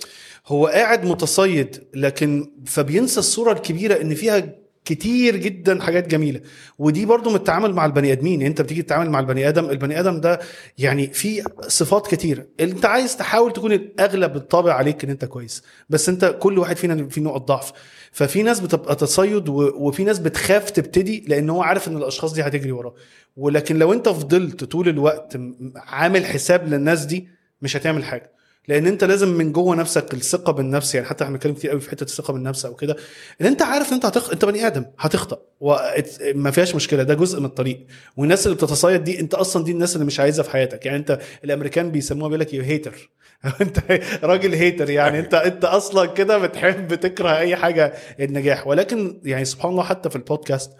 هو قاعد متصيد لكن فبينسى الصورة الكبيرة إن فيها كتير جدا حاجات جميلة. ودي برضو من التعامل مع البني آدمين. يعني انت بتيجي تتعامل مع البني آدم البني آدم ده يعني في صفات كتيره انت عايز تحاول تكون الأغلب الطابع عليك إن انت كويس. بس انت كل واحد فينا في نقط ضعف ففي ناس بتبقى تصيد وفي ناس بتخاف تبتدي لأن هو عارف إن الأشخاص دي هتجري وراه. ولكن لو انت فضلت طول الوقت عامل حساب للناس دي مش هتعمل حاجة. لأن انت لازم من جوه نفسك الثقة بالنفس يعني حتى إحنا بنتكلم كتير قوي في حتة الثقة بالنفس أو كده ان انت عارف ان انت هتخ... انت بني آدم هتخطأ وما فيهاش مشكلة ده جزء من الطريق. والناس اللي بتتصيد دي انت أصلا دي الناس اللي مش عايزها في حياتك. يعني انت الأمريكان بيسموها بيقول لك you hater انت راجل hater يعني. انت انت أصلا كده بتحب تكره أي حاجة النجاح. ولكن يعني سبحان الله حتى في البودكاست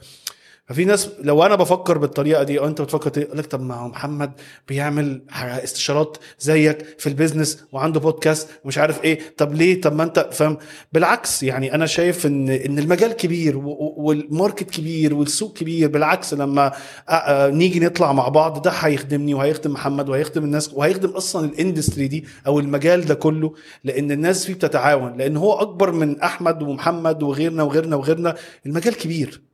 ففي ناس لو أنا بفكر بالطريقة دي أو أنت بتفكر يقول لك طب ما هو محمد بيعمل استشارات زيك في ال business وعنده بودكاست ومش عارف إيه. طب ليه؟ طب ما أنت فاهم؟ بالعكس يعني أنا شايف إن إن المجال كبير وال market كبير والسوق كبير. بالعكس لما نيجي نطلع مع بعض ده هيخدمني وهيخدم محمد وهيخدم الناس وهيخدم أصلا ال industry دي أو المجال ده كله. لأن الناس فيه بتتعاون. لأن هو أكبر من أحمد ومحمد وغيرنا وغيرنا وغيرنا. المجال كبير.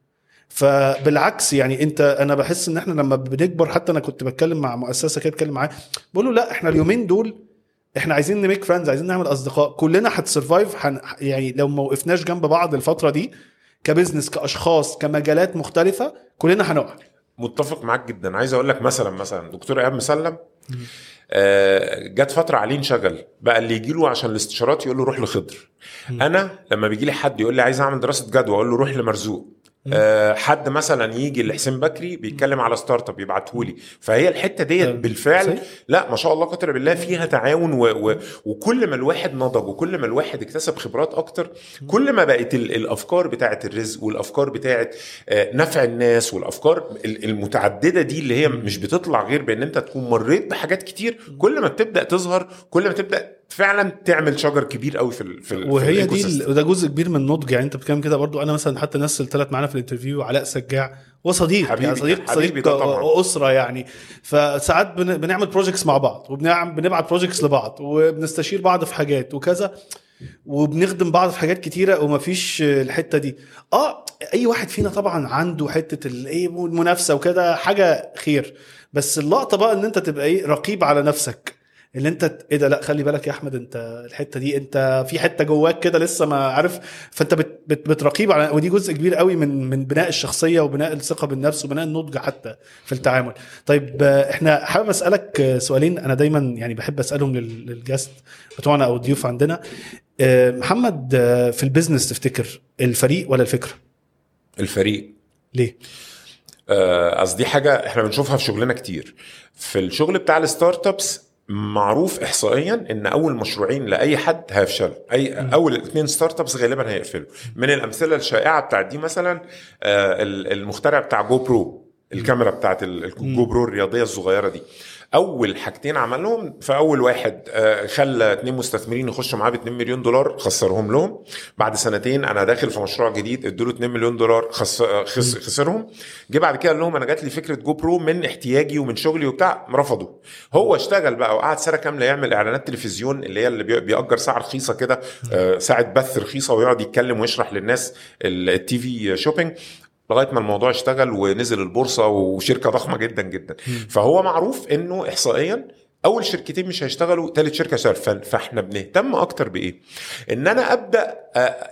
فبالعكس يعني انت أنا بحس ان إحنا لما بنكبر حتى أنا كنت بتكلم مع مؤسسة كده اتكلم معاه بقول له لا إحنا اليومين دول إحنا عايزين ن make friends عايزين نعمل أصدقاء كلنا هت survive حن يعني لو ما وقفناش جنب بعض الفترة دي ك business كأشخاص كمجالات مختلفة كلنا هنقع. متفق معاك جدا. عايز أقول لك مثلا مثلا دكتور إيهاب مسلم آه جت فترة عليه انشغل بقى اللي يجي له عشان الاستشارات يقول له روح لخضر. أنا لما بيجي لي حد يقول لي عايز أعمل دراسة جدوى أقول له روح لمرزوق. أه حد مثلا يجي لحسين بكري بيتكلم على startup يبعته لي فهي الحتة ديت بالفعل لا ما شاء الله قدر بالله فيها تعاون و و وكل ما الواحد نضج وكل ما الواحد اكتسب خبرات أكتر كل ما بقت الأفكار بتاعه الرزق والأفكار بتاعه نفع الناس والأفكار المتعددة دي اللي هي مش بتطلع غير بأن أنت تكون مريت بحاجات كتير. كل ما بتبدأ تظهر كل ما تبدأ فعلا تعمل شجر كبير قوي في ال في ال وهي في دي وده جزء كبير من النضج يعني انت بتتكلم كده برضو. أنا مثلا حتى الناس اللي طلعت معانا في ال interview علاء سجاع وصديق حبيبي يعني صديق حبيبي صديق أسرة يعني. فساعات بنعمل projects مع بعض وبنبعت projects لبعض وبنستشير بعض في حاجات وكذا وبنخدم بعض في حاجات كتيرة ومفيش الحتة دي. آه أي واحد فينا طبعا عنده حتة الايه المنافسه وكده حاجة خير. بس اللقطة بقى إن أنت تبقى إيه رقيب على نفسك. اللي انت إيه ده؟ لا خلي بالك يا أحمد انت الحتة دي انت في حتة جواك كده لسه ما عارف. فانت بت بت بترقيب على ودي جزء كبير قوي من من بناء الشخصية وبناء الثقة بالنفس وبناء النضج حتى في التعامل. طيب إحنا حابب أسألك سؤالين أنا دايما يعني بحب أسألهم للجاست بتوعنا أو الضيوف عندنا. محمد في ال business تفتكر الفريق ولا الفكرة؟ الفريق. ليه؟ قصدي دي حاجة إحنا بنشوفها في شغلنا كتير. في الشغل بتاع ال startups معروف احصائيا إن أول مشروعين لأي حد هيفشلوا. أي. أول اثنين startups غالبا هيقفلوا. من الأمثلة الشائعة بتاعت دي مثلا المخترع بتاع GoPro الكاميرا بتاعت ال GoPro الرياضية الصغيرة دي. أول حاجتين عملهم فأول واحد خلى اتنين مستثمرين يخشوا معاه ب 2 مليون دولار خسرهم لهم. بعد سنتين أنا داخل في مشروع جديد ادوا له 2 مليون دولار خس... خس... خسرهم. جه بعد كده قال لهم أنا جات لي فكرة GoPro من احتياجي ومن شغلي وبتاع رفضوا. هو اشتغل بقى وقعد سنة كاملة يعمل إعلانات تلفزيون اللي هي اللي بيأجر ساعة رخيصة كده ساعة بث رخيصة ويقعد يتكلم ويشرح للناس ال TV shopping لغاية ما الموضوع اشتغل ونزل البورصة وشركة ضخمة جدا جدا. فهو معروف إنه احصائيا أول شركتين مش هيشتغلوا ثالث شركة هتشتغل فإحنا بنهتم أكتر بإيه؟ إن أنا أبدأ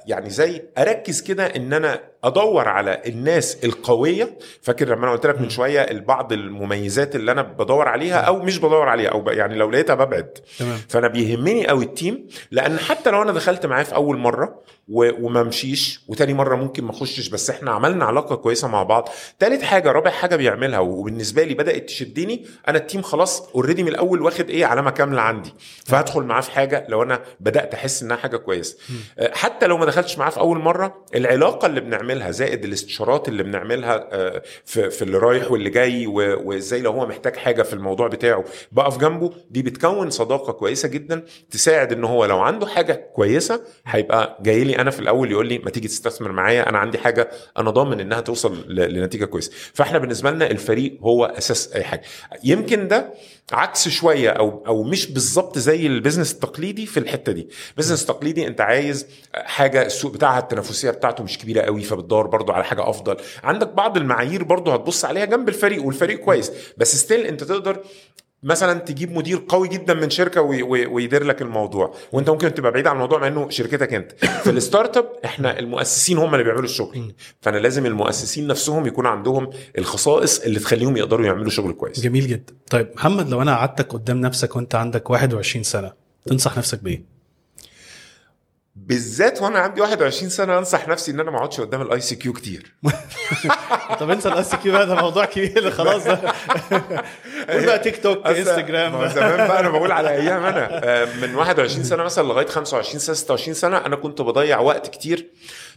يعني زي أركز كده إن أنا أدور على الناس القوية. فاكر لما أنا قلت لك من شوية البعض المميزات اللي أنا بدور عليها أو مش بدور عليها أو يعني لو لقيتها ببعد. تمام. فأنا بيهمني قوي التيم لأن حتى لو أنا دخلت معاه في أول مرة وما مشيش وتاني مرة ممكن ما أخشش بس إحنا عملنا علاقة كويسة مع بعض. تالت حاجة رابع حاجة بيعملها وبالنسبة لي بدأت تشدني أنا ال team خلاص already من الأول واخد إيه علامة كاملة عندي. فهدخل معاه في حاجة لو أنا بدأت أحس إنها حاجة كويسة. حتى لو ما دخلتش معاه في أول مرة العلاقة اللي بنعملها زائد الاستشارات اللي بنعملها في, في اللي رايح واللي جاي وازاي لو هو محتاج حاجة في الموضوع بتاعه بقف جنبه. دي بتكون صداقة كويسة جدا تساعد إن هو لو عنده حاجة كويسة هيبقى جاي لي أنا في الأول يقول لي ما تيجي تستثمر معايا أنا عندي حاجة أنا ضامن إنها توصل لنتيجة كويسة. فإحنا بالنسبة لنا الفريق هو أساس أي حاجة. يمكن ده عكس شوية أو أو مش بالظبط زي ال business التقليدي في الحتة دي. ال business التقليدي أنت عايز حاجة السوق بتاعها التنافسية بتاعته مش كبيرة قوي فبتدور برضو على حاجة أفضل. عندك بعض المعايير برضو هتبص عليها جنب الفريق والفريق كويس. بس still أنت تقدر مثلا تجيب مدير قوي جدا من شركة ويدير لك الموضوع. وانت ممكن تبقى بعيد عن الموضوع مع إنه شركتك أنت. في ال startup إحنا المؤسسين هم اللي بيعملوا الشغل. فأنا لازم المؤسسين نفسهم يكون عندهم الخصائص اللي تخليهم يقدروا يعملوا شغل كويس. جميل جدا. طيب محمد لو أنا قعدتك قدام نفسك وأنت عندك 21 سنة تنصح نفسك بإيه؟ بالذات وأنا عندي 21 سنة أنصح نفسي إن أنا ما أقعدش قدام ال ICQ كتير. طب انسى ال ICQ بقى ده موضوع كبير خلاص. ده قول بقى تيك توك انستجرام زمان بقى أنا بقول على أيام أنا آه، من 21 سنة مثلا لغاية 25 سنه 26 سنة أنا كنت بضيع وقت كتير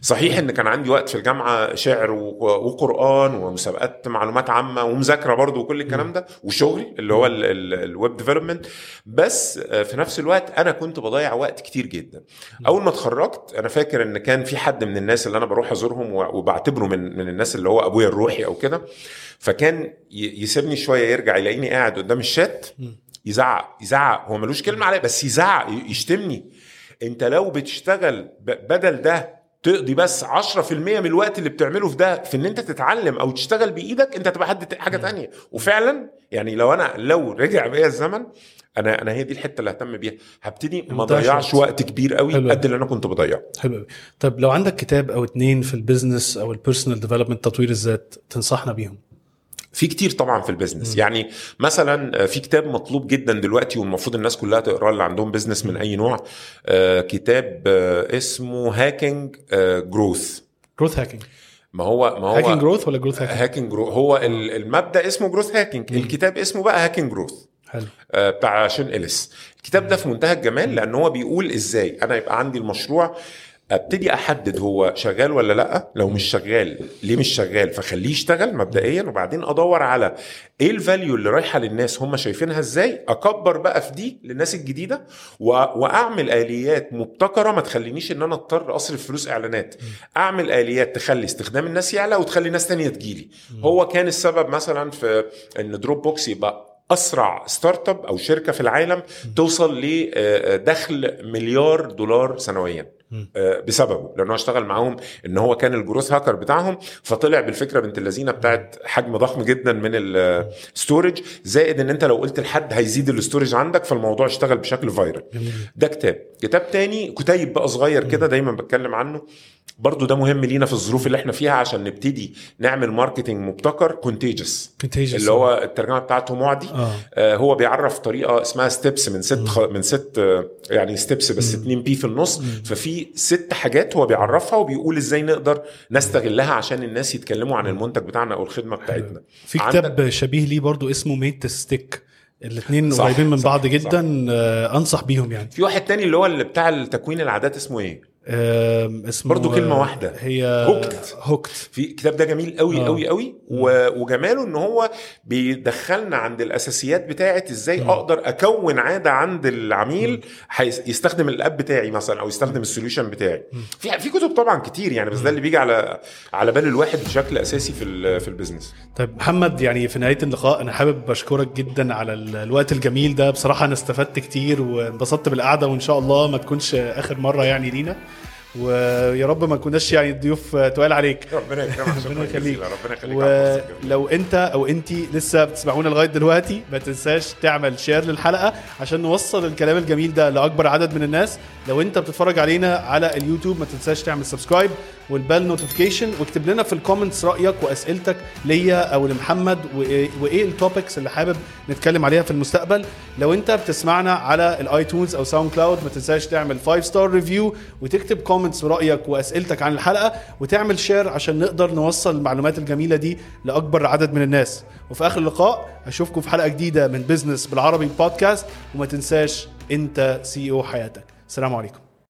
صحيح إن كان عندي وقت في الجامعة شعر وقرآن ومسابقات معلومات عامة ومذاكرة برضو وكل الكلام ده وشغل اللي هو ال web development بس آه، في نفس الوقت أنا كنت بضيع وقت كتير جدا. أول ما اتخرجت أنا فاكر إن كان في حد من الناس اللي أنا بروح أزورهم وبعتبره من من الناس اللي هو أبويا الروحي أو كده فكان يسيبني شوية يرجع يلاقيني قاعد قدام الشات يزعق يزعق. هو ملوش كلمة عليا بس يزعق يشتمني. أنت لو بتشتغل بدل ده تقضي بس 10% من الوقت اللي بتعمله في ده في إن أنت تتعلم أو تشتغل بإيدك أنت هتبقى حد حاجة تانية. وفعلا يعني لو أنا لو رجع بيا الزمن أنا أنا هي دي الحتة اللي أهتم بيها. هبتدي ما اضيعش. وقت كبير قوي. قد اللي أنا كنت بضيعه. حلو قوي طب لو عندك كتاب أو اتنين في ال business أو ال personal development تطوير الذات تنصحنا بيهم؟ في كتير طبعا في ال business يعني مثلا في كتاب مطلوب جدا دلوقتي والمفروض الناس كلها تقرأه اللي عندهم business من أي نوع آه، كتاب آه، اسمه Hacking Growth Growth Hacking ما هو ما هو Hacking Growth ولا Growth Hacking Hacking Growth هو ال- المبدأ اسمه growth hacking الكتاب اسمه بقى Hacking Growth حلو. آه، بتاع Sean Ellis. الكتاب ده في منتهى الجمال لأن هو بيقول إزاي. أنا يبقى عندي المشروع أبتدي أحدد هو شغال ولا لأ؟ لو مش شغال ليه مش شغال؟ فخليه يشتغل مبدئيا وبعدين أدور على إيه ال value اللي رايحة للناس هم شايفينها إزاي أكبر بقى في دي للناس الجديدة و... وأعمل آليات مبتكرة ما تخلينيش إن أنا أضطر أصرف فلوس إعلانات. أعمل آليات تخلي استخدام الناس يعلى وتخلي ناس تانية تجيلي. هو كان السبب مثلا في إن Dropbox يبقى أسرع startup أو شركة في العالم توصل لدخل مليار دولار سنويا. آه، بسببه لأنه اشتغل معاهم إن هو كان ال growth hacker بتاعهم فطلع بالفكرة بنت اللذينة بتاعت حجم ضخم جدا من ال storage زائد إن أنت لو قلت لحد هيزيد ال storage عندك فالموضوع اشتغل بشكل viral ده كتاب. كتاب تاني كتيب بقى صغير كده دايما بتكلم عنه. برضو ده مهم لينا في الظروف اللي إحنا فيها عشان نبتدي نعمل marketing مبتكر Contagious. اللي هو الترجمة بتاعته معدي آه. آه هو بيعرف طريقة اسمها STEPPS من ست خ... من ست آه، يعني steps بس 2 P في النص. ففي ست حاجات هو بيعرفها وبيقول إزاي نقدر نستغلها عشان الناس يتكلموا عن المنتج بتاعنا أو الخدمة بتاعتنا. في عندك- كتاب شبيه ليه برضو اسمه Made to Stick الاثنين صح، قريبين من صح، بعض صح. جدا آه، أنصح بيهم يعني. في واحد تاني اللي هو اللي بتاع التكوين العادات اسمه إيه؟ اسمه برضو كلمة آه، واحدة. هي Hooked. Hooked في الكتاب ده جميل قوي آه. قوي قوي. وجماله إن هو بيدخلنا عند الأساسيات بتاعه إزاي أقدر أكون عادة عند العميل. يستخدم ال app بتاعي مثلا أو يستخدم ال solution بتاعي في في كتب طبعا كتير يعني بس ده اللي بيجي على على بال الواحد بشكل أساسي في. في ال business طيب محمد يعني في نهاية اللقاء أنا حابب أشكرك جدا على ال- الوقت الجميل ده بصراحة أنا استفدت كتير وانبسطت بالقعدة وإن شاء الله ما تكونش آخر مرة يعني لينا ويا رب ما كناش يعني ضيوف تقال عليك. ربنا يكرمك. ربنا يخليك. ربنا يخليك. ولو انت أو انت لسه بتسمعونا لغاية دلوقتي ما تنساش تعمل share للحلقة عشان نوصل الكلام الجميل ده لأكبر عدد من الناس. لو انت بتتفرج علينا على اليوتيوب ما تنساش تعمل subscribe وال bell notification واكتب لنا في ال comments رأيك وأسئلتك ليا أو لمحمد وايه ال topics اللي حابب نتكلم عليها في المستقبل. لو انت بتسمعنا على ال iTunes أو SoundCloud ما تنساش تعمل 5 star review وتكتب comments رايك وأسئلتك عن الحلقة وتعمل share عشان نقدر نوصل المعلومات الجميلة دي لأكبر عدد من الناس. وفي آخر اللقاء أشوفكم في حلقة جديدة من business بالعربي بودكاست وما تنساش أنت CEO حياتك. السلام عليكم.